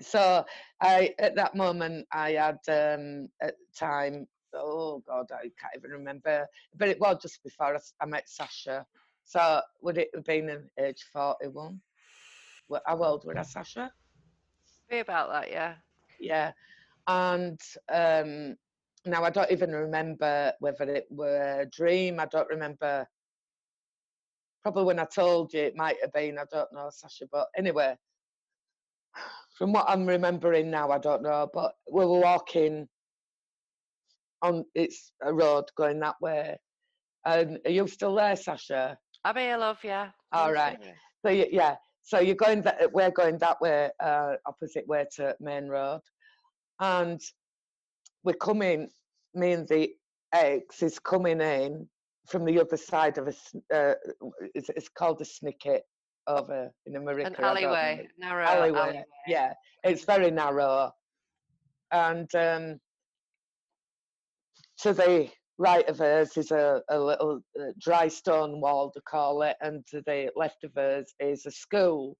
Speaker 3: so I, at that moment, I had um, at the time. Oh God, I can't even remember. But it was just before I met Sasha. So would it have been at age forty-one? What, how old were I, Sasha?
Speaker 2: Be about that, yeah.
Speaker 3: Yeah, and um, now I don't even remember whether it were a dream. I don't remember. Probably when I told you, it might have been. I don't know, Sasha. But anyway, from what I'm remembering now, I don't know. But we were walking on. It's a road going that way. And are you still there, Sasha?
Speaker 2: I'm here, love, yeah.
Speaker 3: All right. So you, yeah, so you're going that we're going that way, uh, opposite way to Main Road, and we're coming. Me and the ex is coming in from the other side of a. Uh, it's, it's called a snicket over in America.
Speaker 2: An alleyway, narrow
Speaker 3: alleyway.
Speaker 2: alleyway.
Speaker 3: Yeah, it's very narrow, and um, to the right of us is a, a little uh, dry stone wall to call it, and to the left of us is a school,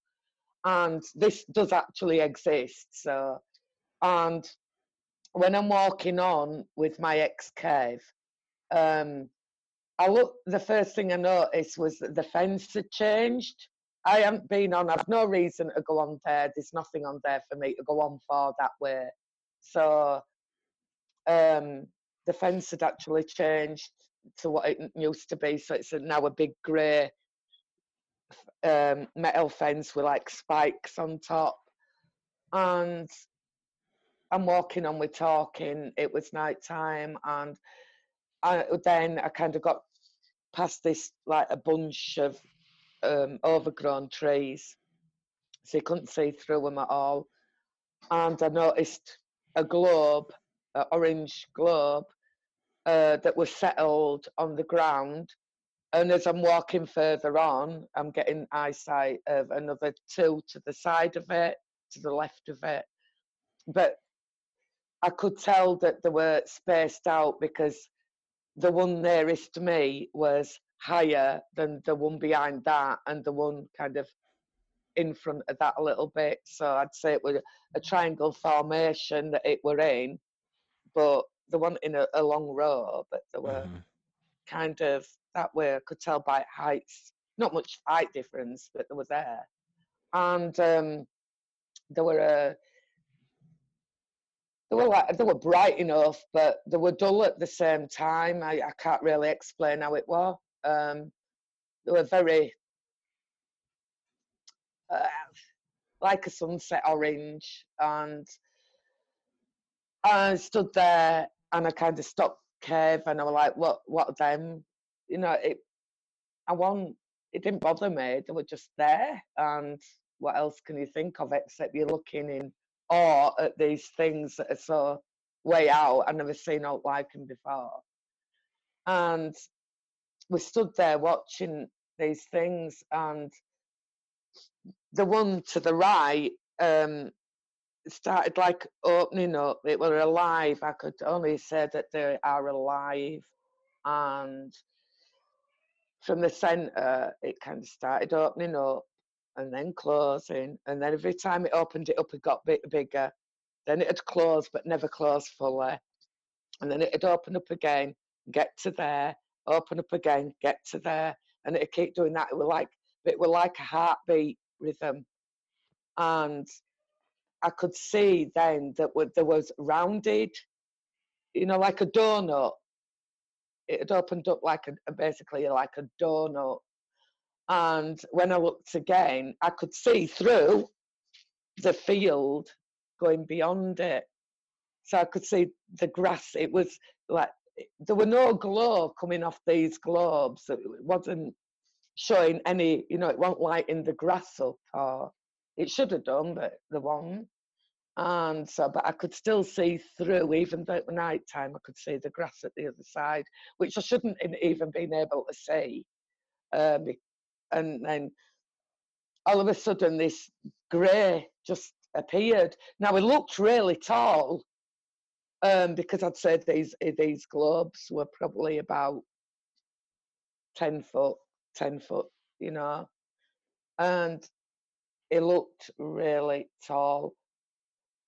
Speaker 3: and this does actually exist. So, and when I'm walking on with my ex cave, um, I look. The first thing I noticed was that the fence had changed. I haven't been on. I've no reason to go on there. There's nothing on there for me to go on for that way. So um, the fence had actually changed to what it used to be. So it's now a big grey um, metal fence with like spikes on top. And I'm walking on, we're talking. It was night time, and I, then I kind of got past this like a bunch of um, overgrown trees, so you couldn't see through them at all. And I noticed a globe, an orange globe, uh, that were settled on the ground. And as I'm walking further on, I'm getting eyesight of another two to the side of it, to the left of it. But I could tell that they were spaced out because the one nearest to me was higher than the one behind that, and the one kind of in front of that a little bit. So I'd say it was a triangle formation that it were in, but they weren't in a, a long row, but there were
Speaker 1: Mhm.
Speaker 3: kind of that way. I could tell by heights, not much height difference, but they were there. And um, they were uh, they were like they were bright enough, but they were dull at the same time. I, I can't really explain how it was. Um, they were very uh, like a sunset orange, and I stood there and I kind of stopped Kev and I was like, "What? What them?" You know, it. I want. It didn't bother me. They were just there, and what else can you think of except you're looking in awe at these things that are so way out. I've never seen out like them before, and we stood there watching these things, and the one to the right um, started like opening up. It were alive. I could only say that they are alive, and from the centre, it kind of started opening up and then closing, and then every time it opened it up, it got bit bigger. Then it had closed, but never closed fully, and then it had opened up again, get to there, open up again, get to there, and it keep doing that. It was like it were like a heartbeat rhythm, and I could see then that there was rounded, you know, like a donut. It had opened up like a- basically like a donut. And when I looked again, I could see through the field going beyond it. So I could see the grass. It was like there were no glow coming off these globes. It wasn't showing any, you know, it wasn't lighting the grass up or it should have done, but the wasn't. And so, but I could still see through, even though at night time, I could see the grass at the other side, which I shouldn't even been able to see. Um, and then all of a sudden, this grey just appeared. Now, it looked really tall um, because I'd said these these globes were probably about ten foot, ten foot, you know, and it looked really tall.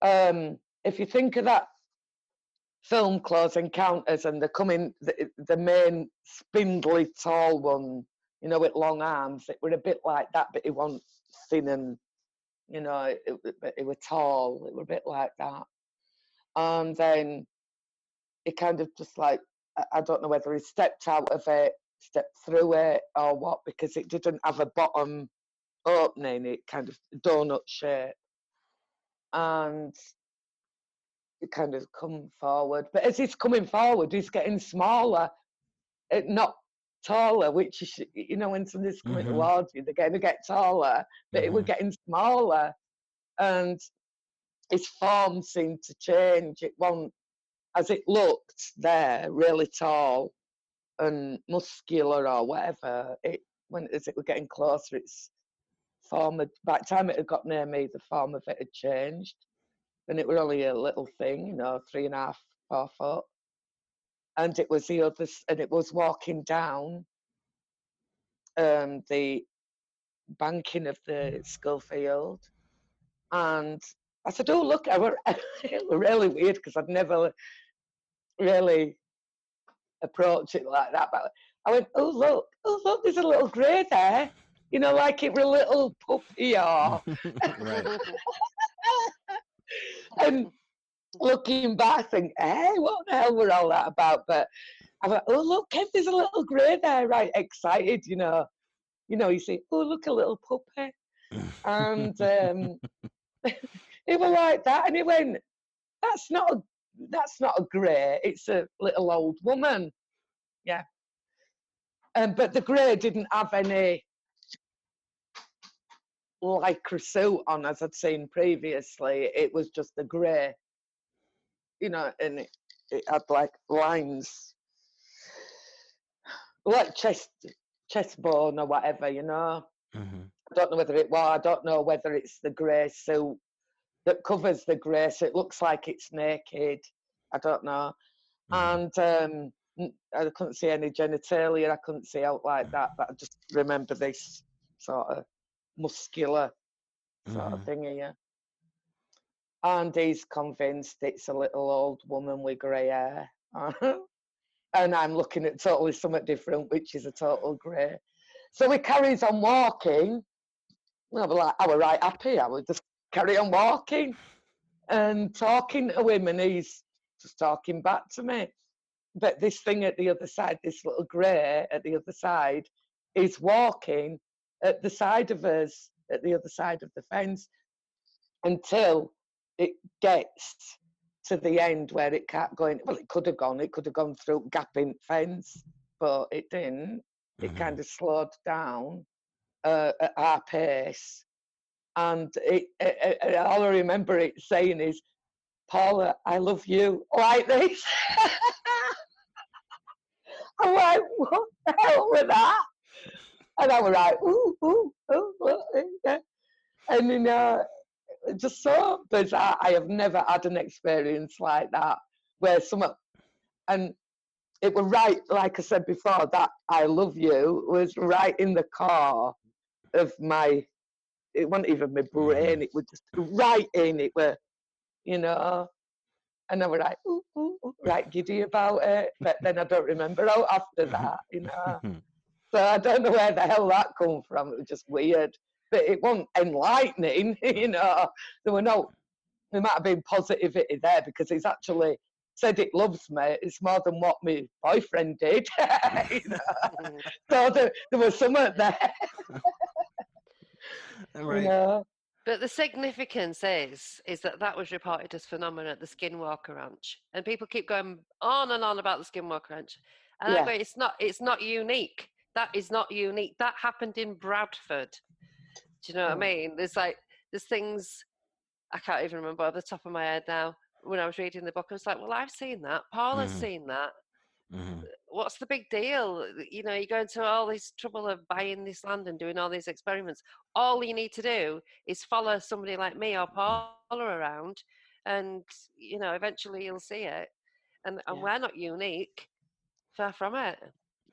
Speaker 3: Um, if you think of that film Close Encounters and they're coming, the, the main spindly tall one, you know, with long arms, it were a bit like that, but it wasn't thin and, you know, it, it, it were tall. It were a bit like that. And then it kind of just like, I don't know whether he stepped out of it, stepped through it or what, because it didn't have a bottom opening, it kind of donut shape. And it kind of come forward. But as he's coming forward, he's getting smaller, not taller, which is, you know, when somebody's coming mm-hmm. towards you, they're going to get taller, but mm-hmm. it was mm-hmm. getting smaller. And his form seemed to change. It won't, as it looked there, really tall and muscular or whatever. It when as it was getting closer, its had, by the time it had got near me, the form of it had changed, and it was only a little thing, you know, three and a half, four foot, and it was the other, and it was walking down um, the banking of the school field, and I said, "Oh, look, I were, it was really weird because I'd never really approached it like that. But I went, oh look, oh look, there's a little grey there. You know, like it were a little puppy or. and looking back, I think, hey, what the hell were all that about? But I thought, oh look, Kev, there's a little grey there, right? Excited, you know. You know, you see, oh look, a little puppy, and um, it was like that, and he went, that's not a that's not a grey, it's a little old woman. Yeah. Um, but the grey didn't have any lycra suit on, as I'd seen previously. It was just the grey, you know, and it, it had like lines, like chest chest bone or whatever, you know. Mm-hmm. I don't know whether it was. I don't know whether it's the grey suit that covers the grey, so it looks like it's naked. I don't know. Mm. And um, I couldn't see any genitalia. I couldn't see out like that. But I just remember this sort of muscular sort mm. of mm-hmm. thing here. And he's convinced it's a little old woman with grey hair. and I'm looking at totally something different, which is a total grey. So he carries on walking. I was like, I was right happy. I would just carry on walking and talking to him, and he's just talking back to me. But this thing at the other side, this little grey at the other side, is walking at the side of us, at the other side of the fence, until it gets to the end where it can't go in. Well, it could have gone, it could have gone through gapping fence, but it didn't. It mm-hmm. kind of slowed down uh, at our pace and it, it, it, all I remember it saying is, Paula, I love you, like this. I'm like, what the hell was that? And I was like, ooh, ooh, ooh, yeah. And you uh, know, just so bizarre. I have never had an experience like that where someone, and it was right, like I said before, that I love you was right in the core of my it wasn't even my mm-hmm. brain, mm-hmm. it was just right in it were, you know. And I was like, ooh, ooh, ooh, right giddy about it. But then I don't remember out after mm-hmm. that, you know. Mm-hmm. So I don't know where the hell that come from. It was just weird. But it wasn't enlightening, you know. There were no there might have been positivity there because he's actually said it loves me. It's more than what my boyfriend did. you know? so there, there was something there.
Speaker 1: right. Yeah.
Speaker 2: But the significance is is that that was reported as phenomenon at the Skinwalker Ranch, and people keep going on and on about the Skinwalker Ranch, and yeah. I go, it's not it's not unique. That is not unique. That happened in Bradford. Do you know what I mm. mean? There's like there's things I can't even remember off the top of my head now. When I was reading the book, I was like, "Well, I've seen that. Paula's
Speaker 1: Mhm.
Speaker 2: seen that.
Speaker 1: hmm
Speaker 2: What's the big deal? You know, you go into all this trouble of buying this land and doing all these experiments. All you need to do is follow somebody like me or Paula around, and you know, eventually you'll see it. And and
Speaker 3: Yeah.
Speaker 2: we're not unique. Far from it.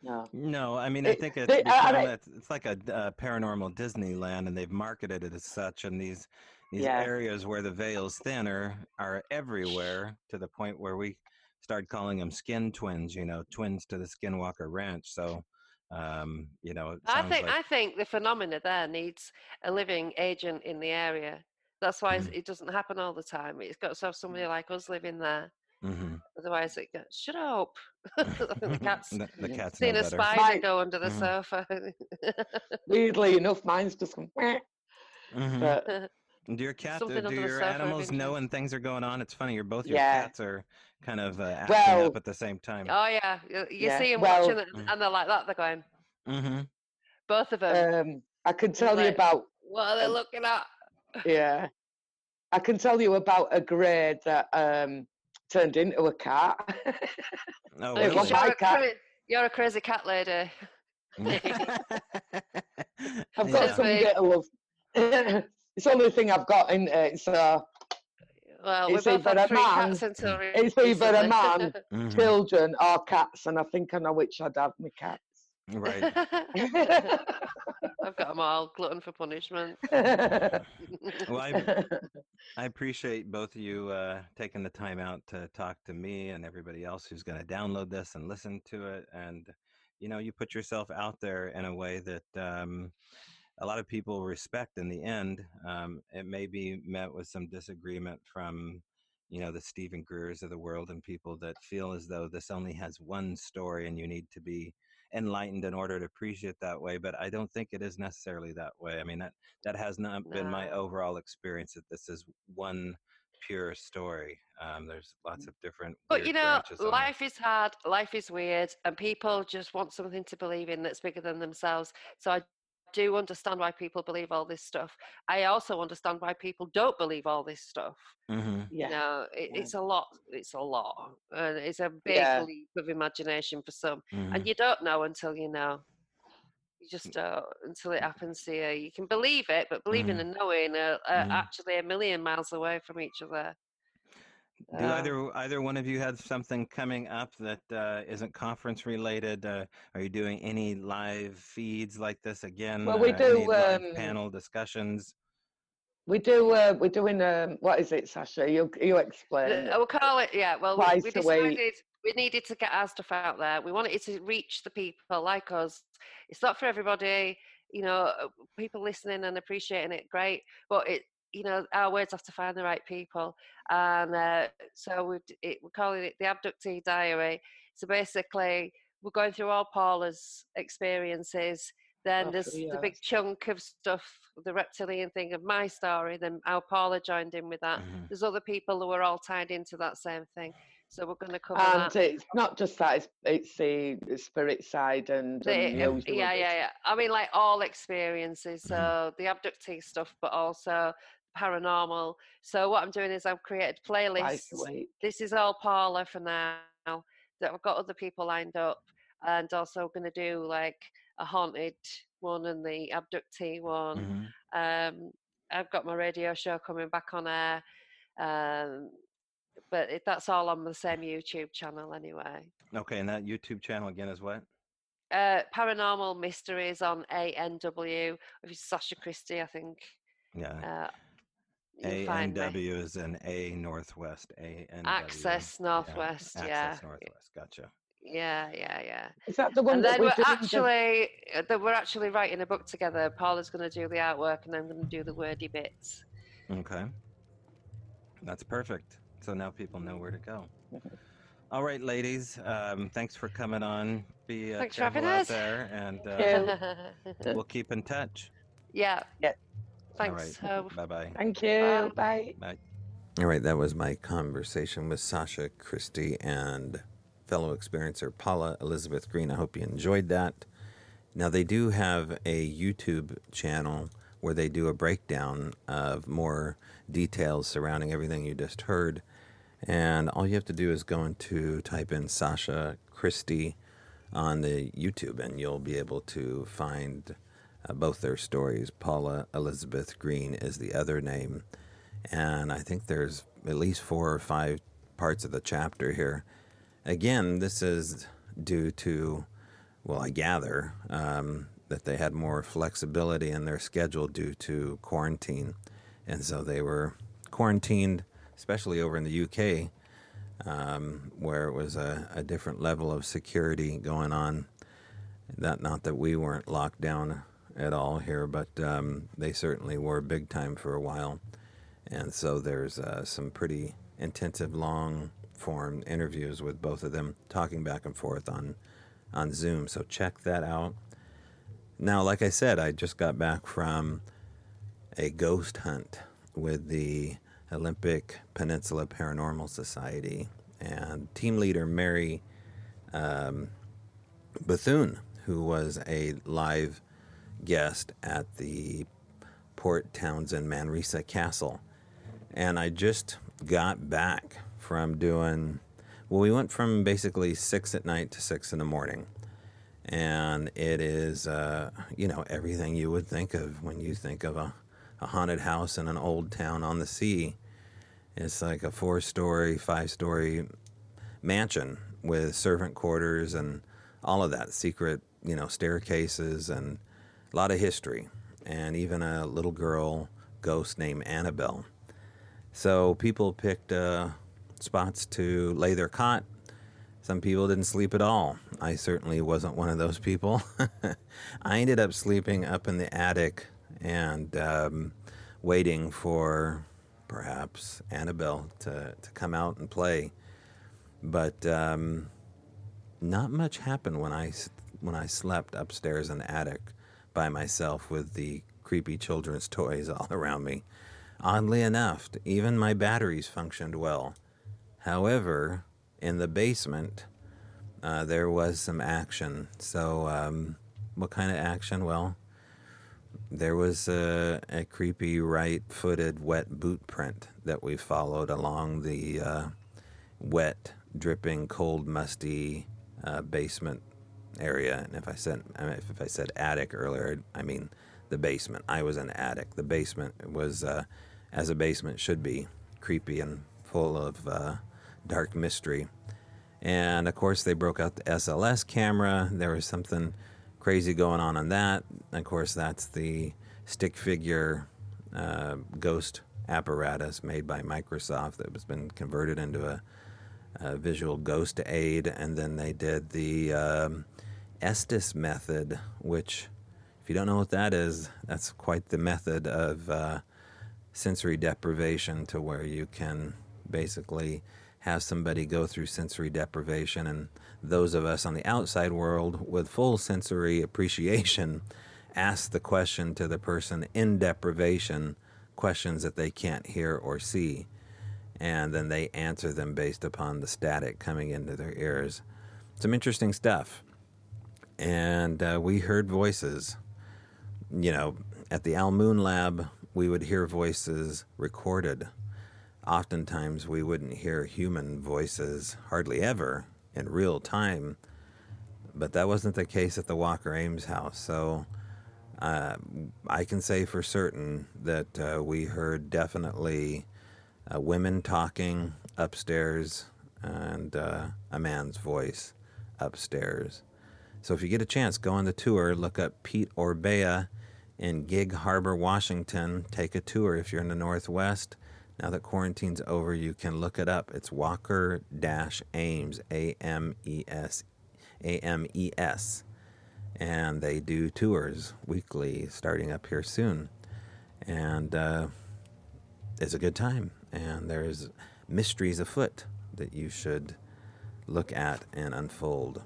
Speaker 3: No.
Speaker 1: No, I mean, I think it's
Speaker 3: they- I- I
Speaker 1: it's, it's like a uh, paranormal Disneyland, and they've marketed it as such. And these these
Speaker 3: Yeah.
Speaker 1: areas where the veil's thinner are everywhere to the point where we started calling them skin twins. You know, twins to the Skinwalker Ranch. So, um, you know,
Speaker 2: I think
Speaker 1: like
Speaker 2: I think the phenomena there needs a living agent in the area. That's why it's-
Speaker 1: Mhm.
Speaker 2: it doesn't happen all the time. It's got to have somebody like us living there.
Speaker 1: Mhm.
Speaker 2: Otherwise, it goes, shut up. The cat's
Speaker 1: the, the cat's no
Speaker 2: seen a
Speaker 1: better.
Speaker 2: spider
Speaker 3: Mine-
Speaker 2: go under the
Speaker 1: Mhm.
Speaker 2: sofa.
Speaker 3: Weirdly enough, mine's just gone, "Meh,"
Speaker 1: Mhm.
Speaker 3: but
Speaker 1: Do your cat,
Speaker 2: Something
Speaker 1: uh, do your
Speaker 2: sofa
Speaker 1: animals know when things are going on? It's funny, you're both your
Speaker 3: Yeah.
Speaker 1: cats are kind of uh, acting
Speaker 3: Well-
Speaker 1: up at the same time.
Speaker 2: oh yeah, you, you
Speaker 3: Yeah,
Speaker 2: see them
Speaker 3: well-
Speaker 2: watching it,
Speaker 1: Mm.
Speaker 2: and they're like that. They're going.
Speaker 1: hmm
Speaker 2: Both of them.
Speaker 3: um, I can tell you
Speaker 2: like-
Speaker 3: about
Speaker 2: what are they looking at?
Speaker 3: yeah. I can tell you about a grey that um, turned into a cat. Hey,
Speaker 2: You're,
Speaker 3: my
Speaker 2: a
Speaker 3: cat-
Speaker 2: cra- you're a crazy cat lady.
Speaker 3: I've got
Speaker 2: Yeah.
Speaker 3: some
Speaker 2: Big.
Speaker 3: bit of love. it's the only thing I've got in it. So
Speaker 2: Well, we
Speaker 3: It's
Speaker 2: both
Speaker 3: either
Speaker 2: had
Speaker 3: a
Speaker 2: three
Speaker 3: man-
Speaker 2: cats until
Speaker 3: it's either a
Speaker 2: recently.
Speaker 3: man,
Speaker 1: Mhm.
Speaker 3: children, or cats, and I think I know which I'd have my cats.
Speaker 1: Right.
Speaker 2: I've got them all glutton for punishment.
Speaker 1: Well, I, I appreciate both of you uh, taking the time out to talk to me and everybody else who's going to download this and listen to it. And, you know, you put yourself out there in a way that um, a lot of people respect in the end. Um, it may be met with some disagreement from, you know, the Steven Greers of the world and people that feel as though this only has one story and you need to be enlightened in order to appreciate that way but i don't think it is necessarily that way i mean that that has not been my overall experience that this is one pure story um, there's lots of different
Speaker 2: But you know,
Speaker 1: branches on it.
Speaker 2: life is hard, life is weird, and people just want something to believe in that's bigger than themselves. So I do understand why people believe all this stuff. I also understand why people don't believe all this stuff.
Speaker 1: Mhm.
Speaker 2: You know, it,
Speaker 3: Yeah.
Speaker 2: it's a lot. It's a lot, and it's a big
Speaker 3: Yeah.
Speaker 2: leap of imagination for some.
Speaker 1: Mhm.
Speaker 2: And you don't know until you know. You just don't until it happens to you. You can believe it, but believing
Speaker 1: Mhm.
Speaker 2: and knowing are, are
Speaker 1: Mhm.
Speaker 2: actually a million miles away from each other.
Speaker 1: Do
Speaker 2: Uh,
Speaker 1: either either one of you have something coming up that uh, isn't conference related? Uh, are you doing any live feeds like this again?
Speaker 3: Well, we
Speaker 1: Uh,
Speaker 3: do, um,
Speaker 1: panel discussions.
Speaker 3: We do. Uh, we're doing. Um, what is it, Sasha? You you explain.
Speaker 2: The-
Speaker 3: it.
Speaker 2: I will call it, yeah. Well, we, we
Speaker 3: a week.
Speaker 2: decided we needed to get our stuff out there. We wanted to reach the people like us. It's not for everybody, you know, uh, people listening and appreciating it, great. But it, you know, our words have to find the right people. And uh, so we it, we're calling it the Abductee Diary. So basically, we're going through all Paula's experiences. Then there's
Speaker 3: three
Speaker 2: the big chunk of stuff, the reptilian thing of my story. Then how Paula joined in with that
Speaker 1: Mhm.
Speaker 2: there's other people who are all tied into that same thing. So we're going to cover
Speaker 3: and
Speaker 2: that.
Speaker 3: it's not just that; it's, it's the spirit side and
Speaker 2: The-
Speaker 3: unusual
Speaker 2: yeah, yeah,
Speaker 3: bits.
Speaker 2: yeah. I mean, like all experiences. So
Speaker 1: Mhm.
Speaker 2: the abductee stuff, but also paranormal. So what I'm doing is I've created playlists.
Speaker 3: week.
Speaker 2: This is all Paula for now. That I've got other people lined up, and also going to do like a haunted one and the abductee one.
Speaker 1: Mhm.
Speaker 2: Um, I've got my radio show coming back on air, um, but it, that's all on the same YouTube channel anyway.
Speaker 1: Okay, and that YouTube channel again is what?
Speaker 2: Uh, Paranormal Mysteries on ANW. If it's Sasha Christie, I think.
Speaker 1: Yeah.
Speaker 2: Uh,
Speaker 1: A N
Speaker 2: find me.
Speaker 1: W is an A Northwest. A N W.
Speaker 2: Access Northwest. Yeah,
Speaker 1: Access Northwest. Gotcha.
Speaker 2: yeah, yeah, yeah.
Speaker 3: Is that the one
Speaker 2: And
Speaker 3: that
Speaker 2: then
Speaker 3: we
Speaker 2: we're actually uh, that we're actually writing a book together. Paula's going to do the artwork, and I'm going to do the wordy bits.
Speaker 1: Okay. That's perfect. So now people know where to go. All right, ladies. Um, thanks for coming on. Be uh,
Speaker 2: Thanks for
Speaker 1: careful
Speaker 2: having
Speaker 1: out
Speaker 2: us.
Speaker 1: there, and uh,
Speaker 3: Yeah.
Speaker 1: we'll keep in touch.
Speaker 2: yeah.
Speaker 3: Yeah.
Speaker 2: Thanks.
Speaker 1: All
Speaker 2: Hope.
Speaker 1: right. Uh, bye bye.
Speaker 3: Thank you. Bye.
Speaker 1: Bye. All right, that was my conversation with Sasha Christie and fellow experiencer Paula Elizabeth Green. I hope you enjoyed that. Now, they do have a YouTube channel where they do a breakdown of more details surrounding everything you just heard. And all you have to do is go into type in Sasha Christie on the YouTube, and you'll be able to find uh, both their stories. Paula Elizabeth Green is the other name, and I think there's at least four or five parts of the chapter here. Again, this is due to, well, I gather um, that they had more flexibility in their schedule due to quarantine, and so they were quarantined, especially over in the UK um, where it was a, a, different level of security going on. That not that we weren't locked down at all here, but um, they certainly were big time for a while. And so there's uh, some pretty intensive, long form interviews with both of them talking back and forth on on Zoom. So check that out. Now, like I said, I just got back from a ghost hunt with the Olympic Peninsula Paranormal Society and team leader Mary um, Bethune, who was a live guest at the Port Townsend Manresa Castle. And I just got back from doing, well, we went from basically six at night to six in the morning. And it is, uh, you know, everything you would think of when you think of a, a haunted house in an old town on the sea. It's like a four story, five story mansion with servant quarters and all of that, secret, you know, staircases and a lot of history, and even a little girl ghost named Annabelle. So people picked uh, spots to lay their cot. Some people didn't sleep at all. I certainly wasn't one of those people. I ended up sleeping up in the attic and um, waiting for perhaps Annabelle to, to come out and play. But um, not much happened when I, when I slept upstairs in the attic by myself with the creepy children's toys all around me. Oddly enough, even my batteries functioned well. However, in the basement, uh, there was some action. So, um, what kind of action? Well, there was a, a creepy right footed wet boot print that we followed along the uh, wet, dripping, cold, musty uh, basement area. And if I said if I said attic earlier, I mean the basement. I was an attic. The basement was, uh, as a basement should be, creepy and full of uh, dark mystery. And of course, they broke out the SLS camera. There was something crazy going on on that. Of course, that's the stick figure uh, ghost apparatus made by Microsoft that has been converted into a, a visual ghost aid. And then they did the um, Estes method, which, if you don't know what that is, that's quite the method of uh, sensory deprivation to where you can basically have somebody go through sensory deprivation and those of us on the outside world with full sensory appreciation ask the question to the person in deprivation questions that they can't hear or see. And then they answer them based upon the static coming into their ears. Some interesting stuff and uh, we heard voices you know at the al moon lab we would hear voices recorded oftentimes we wouldn't hear human voices hardly ever in real time, but that wasn't the case at the Walker Ames house. So uh, I can say for certain that uh, we heard definitely uh, women talking upstairs and uh, a man's voice upstairs. So if you get a chance, go on the tour, look up Pete Orbea in Gig Harbor, Washington. Take a tour if you're in the Northwest now that quarantine's over, you can look it up. It's Walker Ames, A M E S, A M E S. And they do tours weekly starting up here soon. And uh, it's a good time. And there's mysteries afoot that you should look at and unfold.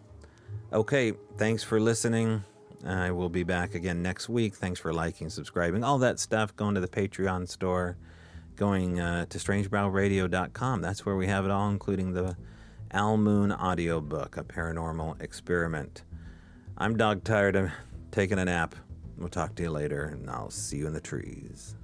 Speaker 1: Okay, thanks for listening. I will be back again next week. Thanks for liking, subscribing, all that stuff. Going to the Patreon store going uh, to strangebrowradio.com. That's where we have it all, including the Al Moon audiobook, A Paranormal Experiment. I'm dog tired of taking a nap. We'll talk to you later, and I'll see you in the trees.